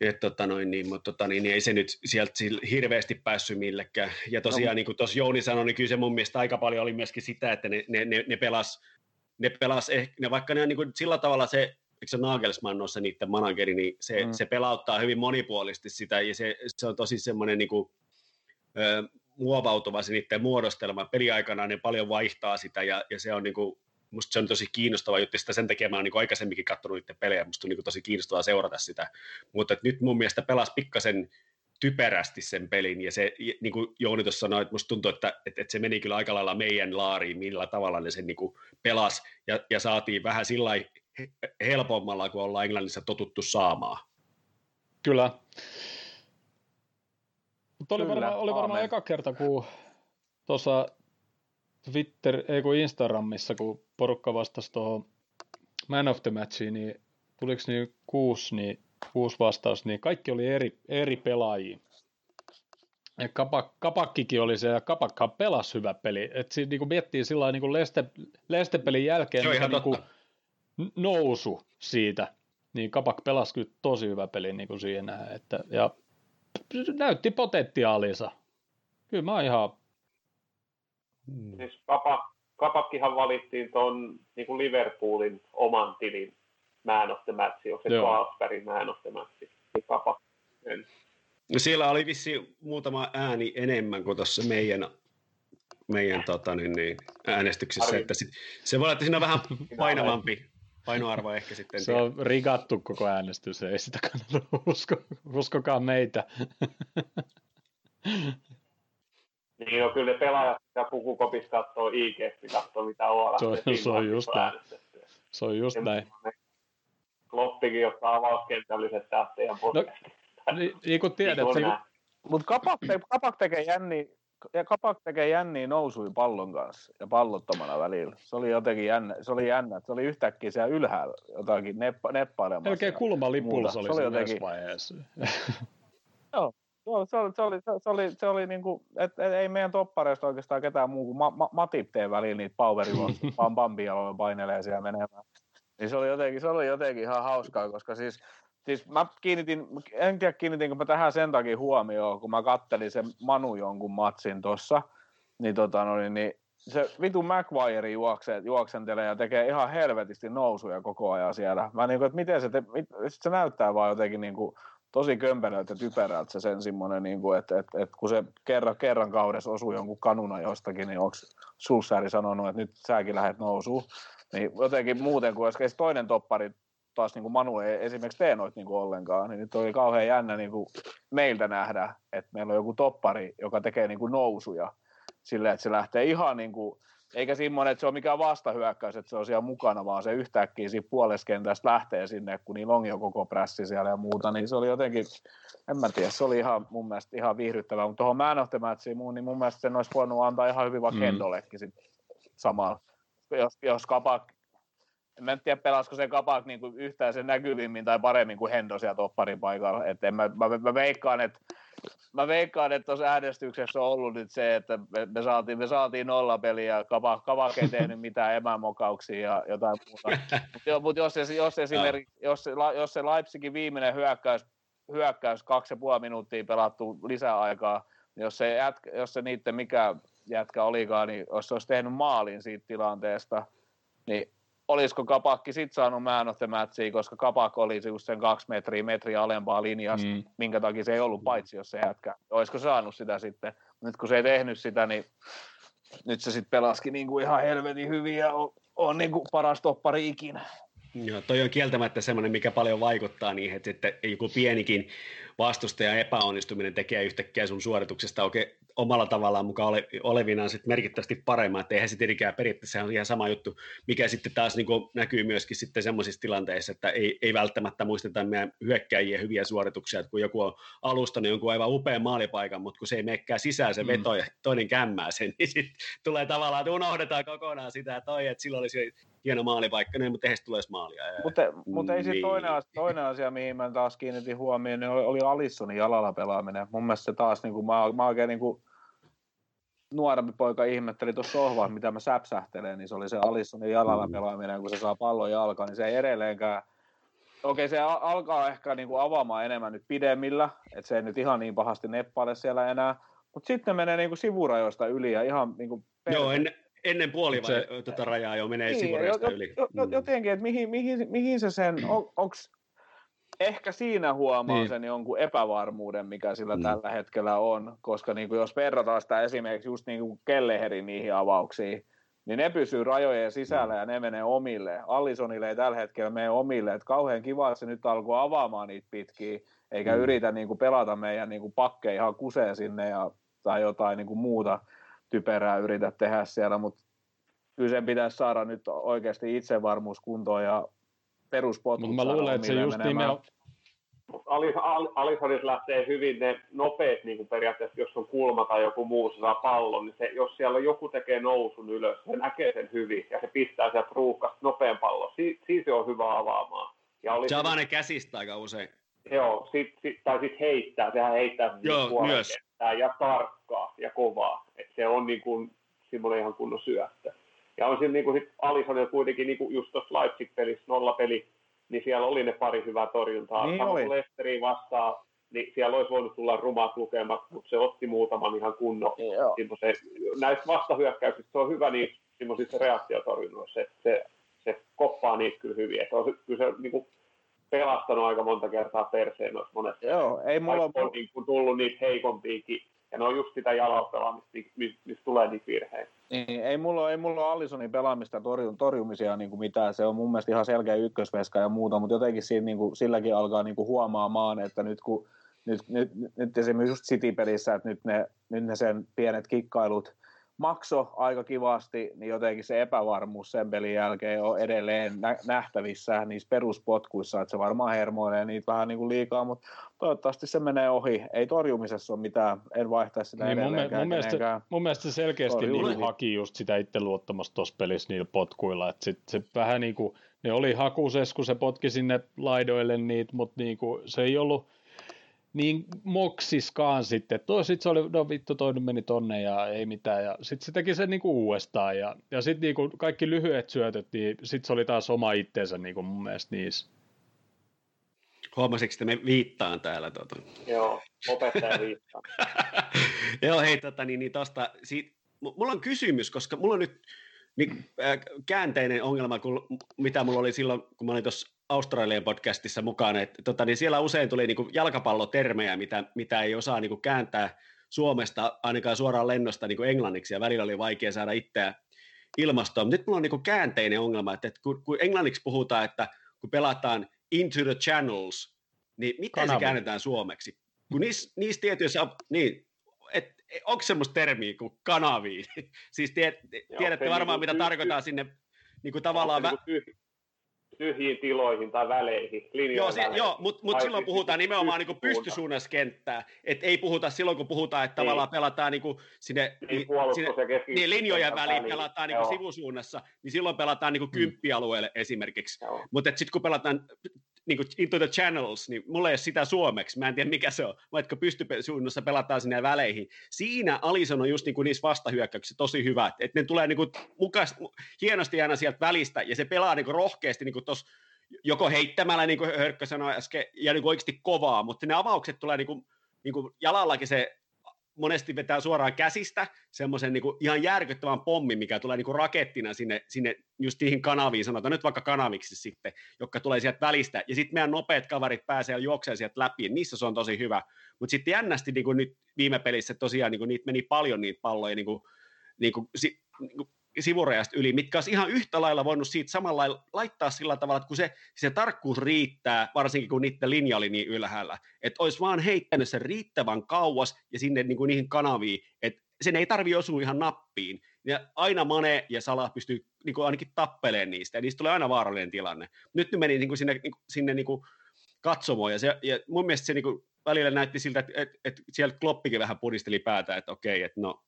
[SPEAKER 4] Et, tota noin, niin, mutta tota, niin, niin, ei se nyt sieltä hirveästi päässyt millekään. Ja tosiaan, no, niin kuin tuossa Jouni sanoi, niin kyllä se mun mielestä aika paljon oli myöskin sitä, että ne, ne, ne, ne pelas, ne pelas ehkä, ne, vaikka ne on niin kuin sillä tavalla se, eikö se Nagelsmann ole se niiden manageri, niin se, mm. se pelauttaa hyvin monipuolisesti sitä, ja se, se on tosi semmoinen niin kuin, ö, muovautuva se niiden muodostelma. Peliaikana ne paljon vaihtaa sitä, ja, ja se on niin kuin, musta se on tosi kiinnostava juttu, sitä sen takia mä oon niin aikaisemminkin katsonut niiden pelejä, musta on niin tosi kiinnostavaa seurata sitä, mutta nyt mun mielestä pelas pikkasen typerästi sen pelin, ja se, niin kuin Jouni tuossa sanoi, että musta tuntuu, että, että, että se meni kyllä aika lailla meidän laariin, millä tavalla ne sen niin kuin pelas, ja, ja saatiin vähän sillä helpommalla, kun ollaan Englannissa totuttu saamaan.
[SPEAKER 1] Kyllä. Mutta oli, varmaan, oli varmaan eka kerta, kun tuossa Twitter, ei kun Instagramissa, kun porukka vastasi tuohon Man of the Matchiin, niin tuliko niin kuusi, niin kuusi vastaus, niin kaikki oli eri, eri pelaajia. Ja Kapak, Kapakkikin oli se, ja Kapakka pelasi hyvä peli. Et siinä niin miettii sillä niin Leste, Leste-pelin jälkeen
[SPEAKER 4] se
[SPEAKER 1] niin kuin nousu siitä, niin Kapak pelasi kyllä tosi hyvä peli niin kuin siihen nähdään, että, ja näytti potentiaalinsa. Kyllä mä oon ihan
[SPEAKER 2] Mm. Siis Kapa, Kapakkihan valittiin tuon niin Liverpoolin oman tilin man of the match, onko se Klasbergin man of the match, niin Kapak.
[SPEAKER 4] No siellä oli vissi muutama ääni enemmän kuin tuossa meidän, meidän tota, niin, niin, äänestyksessä, Arvi. että sit, se voi olla, että siinä on vähän painavampi painoarvo ehkä sitten.
[SPEAKER 1] Se on rigattu koko äänestys, ei sitä kannata [laughs] usko, uskokaa meitä. [laughs]
[SPEAKER 2] Niin on kyllä ne pelaajat, mitä pukukopissa katsoo IG, katsoo mitä on.
[SPEAKER 1] Se on, se on just näin. Se on just näin.
[SPEAKER 2] Kloppikin, jotka avauskentälliset teidän no,
[SPEAKER 1] niin, niin kuin tiedät. Niin
[SPEAKER 3] kuin... Mutta Kapak, te, Kapak tekee jänni, ja Kapak tekee jänniä nousui pallon kanssa ja pallottomana välillä. Se oli jotenkin jännä, se oli jännä, se oli yhtäkkiä siellä ylhäällä jotakin neppa, neppailemassa.
[SPEAKER 1] Melkein kulmalipulla se oli, se oli jotenkin... vaiheessa.
[SPEAKER 3] Joo, Joo, se oli, se oli, se oli, se oli niin kuin, et, et, ei meidän toppareista oikeastaan ketään muu kuin ma, ma, Matip tee väliin niitä powerilon, [laughs] pam bambialoja painelee siellä menemään. Niin se oli jotenkin, se oli jotenkin ihan hauskaa, koska siis, siis mä kiinnitin, en tiedä kiinnitinkö mä tähän sen takia huomioon, kun mä kattelin sen Manu jonkun matsin tossa, niin, tota, no, niin, niin se vitu McWire juoksee, juoksentelee ja tekee ihan helvetisti nousuja koko ajan siellä. Mä niin kuin, että miten se, te, mit, se näyttää vaan jotenkin niin kuin, tosi kömpelöltä ja typerältä se sen semmoinen, niin kuin, että, että, että, kun se kerran, kerran kaudessa osuu jonkun kanuna jostakin, niin onko Sulsääri sanonut, että nyt säkin lähdet nousuun. Niin jotenkin muuten, kun olisi toinen toppari taas niin kuin Manu ei esimerkiksi tee noita niin kuin ollenkaan, niin nyt oli kauhean jännä niin kuin meiltä nähdä, että meillä on joku toppari, joka tekee niin kuin nousuja silleen, että se lähtee ihan niin kuin eikä semmoinen, että se on mikään vastahyökkäys, että se on siellä mukana, vaan se yhtäkkiä siinä puoleskentästä lähtee sinne, kun niillä on jo koko prässi siellä ja muuta, niin se oli jotenkin, en mä tiedä, se oli ihan mun mielestä ihan viihdyttävää, mutta tuohon Man of the Matchiin muun, niin mun mielestä sen olisi voinut antaa ihan hyvin vaikka mm. Kendollekin sitten samalla. Jos, jos Kapak, en tiedä pelasko se Kapak niin kuin yhtään sen näkyvimmin tai paremmin kuin Hendo siellä topparin paikalla, että en mä, mä, mä veikkaan, että mä veikkaan, että tuossa äänestyksessä on ollut nyt se, että me, me saatiin, me saatiin nollapeliä, kava, Kavak ei tehnyt mitään emämokauksia ja jotain muuta. [laughs] Mutta mut jos, jos, esimerkiksi, jos, se, jos se Leipzigin viimeinen hyökkäys, hyökkäys kaksi ja puoli minuuttia pelattu lisäaikaa, niin jos se, jätkä, jos se niiden mikä jätkä olikaan, niin jos se olisi tehnyt maalin siitä tilanteesta, niin olisiko Kapakki sitten saanut man of the matchia, koska Kapak oli just sen kaksi metriä, metriä alempaa linjasta, mm. minkä takia se ei ollut paitsi, jos se jätkä. Olisiko saanut sitä sitten? Nyt kun se ei tehnyt sitä, niin nyt se sitten pelaski niin kuin ihan helvetin hyvin ja on, on niin kuin paras toppari ikinä.
[SPEAKER 4] Joo, toi on kieltämättä semmoinen, mikä paljon vaikuttaa niihin, että, että joku pienikin vastustajan epäonnistuminen tekee yhtäkkiä sun suorituksesta oikein omalla tavallaan mukaan ole, olevinaan sit merkittävästi paremmin, että eihän se tietenkään periaatteessa on ihan sama juttu, mikä sitten taas niin näkyy myöskin sitten semmoisissa tilanteissa, että ei, ei välttämättä muisteta meidän hyökkäjien hyviä suorituksia, että kun joku on alusta, niin jonkun aivan upea maalipaikan, mutta kun se ei menekään sisään se mm. veto mm. ja toinen kämmää sen, [laughs] niin sitten tulee tavallaan, että unohdetaan kokonaan sitä, että, toi, että silloin olisi hieno maalipaikka, niin, mutta eihän se tulisi maalia.
[SPEAKER 3] Mutta, mutta ei niin. toinen, asia, toinen asia, mihin mä taas kiinnitin huomioon, niin oli, Alissonin jalalla pelaaminen. Mun mielestä se taas, niin kuin, mä, mä oikein niin kuin, nuorempi poika ihmetteli tuossa sohvaa, mitä mä säpsähtelen, niin se oli se Alissonin jalalla mm. pelaaminen, kun se saa pallon jalkaan, niin se ei edelleenkään okei, se alkaa ehkä niinku avaamaan enemmän nyt pidemmillä, että se ei nyt ihan niin pahasti neppaile siellä enää, mutta sitten menee niinku sivurajoista yli ja ihan niinku
[SPEAKER 4] Joo, en, ennen puoli se, tuota rajaa jo menee niin, sivurajoista jo, yli. Jo,
[SPEAKER 3] jo, mm. jotenkin, että mihin, mihin, mihin se sen, on, onks, ehkä siinä huomaa niin. sen jonkun epävarmuuden, mikä sillä mm. tällä hetkellä on, koska niin kuin jos verrataan sitä esimerkiksi just niin kuin Kelleherin niihin avauksiin, niin ne pysyy rajojen sisällä ja ne menee omille. Allisonille ei tällä hetkellä mene omille. Et kauhean kiva, että se nyt alkoi avaamaan niitä pitkiä, eikä mm. yritä niin kuin pelata meidän niin kuin pakkeja ihan kuseen sinne ja, tai jotain niin kuin muuta typerää yritä tehdä siellä, mutta kyllä sen pitäisi saada nyt oikeasti itsevarmuus kuntoon ja peruspotkut
[SPEAKER 1] Mutta mä luulen, että se just nimenomaan...
[SPEAKER 2] Alisonissa lähtee hyvin ne nopeat niin kuin periaatteessa, jos on kulma tai joku muu saa pallon, niin se, jos siellä joku tekee nousun ylös, se näkee sen hyvin ja se pistää sieltä ruuhkasta nopean pallon. Si, siis se on hyvä avaamaan.
[SPEAKER 4] Ja oli se avaa ne käsistä aika usein.
[SPEAKER 2] Joo, sit, sit, tai sitten heittää, sehän heittää
[SPEAKER 4] Joo, myös.
[SPEAKER 2] ja tarkkaa ja kovaa. Et se on niin kuin, semmoinen ihan kunnon syöttö. Ja on siinä niin kuin sit Alisonilla kuitenkin niin kuin just tuossa Leipzig-pelissä, nollapeli, niin siellä oli ne pari hyvää torjuntaa. Niin Samoin Lesteriin vastaan, niin siellä olisi voinut tulla rumat lukemat, mutta se otti muutaman ihan kunnon. Se, näistä vastahyökkäyksistä se on hyvä niin semmoisissa reaktiotorjunnoissa, että se, se koppaa niitä kyllä hyvin. Että on, kyllä se niin kuin, pelastanut aika monta kertaa perseen noissa monesti.
[SPEAKER 3] Joo, ei mulla
[SPEAKER 2] on... on niin kuin, tullut niitä heikompiakin, ja ne on just sitä jalapelaamista, mistä tulee niitä virheitä.
[SPEAKER 3] Niin, ei mulla, ei mulla Allisonin pelaamista torjun, torjumisia niin kuin mitään. Se on mun mielestä ihan selkeä ykkösveska ja muuta, mutta jotenkin siinä, niin kuin, silläkin alkaa niin kuin huomaamaan, että nyt kun nyt, nyt, nyt esimerkiksi just City-pelissä, että nyt ne, nyt ne sen pienet kikkailut makso aika kivasti, niin jotenkin se epävarmuus sen pelin jälkeen on edelleen nä- nähtävissä niissä peruspotkuissa, että se varmaan hermoilee niitä vähän niin kuin liikaa, mutta toivottavasti se menee ohi. Ei torjumisessa ole mitään, en vaihtaisi sitä niin mun, mun,
[SPEAKER 1] mielestä, mun mielestä se selkeästi niin haki just sitä itseluottamusta tuossa pelissä niillä potkuilla, että sit se vähän niin kuin, ne oli hakuses, kun se potki sinne laidoille niitä, mutta niin kuin, se ei ollut, niin moksiskaan sitten. Tuo sitten se oli, no vittu, toinen meni tonne ja ei mitään. Ja sitten se teki sen niinku uudestaan. Ja, ja sitten niinku kaikki lyhyet syötöt, niin sitten se oli taas oma itteensä niinku mun mielestä niissä.
[SPEAKER 4] Huomasitko, että me viittaan täällä? Tota?
[SPEAKER 2] Joo, opettaja viittaa. [laughs]
[SPEAKER 4] Joo, hei, tota, niin, niin tosta, siitä, mulla on kysymys, koska mulla on nyt niin, äh, käänteinen ongelma, kun, mitä mulla oli silloin, kun mä olin tuossa Australian podcastissa mukana, että tota, niin siellä usein tuli niin kuin jalkapallotermejä, mitä, mitä ei osaa niin kuin kääntää Suomesta ainakaan suoraan lennosta niin kuin englanniksi, ja välillä oli vaikea saada itseä ilmastoon. Nyt mulla on niin kuin käänteinen ongelma, että, että kun, kun englanniksi puhutaan, että kun pelataan into the channels, niin miten Kanava. se käännetään suomeksi? Kun niissä, niissä tietyissä, niin, et, onko semmoista termiä kuin kanaviin? [laughs] siis tied, tiedätte varmaan, mitä tarkoittaa sinne niin kuin tavallaan... Vä-
[SPEAKER 2] tyhjiin tiloihin tai väleihin.
[SPEAKER 4] Joo, se, joo mutta mut silloin siis puhutaan nimenomaan niin pystysuunnassa kenttää. Et ei puhuta silloin, kun puhutaan, että niin. tavallaan pelataan niin kuin sinne, niin, sinne niin, linjojen väliin niin, pelataan niin kuin sivusuunnassa, niin silloin pelataan niin kuin mm. kymppialueelle esimerkiksi. Mutta sitten kun pelataan niin kuin Into the Channels, niin mulla ei ole sitä suomeksi, mä en tiedä mikä se on, vaikka pystysuunnassa pelataan sinne väleihin. Siinä Alison on just niin kuin niissä vastahyökkäyksissä tosi hyvä, että ne tulee niin kuin mukas, hienosti aina sieltä välistä, ja se pelaa niin kuin rohkeasti niin kuin tossa, joko heittämällä, niin kuin Hörkkö sanoi äsken, ja niin kuin oikeasti kovaa, mutta ne avaukset tulee niin kuin, niin kuin jalallakin se monesti vetää suoraan käsistä semmoisen niin ihan järkyttävän pommin, mikä tulee niin kuin rakettina sinne, sinne just niihin kanaviin, sanotaan nyt vaikka kanaviksi sitten, jotka tulee sieltä välistä, ja sitten meidän nopeat kaverit pääsee juoksemaan sieltä läpi, niissä se on tosi hyvä, mutta sitten jännästi niin kuin nyt viime pelissä tosiaan niin kuin niitä meni paljon niitä palloja niin kuin, niin kuin, niin kuin sivurajasta yli, mitkä olisi ihan yhtä lailla voinut siitä samalla laittaa sillä tavalla, että kun se, se tarkkuus riittää, varsinkin kun niiden linja oli niin ylhäällä, että olisi vaan heittänyt sen riittävän kauas ja sinne niin kuin niihin kanaviin, että sen ei tarvi osua ihan nappiin. Ja aina Mane ja Salah pystyy niin kuin ainakin tappeleen niistä, ja niistä tulee aina vaarallinen tilanne. Nyt ne meni niin kuin sinne, niin kuin, sinne niin kuin katsomoon, ja, se, ja mun mielestä se niin kuin välillä näytti siltä, että, että, että sieltä Kloppikin vähän pudisteli päätä, että okei, että no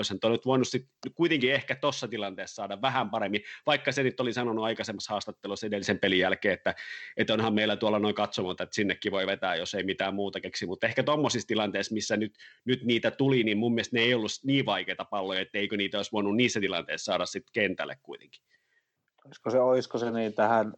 [SPEAKER 4] olisihan tuo nyt voinut sit kuitenkin ehkä tuossa tilanteessa saada vähän paremmin, vaikka se nyt oli sanonut aikaisemmassa haastattelussa edellisen pelin jälkeen, että, että onhan meillä tuolla noin katsomot, että sinnekin voi vetää, jos ei mitään muuta keksi, mutta ehkä tuommoisissa tilanteissa, missä nyt, nyt niitä tuli, niin mun mielestä ne ei ollut niin vaikeita palloja, että eikö niitä olisi voinut niissä tilanteissa saada sitten kentälle kuitenkin.
[SPEAKER 3] Olisiko se, olisiko se niin tähän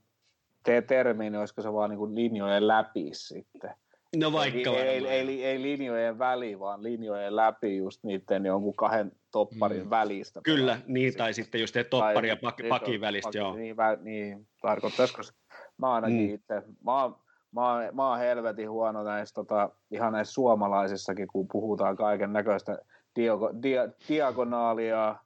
[SPEAKER 3] te termi, niin olisiko se vaan niin linjojen läpi sitten.
[SPEAKER 4] No vaikka
[SPEAKER 3] ei, ei, ei, ei, linjojen väli, vaan linjojen läpi just niiden jonkun kahden topparin mm. välistä.
[SPEAKER 4] Kyllä, niin, tai sitten just toppari ja pak, pakin välistä, paki, joo.
[SPEAKER 3] Niin, vä, niin tarkoittaisiko se? Mä ainakin mm. itse, mä, mä, mä oon helvetin huono näissä tota, ihan näissä suomalaisissakin, kun puhutaan kaiken näköistä dia, diagonaalia,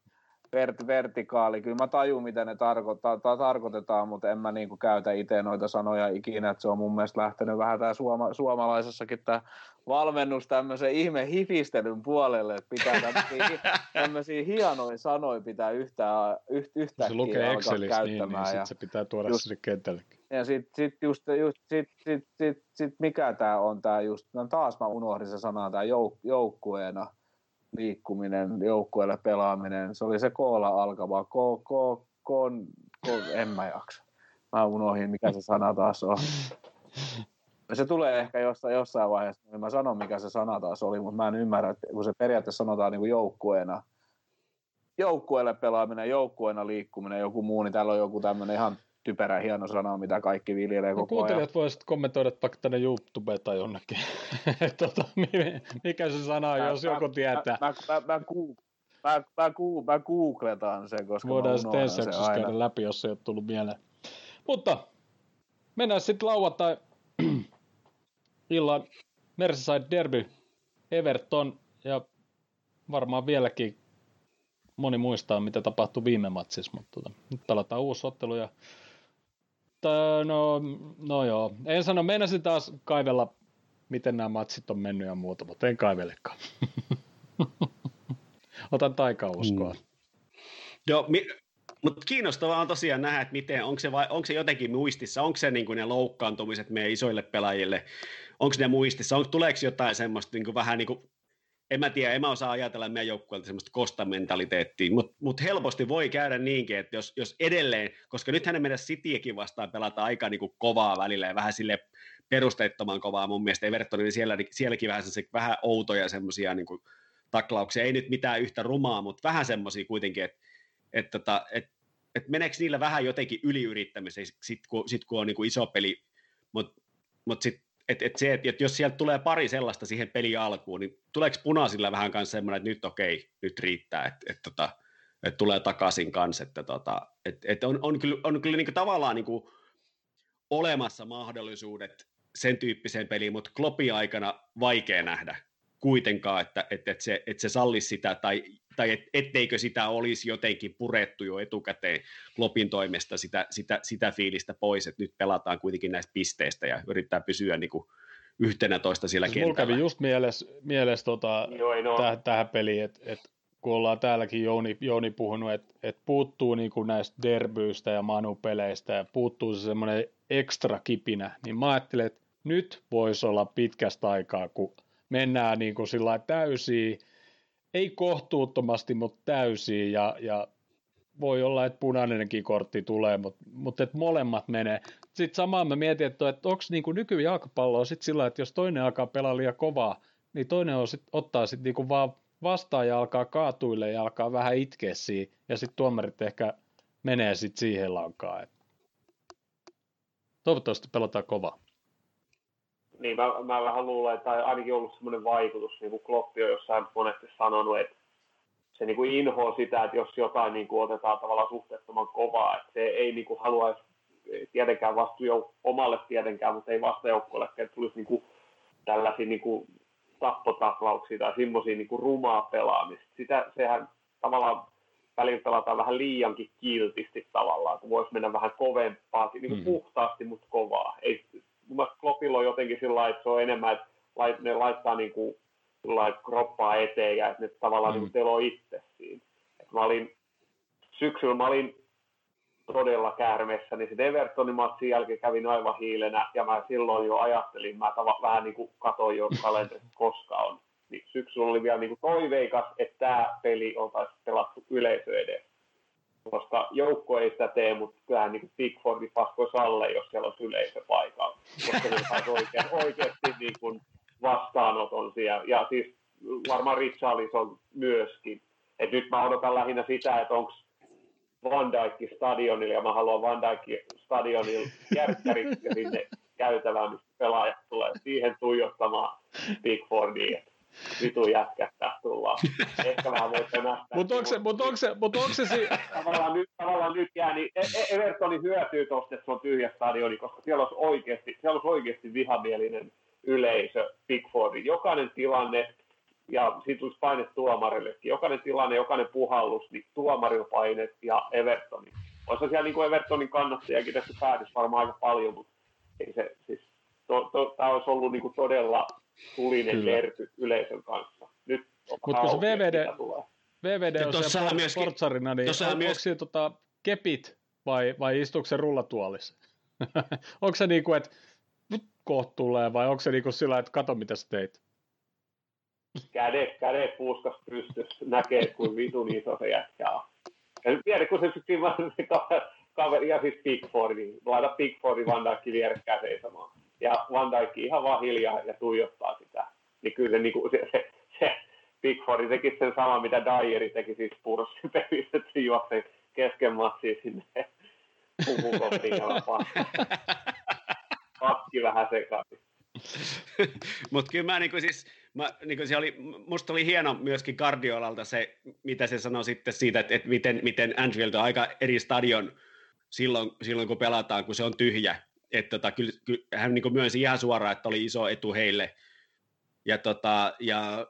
[SPEAKER 3] vert, vertikaali. Kyllä mä tajun, mitä ne tarkoittaa, ta, tarkoitetaan, mutta en mä niinku käytä itse noita sanoja ikinä. Et se on mun mielestä lähtenyt vähän tää suoma, suomalaisessakin tämä valmennus tämmöisen ihme hifistelyn puolelle, että pitää tämmöisiä, [laughs] tämmöisiä hienoja sanoja pitää yhtä, yht, yhtäkkiä
[SPEAKER 1] se lukee Excelissä, niin, niin sit se pitää tuoda just, sinne kentällekin.
[SPEAKER 3] Ja sitten sit just, just sit, sit, sit, sit, mikä tämä on tämä just, no taas mä unohdin se sana, tämä jouk, joukkueena liikkuminen, joukkueelle pelaaminen, se oli se koolla alkava, ko, ko, kon, ko, en mä jaksa. Mä unohdin, mikä se sana taas on. Se tulee ehkä jossain, jossain vaiheessa, niin mä sanon, mikä se sana taas oli, mutta mä en ymmärrä, että kun se periaatteessa sanotaan niin kuin joukkueena, joukkueelle pelaaminen, joukkueena liikkuminen, joku muu, niin täällä on joku tämmöinen ihan typerä hieno sana, mitä kaikki viljelee no, koko ajan.
[SPEAKER 1] Voisivat kommentoida vaikka tänne YouTube tai jonnekin. [laughs] tota, mikä se sana on, mä, jos mä, joku tietää.
[SPEAKER 3] Mä, mä, mä, mä, mä, mä, mä googletaan sen, koska
[SPEAKER 1] Voidaan sitten ensi käydä läpi, jos se ei ole tullut mieleen. Mutta mennään sitten lauantai [clears throat] illan Merseyside Derby, Everton ja varmaan vieläkin moni muistaa, mitä tapahtui viime matsissa, mutta tota, nyt pelataan uusi ottelu ja no, no joo. En sano, meinasin taas kaivella, miten nämä matsit on mennyt ja muuta, mutta en kaivelekaan. [laughs] Otan taikauskoa. Mm.
[SPEAKER 4] Joo, mi- mutta kiinnostavaa on tosiaan nähdä, että miten, onko se, vai, onko se jotenkin muistissa, onko se niin ne loukkaantumiset meidän isoille pelaajille, onko ne muistissa, onko, tuleeko jotain semmoista niin vähän niin kuin en mä tiedä, en mä osaa ajatella meidän joukkueelta semmoista kostamentaliteettia, mutta mut helposti voi käydä niinkin, että jos, jos edelleen, koska nythän meidän Cityäkin vastaan pelata aika niin kuin kovaa välillä ja vähän sille perusteettoman kovaa mun mielestä. Evertonin, niin siellä, sielläkin vähän, se, vähän outoja semmoisia niin kuin taklauksia, ei nyt mitään yhtä rumaa, mutta vähän semmoisia kuitenkin, että et, tota, et, et meneekö niillä vähän jotenkin yliyrittämiseen, sit kun, sit kun on niin kuin iso peli, mutta mut sitten et, et se, että jos sieltä tulee pari sellaista siihen peli alkuun, niin tuleeko punaisilla vähän kanssa semmoinen, että nyt okei, nyt riittää, että et, tota, et tulee takaisin kanssa, että tota, et, et on, on kyllä, on kyllä niinku tavallaan niinku olemassa mahdollisuudet sen tyyppiseen peliin, mutta Kloppin aikana vaikea nähdä kuitenkaan, että, että, että, se, että se sallisi sitä, tai, tai et, etteikö sitä olisi jotenkin purettu jo etukäteen Kloppin toimesta sitä, sitä, sitä fiilistä pois, että nyt pelataan kuitenkin näistä pisteistä ja yrittää pysyä niin kuin yhtenä toista siellä siis kentällä.
[SPEAKER 1] Mulla kävi just mielessä, mielessä tota, no. täh, tähän peliin, että et, kun ollaan täälläkin Jouni, Jouni puhunut, että et puuttuu niin kuin näistä derbyistä ja manupeleistä ja puuttuu se semmoinen ekstra kipinä, niin mä ajattelen, että nyt voisi olla pitkästä aikaa, kun mennään niin kuin sillä täysiin, ei kohtuuttomasti, mutta täysiin ja, ja voi olla, että punainenkin kortti tulee, mutta, mutta että molemmat menee. Sitten samaan mä mietin, että, että onko niin nykyjalkapalloa sitten sillä, että jos toinen alkaa pelaa liian kovaa, niin toinen on sit, ottaa sitten niin vaan vastaan ja alkaa kaatuille ja alkaa vähän itkeä siihen, ja sitten tuomarit ehkä menee sitten siihen lankaan. Toivottavasti pelataan kovaa.
[SPEAKER 2] Niin, mä, mä vähän luulen, että ainakin ollut semmoinen vaikutus, niin kuin Kloppi on jossain monesti sanonut, että se niin kuin inhoa sitä, että jos jotain niin kuin otetaan tavallaan suhteettoman kovaa, että se ei niin kuin haluaisi tietenkään vastu omalle tietenkään, mutta ei vastajoukkueelle, että tulisi niin kuin tällaisia niin kuin tappotaklauksia tai semmoisia niin kuin rumaa pelaamista. Sitä, sehän tavallaan välillä pelataan vähän liiankin kiltisti tavallaan, että voisi mennä vähän kovempaa, niin kuin mm. puhtaasti, mutta kovaa. Ei, mun mielestä Kloppilla on jotenkin sillä että se on enemmän, että ne laittaa niin kuin, kroppaa eteen ja että ne tavallaan mm. niin telo itse siinä. Et mä olin, syksyllä mä olin todella käärmeessä, niin se Evertonin matsin jälkeen kävin aivan hiilenä ja mä silloin jo ajattelin, mä tava, vähän niin kuin katoin jo [laughs] kalenterista, koska on. Niin syksyllä oli vielä niin kuin toiveikas, että tämä peli oltaisiin pelattu yleisö edessä koska joukko ei sitä tee, mutta kyllähän niin Pickfordi paskoi Salle, jos siellä olisi yleisö paikalla, koska ne saisi oikein, oikeasti niin kuin vastaanoton siellä. Ja siis varmaan Richarlison myöskin. Et nyt mä odotan lähinnä sitä, että onko Van Dijk stadionilla ja mä haluan Van Dijk stadionilla järkkärit ja sinne käytävään, mistä pelaajat tulee siihen tuijottamaan Bigfordia vitu jätkättää tullaan. Ehkä vähän voitte nähdä.
[SPEAKER 1] Mutta onko se, mutta onko se, mutta onko se si-
[SPEAKER 2] tavallaan, nyt, tavallaan nyt jää, niin e- e- Evertoni hyötyy tuosta, että se on tyhjä stadioni, koska siellä olisi oikeasti, siellä olisi oikeasti vihamielinen yleisö Bigfordin. Jokainen tilanne, ja siitä tulisi paine tuomarillekin. Jokainen tilanne, jokainen puhallus, niin tuomarilpaine ja Evertoni. Olisi siellä niin kuin Evertonin kannattajakin tässä päädyssä varmaan aika paljon, mutta ei se, siis, to, to, tämä olisi ollut niin kuin todella tulinen lerty yleisön kanssa. Nyt
[SPEAKER 1] Mutta kun se VVD, VVD on siellä
[SPEAKER 4] myöskin,
[SPEAKER 1] portsarina, niin on, myös... onko siinä tota, kepit vai, vai istuuko se rullatuolissa? [laughs] onko se niin kuin, että nyt kohta tulee vai onko se niin kuin sillä että kato mitä sä teit?
[SPEAKER 2] Kädet, kädet puuskas pystyssä, näkee kuin vitun iso se jätkä on. Ja nyt tiedä, kun se sitten se kaveri, ja siis Pickford, niin laita Pickfordin Van Dijkin vierekkäin seisomaan ja Van Dijk ihan vaan hiljaa ja tuijottaa sitä. Niin kyllä se, niin kuin, se, se, se Pickford teki sen sama, mitä Dyeri teki siis Purssin pelissä, että se juoksi kesken matsia sinne pukukoppiin ja pakki vähän sekaisin.
[SPEAKER 4] Mutta kyllä mä niinku siis, mä, niinku se oli, musta oli hieno myöskin Guardiolalta se, mitä se sanoi sitten siitä, että, että miten, miten Anfield on aika eri stadion silloin, silloin, kun pelataan, kun se on tyhjä että tota, kyllä, kyllä, hän niin myönsi ihan suoraan, että oli iso etu heille. Ja, tota, ja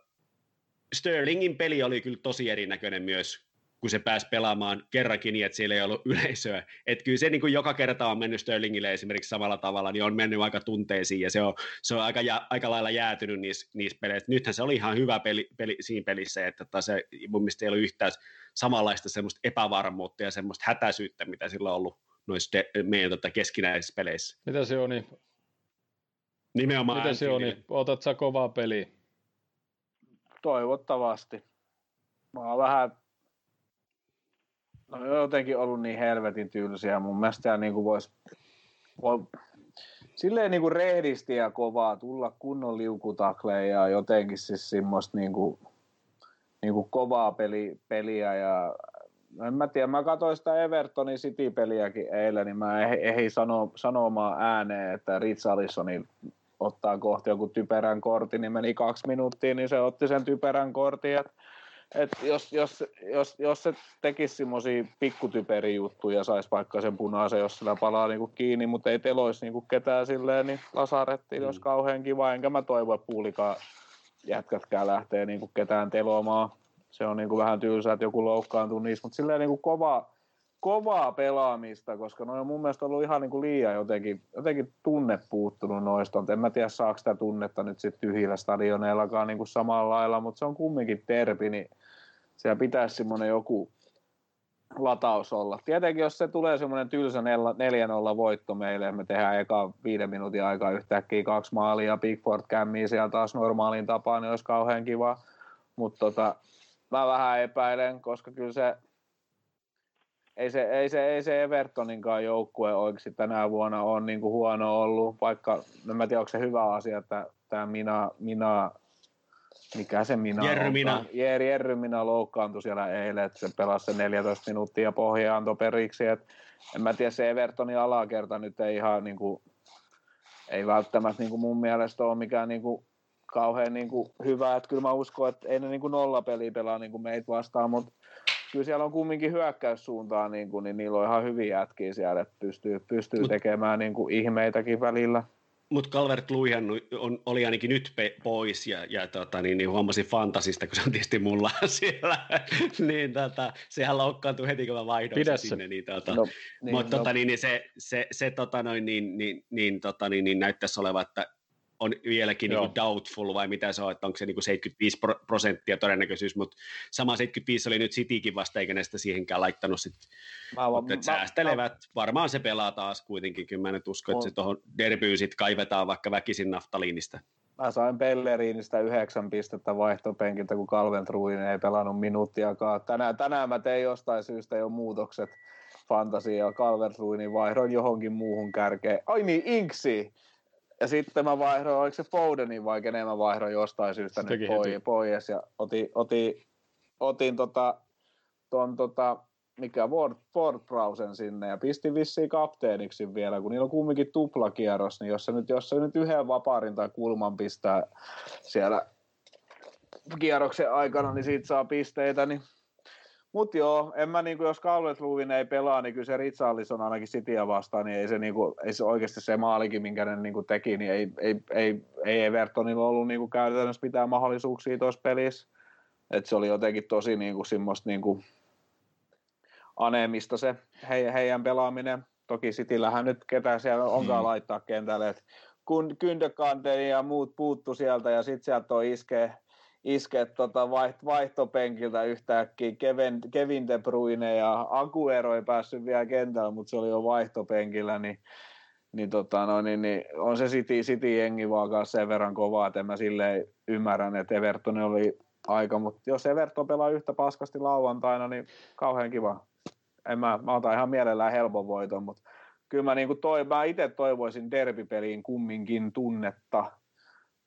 [SPEAKER 4] Sterlingin peli oli kyllä tosi erinäköinen myös, kun se pääsi pelaamaan kerrankin niin, että siellä ei ollut yleisöä. Että kyllä se niin kuin joka kerta on mennyt Sterlingille esimerkiksi samalla tavalla, niin on mennyt aika tunteisiin ja se on, se on aika, ja, aika lailla jäätynyt niissä, niissä peleissä. Nythän se oli ihan hyvä peli, peli siinä pelissä, että tota se mun mielestä ei ollut yhtään samanlaista semmoista epävarmuutta ja semmoista hätäisyyttä, mitä sillä on ollut noissa de, meidän tota, keskinäisissä peleissä.
[SPEAKER 1] Mitä se on?
[SPEAKER 4] Niin? Nimenomaan
[SPEAKER 1] Mitä se on? Niin? Otat sä kovaa peliä?
[SPEAKER 3] Toivottavasti. Mä oon vähän no, jotenkin ollut niin helvetin tylsiä. Mun mielestä niin kuin vois, voi, silleen niin kuin rehdisti ja kovaa tulla kunnon liukutakleen ja jotenkin siis semmoista niin kuin, niin kuin kovaa peli, peliä ja en mä tiedä, mä katsoin sitä Evertonin City-peliäkin eilen, niin mä ehdin sano, sanomaan ääneen, että Richarlisonin ottaa kohti joku typerän kortin, niin meni kaksi minuuttia, niin se otti sen typerän kortin, että et jos, jos, jos, jos se tekisi semmoisia pikkutyperiä juttuja ja saisi vaikka sen punaisen, jos sillä palaa niinku kiinni, mutta ei teloisi niinku ketään silleen, niin lasarettiin mm. olisi kauhean kiva, enkä mä toivo, että puulikaan jätkätkään lähtee niinku ketään telomaan se on niin kuin vähän tylsää, että joku loukkaantuu niissä, mutta silleen niin kuin kova, kovaa pelaamista, koska ne on mun mielestä ollut ihan niin kuin liian jotenkin, jotenkin tunne puuttunut noista. En mä tiedä, saako sitä tunnetta nyt sitten tyhjillä stadioneillakaan niin kuin samalla lailla, mutta se on kumminkin terpi, niin siellä pitäisi semmoinen joku lataus olla. Tietenkin, jos se tulee semmoinen tylsä 4-0 voitto meille, me tehdään eka viiden minuutin aikaa yhtäkkiä kaksi maalia, Bigford kämmii siellä taas normaaliin tapaan, niin olisi kauhean kiva. Mutta tota, mä vähän epäilen, koska kyllä se ei se, ei se, ei se Evertoninkaan joukkue oikeasti tänä vuonna on niin kuin huono ollut, vaikka en mä tiedä, onko se hyvä asia, että tämä Mina, Mina mikä se Mina
[SPEAKER 4] Jerry Mina.
[SPEAKER 3] Jerry, Jerry Mina loukkaantui siellä eilen, että se pelasi se 14 minuuttia pohjaan antoi periksi, että en mä tiedä, se Evertonin alakerta nyt ei ihan niin kuin, ei välttämättä niin kuin mun mielestä ole mikään niin kuin kauhean niin kuin hyvä, että kyllä mä uskon, että ei ne niin kuin nollapeliä pelaa niin kuin meitä vastaan, mutta kyllä siellä on kumminkin hyökkäyssuuntaan, niin, kuin, niin niillä on ihan hyviä jätkiä siellä, että pystyy, pystyy tekemään niin kuin ihmeitäkin välillä.
[SPEAKER 4] Mutta Calvert Luihan on, oli ainakin nyt pe- pois ja, ja tota, niin, niin huomasin fantasista, kun se on tietysti mulla [laughs] siellä, niin tota, sehän loukkaantui heti, kun mä vaihdoin Pidä se sinne. Niin, tota, no, niin, mutta no. tota, niin, niin, se, se, se tota, noin, niin, niin, niin, tota, niin, niin, näyttäisi olevan, että on vieläkin niin doubtful vai mitä se on, että onko se niin kuin 75 prosenttia todennäköisyys, mutta sama 75 oli nyt Citykin vasta, eikä näistä siihenkään laittanut sit, mä, mutta mä, säästelevät, mä, varmaan se pelaa taas kuitenkin, kyllä mä nyt uskon, että se tuohon derbyyn sit kaivetaan vaikka väkisin naftaliinista.
[SPEAKER 3] Mä sain Pelleriinistä yhdeksän pistettä vaihtopenkiltä, kun Calvin ei pelannut minuuttiakaan. Tänään, tänään mä tein jostain syystä jo muutokset fantasia ja Calvert Ruinin vaihdon johonkin muuhun kärkeen. Ai niin, Inksi! Ja sitten mä vaihdoin, oliko se Fodenin vai kenen mä vaihdoin jostain syystä nyt pois, pois, ja otin, otin, otin tota, ton tota mikä Ward, Ford Browsen sinne ja pisti vissiin kapteeniksi vielä, kun niillä on kumminkin tuplakierros, niin jos se nyt, jos se nyt yhden vapaarin tai kulman pistää siellä kierroksen aikana, niin siitä saa pisteitä, niin mutta joo, en mä niinku, jos Calvert Lewin ei pelaa, niin kyllä se Richarlison ainakin Cityä vastaan, niin ei se, niinku, ei se oikeasti se maalikin, minkä ne niinku teki, niin ei, ei, ei, ei Evertonilla ollut niinku käytännössä mitään mahdollisuuksia tuossa pelissä. Et se oli jotenkin tosi niinku semmoista niinku anemista se he, heidän pelaaminen. Toki Cityllähän nyt ketä siellä onkaan hmm. laittaa kentälle, että kun Kyndekanteen ja muut puuttu sieltä ja sitten sieltä on iskee iskeä tota vaiht- vaihtopenkiltä yhtäkkiä. Kevin, Kevin De Bruyne ja Aguero ei päässyt vielä kentällä, mutta se oli jo vaihtopenkillä, niin, niin, tota, no, niin, niin on se City, City jengi vaan sen verran kovaa, että mä silleen ymmärrän, että Everton oli aika, mutta jos Everton pelaa yhtä paskasti lauantaina, niin kauhean kiva. En mä, mä otan ihan mielellään helpon voiton, mutta kyllä mä, niin toi, mä itse toivoisin derbipeliin kumminkin tunnetta,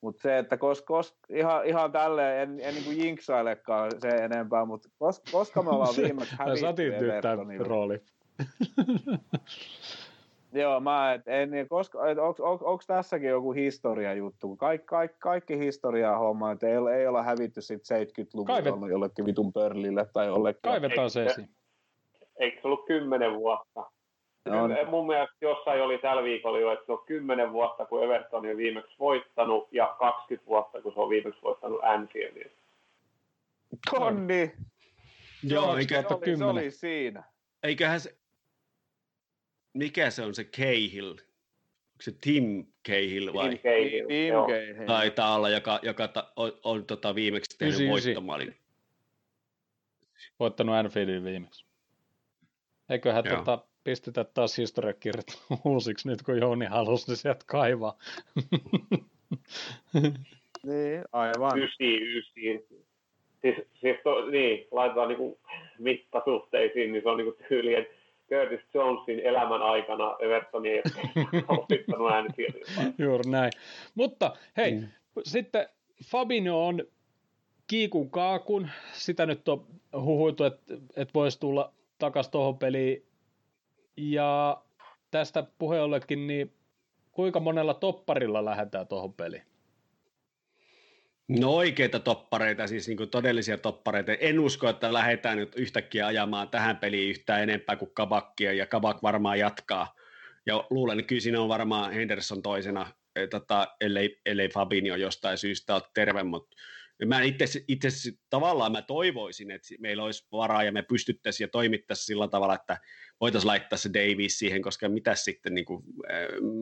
[SPEAKER 3] mutta se, että kos, kos, ihan, ihan tälleen, en, en niin jinksailekaan se enempää, mutta kos, koska me ollaan [laughs] viimeksi hävitty Evertonille.
[SPEAKER 1] rooli. [laughs]
[SPEAKER 3] Joo, mä et, en, koska, et, onks, onks, onks tässäkin joku historia juttu? Kaik, kaik, kaikki historiaa homma, että ei, ei olla hävitty sit 70-luvulla Kaivet... jollekin vitun pörlille tai jollekin.
[SPEAKER 1] Kaivetaan se esiin.
[SPEAKER 2] Eikö se ollut kymmenen vuotta? No, mun mielestä jossain oli tällä viikolla jo, että se on 10 vuotta, kun Everton on viimeksi voittanut, ja 20 vuotta, kun se on viimeksi voittanut Anfieldin.
[SPEAKER 3] Tonni!
[SPEAKER 4] Joo, eikä,
[SPEAKER 3] se, oli, se oli siinä.
[SPEAKER 4] Eiköhän se, mikä se on se Cahill? Onko se Tim Cahill vai?
[SPEAKER 2] Tim Cahill,
[SPEAKER 3] Tim Cahill.
[SPEAKER 4] Taitaa olla, joka, joka ta, on, on tota viimeksi tehnyt voittomaalin.
[SPEAKER 1] Voittanut Anfieldin viimeksi. Eiköhän tota, pistetä taas historiakirjat [laughs] uusiksi nyt, kun Jouni halusi niin sieltä kaivaa. [laughs]
[SPEAKER 3] niin, aivan.
[SPEAKER 2] Ysi, ysi. Siis, siis to, niin, laitetaan niinku mittasuhteisiin, niin se on niinku tyyli, että Curtis Jonesin elämän aikana Everton ei ole pittanut
[SPEAKER 1] Juuri näin. Mutta hei, mm. sitten Fabinho on kiikun kaakun. Sitä nyt on huhuitu, että, että voisi tulla takaisin tuohon peliin ja tästä puheollekin, niin kuinka monella topparilla lähdetään tuohon peliin?
[SPEAKER 4] No oikeita toppareita, siis niin kuin todellisia toppareita. En usko, että lähdetään nyt yhtäkkiä ajamaan tähän peliin yhtään enempää kuin Kabakkia, ja Kabak varmaan jatkaa. Ja luulen, että kyllä siinä on varmaan Henderson toisena, eh, tota, ellei, ellei Fabinho jostain syystä ole terve, mutta mä itse, itse tavallaan mä toivoisin, että meillä olisi varaa ja me pystyttäisiin ja toimittaisiin sillä tavalla, että voitaisiin laittaa se Davies siihen, koska mitä sitten, niin kuin, äh,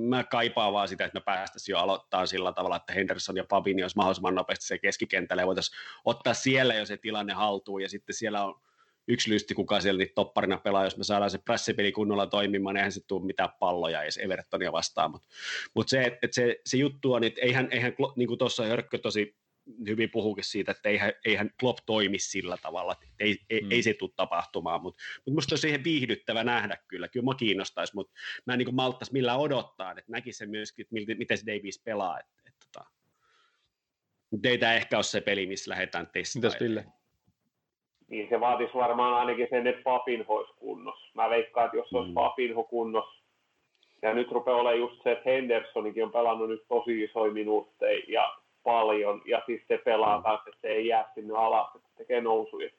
[SPEAKER 4] mä kaipaan vaan sitä, että me päästäisiin jo aloittaa sillä tavalla, että Henderson ja Fabini olisi mahdollisimman nopeasti se keskikentälle ja voitaisiin ottaa siellä jo se tilanne haltuun ja sitten siellä on yksi lysti, kuka siellä niitä topparina pelaa, jos me saadaan se pressipeli kunnolla toimimaan, niin eihän se tule mitään palloja edes Evertonia vastaan, mutta mut se, että se, se juttu on, että eihän, eihän niin kuin tuossa Hörkkö tosi hyvin puhuukin siitä, että eihän, eihän Klopp toimi sillä tavalla, että ei, ei, mm. ei se tule tapahtumaan, mutta mut musta olisi siihen viihdyttävä nähdä kyllä, kyllä mä kiinnostaisi, mutta mä en niin malttaisi millään odottaa, että näkisi se myöskin, että miten se Davies pelaa, että, että, että tota. mutta ei tämä ehkä ole se peli, missä lähdetään testaamaan.
[SPEAKER 1] Mitäs Ville?
[SPEAKER 2] Niin se vaatisi varmaan ainakin sen, että Papinho olisi kunnossa. Mä veikkaan, että jos olisi mm. Papinho kunnossa, ja nyt rupeaa olemaan just se, että Hendersonikin on pelannut nyt tosi isoja minuutteja, ja paljon ja siis se pelaa mm. taas, että se ei jää sinne alas, että tekee nousuja.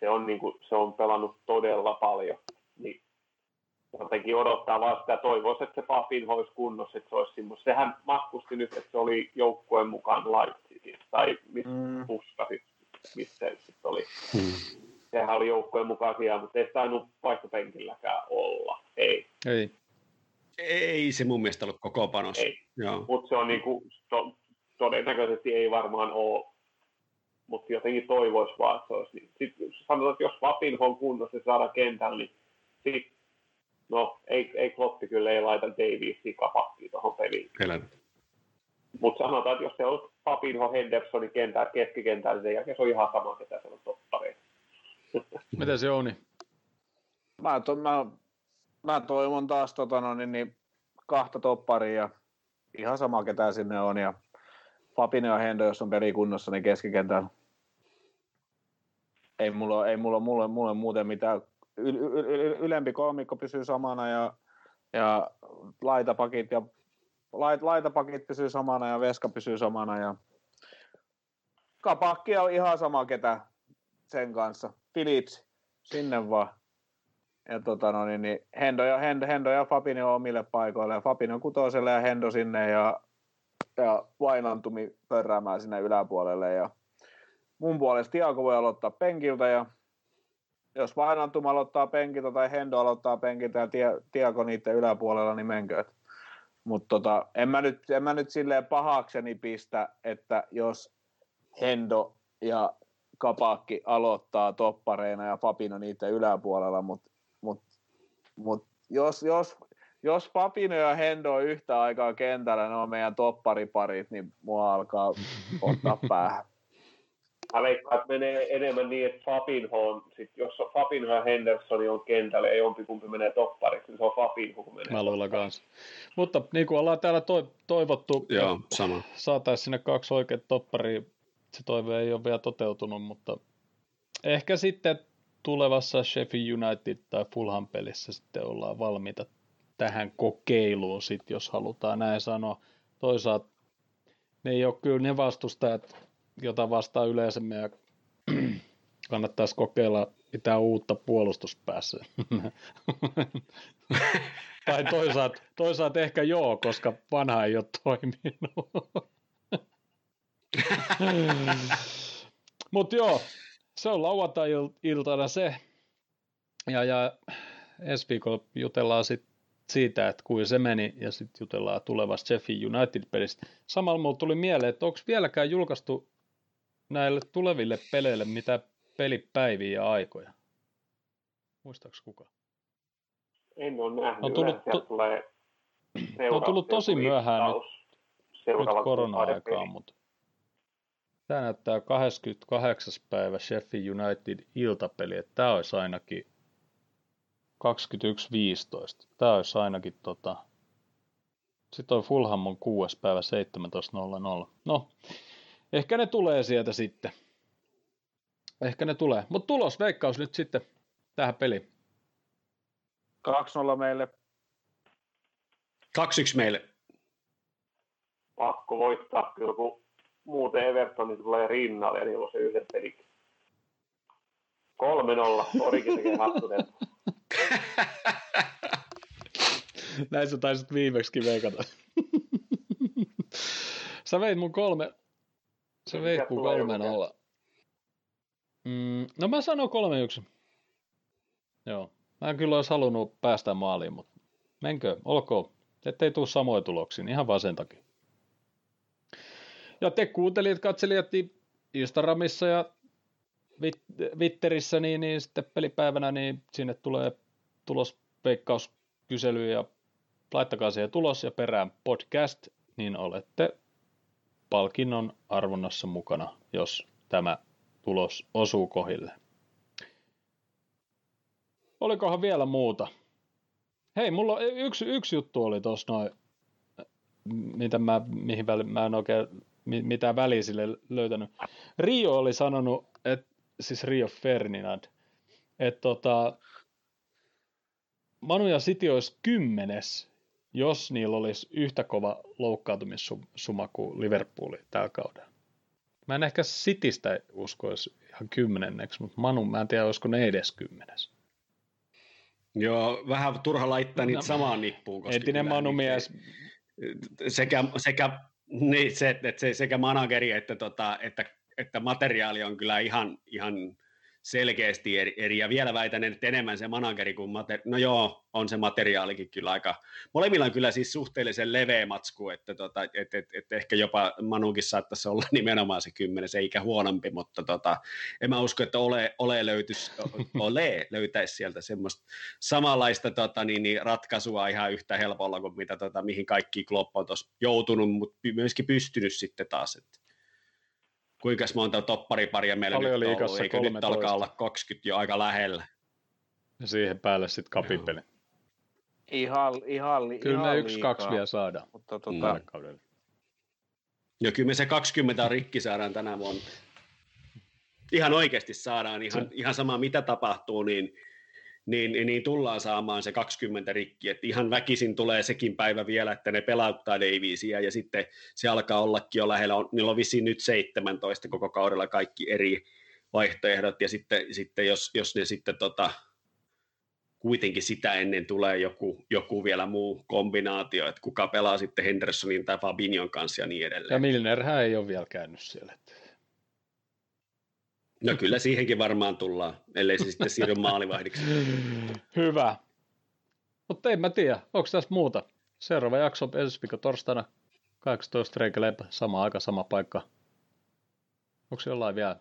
[SPEAKER 2] Se on, niin kuin, se on pelannut todella paljon. Niin jotenkin odottaa vaan sitä, toivoisi, että se Papin olisi kunnossa, että se olisi semmoista. Sehän matkusti nyt, että se oli joukkueen mukaan Leipzigin, tai missä mm. puskasi, missä se sitten oli. Mm. Sehän oli joukkueen mukaan siellä, mutta ei tainnut vaihtopenkilläkään olla. Ei.
[SPEAKER 1] Ei.
[SPEAKER 4] Ei se mun mielestä ollut koko panos.
[SPEAKER 2] Ei, mutta se on niinku, todennäköisesti ei varmaan ole, mutta jotenkin toivoisi vaan, että se olisi niin. Sitten sanotaan, että jos Vapin on kunnossa ja saada kentällä, niin sit, no ei, ei Kloppi kyllä ei laita Daviesia kapakkiin tuohon peliin. Mutta sanotaan, että jos se on Papinho Hendersonin kentällä, keskikentällä, niin sen jälkeen se on ihan sama, ketä se on toppareita. [laughs]
[SPEAKER 1] Mitä se on?
[SPEAKER 3] Mä, to, mä, mä toivon taas tota, no, niin, niin, kahta topparia ihan sama ketä sinne on ja Fabinho ja Hendo, jos on pelikunnossa, niin keskikentällä. Ei mulla, ei mulla, mulla, mulla muuten mitään yl, yl, yl, ylempi kolmikko pysyy samana ja, ja laitapakit ja lait, laitapakit pysyy samana ja veska pysyy samana ja kapakki on ihan sama ketä sen kanssa. Philips, sinne vaan. Ja tota no, niin, niin Hendo, ja, Hendo, Hendo ja Fabinho omille paikoille. Ja Fabinho kutoselle ja Hendo sinne ja, ja Vainantumi pörräämään sinne yläpuolelle. Ja mun puolesta Tiago voi aloittaa penkiltä ja jos Vainantuma aloittaa penkiltä tai Hendo aloittaa penkiltä ja Tiago niiden yläpuolella, niin menkö. Mutta tota, en, mä nyt, en mä nyt silleen pahakseni pistä, että jos Hendo ja Kapakki aloittaa toppareina ja Fabino niiden yläpuolella, mutta mut, mut jos, jos, jos Fabino ja Hendo on yhtä aikaa kentällä, ne on meidän toppariparit, niin mua alkaa ottaa [laughs] päähän.
[SPEAKER 2] Mä veikkaan, että menee enemmän niin, että Fabinho on, sit jos on Fabinho ja Henderson on kentällä, ei kumpi menee toppariksi, niin se on Fabinho, kun menee
[SPEAKER 1] Mä luulen kanssa. Mutta niin kuin ollaan täällä toivottu,
[SPEAKER 4] Joo, sama.
[SPEAKER 1] saataisiin sinne kaksi oikeat topparia se toive ei ole vielä toteutunut, mutta ehkä sitten tulevassa Sheffield United tai Fulham pelissä sitten ollaan valmiita tähän kokeiluun, sit, jos halutaan näin sanoa. Toisaalta ne ei ole kyllä ne vastustajat, jota vastaan yleensä meidän [clears throat] kannattaisi kokeilla mitään uutta puolustuspäässä. [laughs] tai toisaalta, toisaalta ehkä joo, koska vanha ei ole toiminut. [laughs] Mutta joo, se on lauantai-iltana se. Ja, ja ensi viikolla jutellaan sit siitä, että kuin se meni, ja sitten jutellaan tulevasta Sheffield United-pelistä. Samalla mulle tuli mieleen, että onko vieläkään julkaistu näille tuleville peleille mitä pelipäiviä ja aikoja? Muistaaks kuka?
[SPEAKER 2] En ole nähnyt.
[SPEAKER 1] On tullut, to... tulee [clears throat] on tullut tosi myöhään nyt, nyt korona-aikaan, mutta Tämä näyttää 28. päivä Sheffield United iltapeli, että tämä olisi ainakin 21.15. Tämä olisi ainakin tota... Sitten on Fulham on 6. päivä 17.00. No, ehkä ne tulee sieltä sitten. Ehkä ne tulee. Mutta tulos, veikkaus nyt sitten tähän peliin.
[SPEAKER 3] 2-0 meille.
[SPEAKER 4] 2-1 meille.
[SPEAKER 2] Pakko voittaa kyllä, kun muuten Everton tulee rinnalle ja niillä on se yhden pelin. 3-0, Orikin tekee hattunen. [laughs]
[SPEAKER 1] Näin sä taisit viimeksi veikata. [laughs] sä veit mun kolme, sä veit mun kolme nolla. Mm, no mä sanon kolme yksi. Joo. Mä en kyllä olisi halunnut päästä maaliin, mutta menkö, olkoon. Ettei tuu samoja tuloksia, niin ihan vaan sen takia. Ja te kuuntelijat, katselijat niin Instagramissa ja Twitterissä, niin, niin sitten pelipäivänä, niin sinne tulee tulosveikkauskysely ja laittakaa siihen tulos ja perään podcast, niin olette palkinnon arvonnassa mukana, jos tämä tulos osuu kohille. Olikohan vielä muuta? Hei, mulla yksi, yksi juttu oli tuossa noin, mitä mä, mihin väli, mä en oikein mitä väliä sille löytänyt. Rio oli sanonut, että, siis Rio Ferdinand, että tota, Manu ja City olisi kymmenes, jos niillä olisi yhtä kova loukkaantumissuma kuin Liverpooli tällä kaudella. Mä en ehkä Citystä uskoisi ihan kymmenenneksi, mutta Manu, mä en tiedä, olisiko ne edes kymmenes.
[SPEAKER 4] Joo, vähän turha laittaa niitä no, samaan nippuun.
[SPEAKER 1] Koska entinen Manu mies.
[SPEAKER 4] Sekä, sekä niin, se, että se, sekä manageri että, tota, että, että materiaali on kyllä ihan, ihan selkeästi eri, eri, ja vielä väitän, että enemmän se manageri kuin materi- no joo, on se materiaalikin kyllä aika, molemmilla on kyllä siis suhteellisen leveä matsku, että tota, et, et, et ehkä jopa Manukin saattaisi olla [laughs] nimenomaan se kymmenen, se eikä huonompi, mutta tota, en mä usko, että ole, ole, löytyisi, ole löytäisi sieltä semmoista samanlaista tota, niin, niin ratkaisua ihan yhtä helpolla kuin mitä, tota, mihin kaikki Klopp on joutunut, mutta myöskin pystynyt sitten taas, että kuinka monta toppariparia meillä Paljon nyt on ollut, eikö 13. nyt alkaa olla 20 jo aika lähellä.
[SPEAKER 1] Ja siihen päälle sitten kapipeli.
[SPEAKER 3] Ihan, ihan,
[SPEAKER 1] Kyllä
[SPEAKER 3] ihan
[SPEAKER 1] me yksi, liikaa. kaksi vielä saadaan. Mutta tuota... Mm. kaudella.
[SPEAKER 4] Ja kyllä me se 20 on rikki saadaan tänä vuonna. Ihan oikeasti saadaan, ihan, se... ihan sama mitä tapahtuu, niin, niin, niin tullaan saamaan se 20 rikki, että ihan väkisin tulee sekin päivä vielä, että ne pelauttaa Davisia ja sitten se alkaa ollakin jo lähellä, niillä on vissiin nyt 17 koko kaudella kaikki eri vaihtoehdot ja sitten, sitten jos, jos ne sitten tota, kuitenkin sitä ennen tulee joku, joku vielä muu kombinaatio, että kuka pelaa sitten Hendersonin tai Fabinion kanssa ja niin edelleen.
[SPEAKER 1] Ja Milnerhän ei ole vielä käynyt siellä.
[SPEAKER 4] No kyllä siihenkin varmaan tullaan, ellei se sitten siirry maalivahdiksi.
[SPEAKER 1] Hyvä. Mutta en mä tiedä, onko tässä muuta. Seuraava jakso ensi viikon torstaina 18 reikäleipä, sama aika, sama paikka. Onko se jollain vielä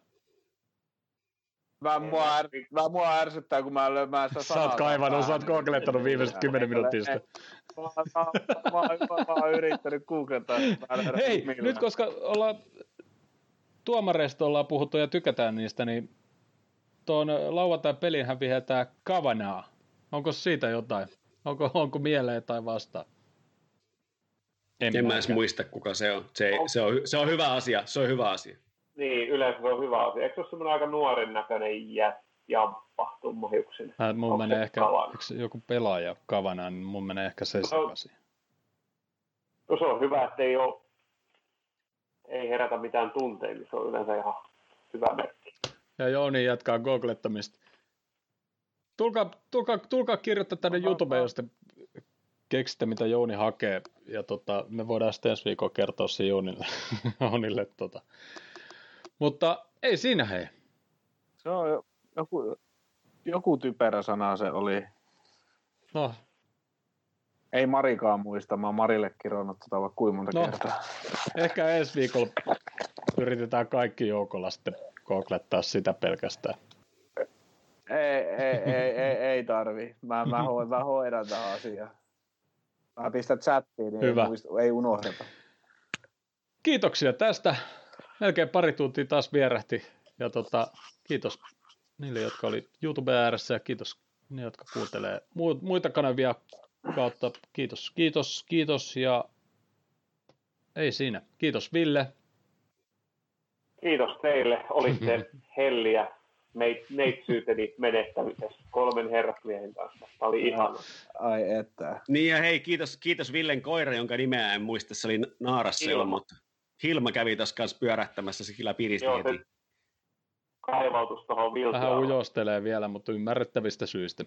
[SPEAKER 3] Vähän mua, är, vähän mua ärsyttää, kun mä löymään sitä
[SPEAKER 1] sanaa. Sä oot kaivannut, sä oot googlettanut viimeiset kymmenen minuuttia
[SPEAKER 3] sitten. Mä, mä, mä, mä, mä, oon yrittänyt googlettaa.
[SPEAKER 1] Hei, nyt koska ollaan tuomareista ollaan puhuttu ja tykätään niistä, niin tuon lauantai pelinhän vihetää Kavanaa. Onko siitä jotain? Onko, onko mieleen tai vastaan?
[SPEAKER 4] En, en mä edes muista, kuka se on. Se, se, on. se on hyvä asia. Se on hyvä asia.
[SPEAKER 2] Niin, yleensä se on hyvä asia. Eikö se ole semmoinen aika nuoren näköinen jamppa, tummahiuksin?
[SPEAKER 1] Äh, mun menee ehkä, joku pelaaja kavana, niin mun menee ehkä se no, sekaisin.
[SPEAKER 2] No se on hyvä, että ei, ole, ei herätä mitään tunteita, niin se on yleensä ihan hyvä merkki.
[SPEAKER 1] Ja Jouni jatkaa googlettamista. Tulkaa, tulkaa, tulkaa kirjoittaa tänne YouTubeen, jos te keksitte, mitä Jouni hakee, ja tota, me voidaan sitten ensi viikolla kertoa se Jounille, [laughs] Jounille tota, mutta ei siinä hei.
[SPEAKER 3] Se on joku, joku typerä sana se oli.
[SPEAKER 1] No.
[SPEAKER 3] Ei Marikaan muista, mä oon Marille kirjoittanut tota vaikka kuinka monta no, kertaa.
[SPEAKER 1] Ehkä ensi viikolla yritetään kaikki joukolla sitten koklettaa sitä pelkästään.
[SPEAKER 3] Ei, ei, ei, ei, ei tarvi. Mä, mä, hoidan, mä hoidan tähän asiaan. Mä pistän chattiin, niin Hyvä. Ei, muista, ei unohdeta.
[SPEAKER 1] Kiitoksia tästä melkein pari tuntia taas vierähti. Ja tota, kiitos niille, jotka oli YouTube ääressä ja kiitos ne, jotka kuuntelee muita kanavia kautta. Kiitos, kiitos, kiitos ja ei siinä. Kiitos Ville.
[SPEAKER 2] Kiitos teille. Olitte [laughs] helliä neitsyyteni menettämisessä kolmen herrasmiehen kanssa. Tämä oli ihana.
[SPEAKER 3] Ai että.
[SPEAKER 4] Niin ja hei, kiitos, kiitos Villen koira, jonka nimeä en muista. Se oli Naarassa, mutta Hilma kävi tässä kanssa pyörähtämässä, se kyllä piristi Joo, heti.
[SPEAKER 2] Kaivautus tuohon
[SPEAKER 1] Vähän ujostelee vielä, mutta ymmärrettävistä syistä.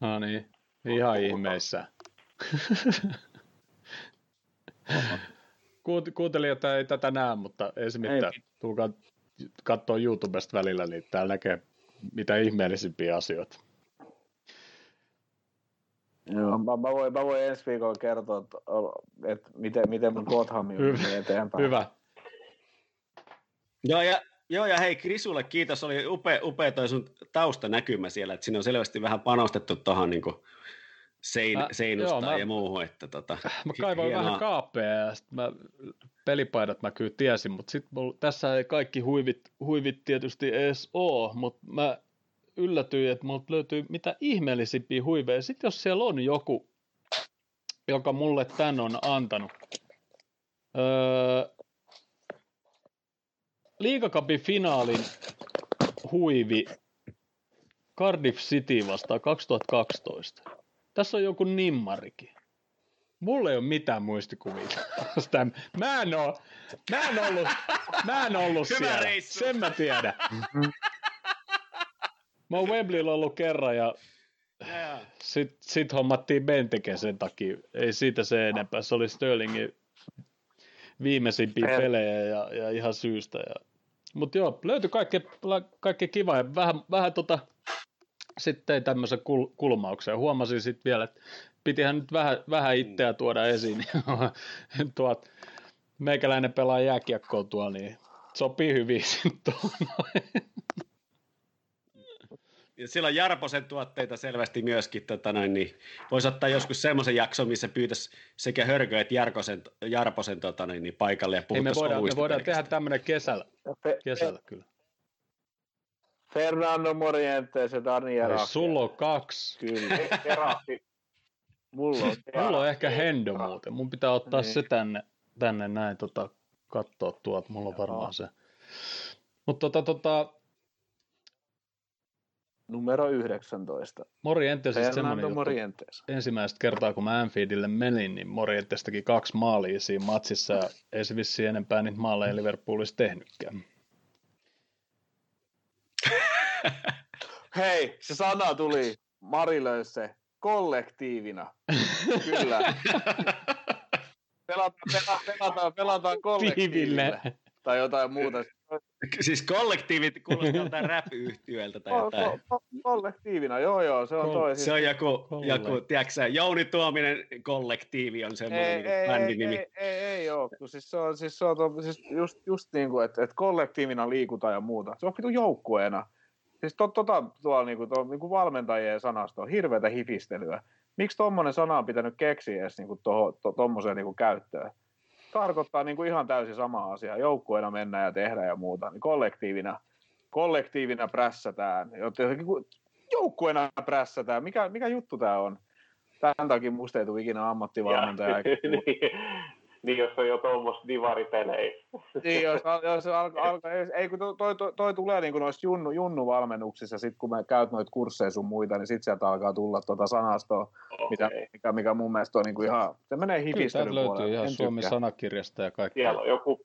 [SPEAKER 1] No niin, ihan ihmeissä. Kuuntelijat ei tätä näe, mutta ei se mitään. Tulkaa katsoa YouTubesta välillä, niin täällä näkee mitä ihmeellisimpiä asioita.
[SPEAKER 3] Joo, mä, mä, voin, mä voin ensi viikolla kertoa, että, että miten, miten mun Gotham on eteenpäin.
[SPEAKER 1] Hyvä.
[SPEAKER 4] Joo, ja, joo, ja hei Krisulle kiitos, oli upea, upea toi sun taustanäkymä siellä, että siinä on selvästi vähän panostettu tuohon niin sein, mä, seinustaan joo, mä, ja muuhun. Että tota, [laughs]
[SPEAKER 1] mä kaivoin hienoa. vähän kaapea ja mä, pelipaidat mä kyllä tiesin, mutta sit mulla, tässä ei kaikki huivit, huivit tietysti edes oo, mutta mä yllätyin, että multa löytyy mitä ihmeellisimpiä huiveja. Sitten jos siellä on joku, joka mulle tän on antanut. Öö, Liigakapin finaalin huivi Cardiff City vastaan 2012. Tässä on joku nimmarikin. Mulla ei ole mitään muistikuvia. Mä en oo, mä en ollut, mä en ollut siellä. Reissu. Sen mä tiedän. Mä oon Wembleyllä ollut kerran ja yeah. sit, sit hommattiin Benteke sen takia. Ei siitä se enempää. Se oli Sterlingin viimeisimpiä pelejä ja, ja ihan syystä. Ja... Mutta joo, löytyi kaikki, kaikki kiva ja vähän, vähän tota, sitten tein tämmöisen kul, kulmauksen. Huomasin sitten vielä, että pitihän nyt vähän, vähän itseä tuoda esiin. [laughs] Tuot, meikäläinen pelaa jääkiekkoa tuolla, niin sopii hyvin [laughs] sitten
[SPEAKER 4] siellä on Jarposen tuotteita selvästi myöskin. Tota noin, niin voisi ottaa joskus semmoisen jakson, missä pyytäisi sekä Hörkö että Jarkosen, Jarposen tota noin, niin paikalle ja
[SPEAKER 1] Ei, me voidaan, me voidaan tehdä tämmöinen kesällä. kesällä kyllä.
[SPEAKER 3] Fernando Morientes ja Daniel Ei,
[SPEAKER 1] Sulla on kaksi.
[SPEAKER 3] Kyllä.
[SPEAKER 1] Mulla on, Mulla on ehkä Hendo muuten. Mun pitää ottaa niin. se tänne, tänne näin tota, katsoa tuolta. Mulla on varmaan se. Mutta tota, tota,
[SPEAKER 3] Numero 19.
[SPEAKER 1] Morientes siis
[SPEAKER 3] Fernando Morientes.
[SPEAKER 1] Ensimmäistä kertaa, kun mä Anfieldille menin, niin Morientes teki kaksi maalia siinä matsissa, ja ei se vissi enempää niitä maaleja Liverpoolissa tehnytkään.
[SPEAKER 3] Hei, se sana tuli. Mari se kollektiivina. Kyllä. Pelataan, [laughs] pelataan, pelataan, pelataan kollektiiville. Tai jotain muuta.
[SPEAKER 4] Siis kollektiivit kuulostaa jotain [laughs] rap-yhtiöltä tai jotain. Ko- ko-
[SPEAKER 3] kollektiivina, joo joo, se on toi.
[SPEAKER 4] Se on joku, joku tiedätkö Jouni Tuominen kollektiivi on semmoinen
[SPEAKER 3] ei, niin bändinimi. Ei, ei, ei, ei ole, siis se on, siis se on siis just, just niin kuin, että, että kollektiivina liikutaan ja muuta. Se on vitu joukkueena. Siis to, tota tuolla niin kuin, tuo, niin kuin valmentajien sanasto on hirveätä hifistelyä. Miksi tuommoinen sana on pitänyt keksiä edes niin kuin tuommoiseen to, niin käyttöön? Tarkoittaa niin kuin ihan täysin sama asia. Joukkueena mennään ja tehdään ja muuta. Niin kollektiivina, kollektiivina prässätään. Joukkueena prässätään. Mikä, mikä juttu tämä on? Tämän takia musta ei tule ikinä ammattivalmentaja. [laughs]
[SPEAKER 2] niin, niin, jos on jo tuommoista divaripelejä.
[SPEAKER 3] niin, jos, jos alka, alka, ei, kun toi, toi, toi tulee niin noissa junnu, junnu-valmennuksissa, sit kun me käyt noita kursseja sun muita, niin sitten sieltä alkaa tulla tuota sanastoa, okay. mitä, mikä, mikä mun mielestä on niin kuin ihan, se menee hifistelyn
[SPEAKER 1] Kyllä löytyy ihan Suomen tykkää. sanakirjasta ja kaikkea.
[SPEAKER 2] Siellä on joku,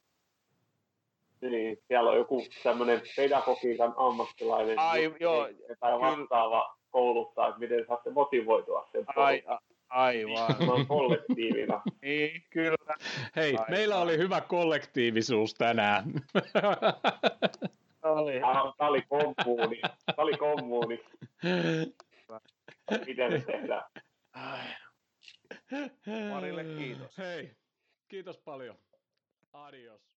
[SPEAKER 2] niin, siellä on joku tämmöinen pedagogiikan ammattilainen
[SPEAKER 3] Ai, joo,
[SPEAKER 2] tai vastaava kouluttaa, että miten saatte motivoitua sen
[SPEAKER 3] Ai, Aivan.
[SPEAKER 2] Se on kollektiivina. [laughs]
[SPEAKER 3] niin, kyllä.
[SPEAKER 1] Hei, Aivan. meillä oli hyvä kollektiivisuus tänään.
[SPEAKER 2] oli. Tämä oli kommuuni. Tämä oli kommuuni. Miten se tehdään?
[SPEAKER 3] Marille kiitos.
[SPEAKER 1] Hei, kiitos paljon. Adios.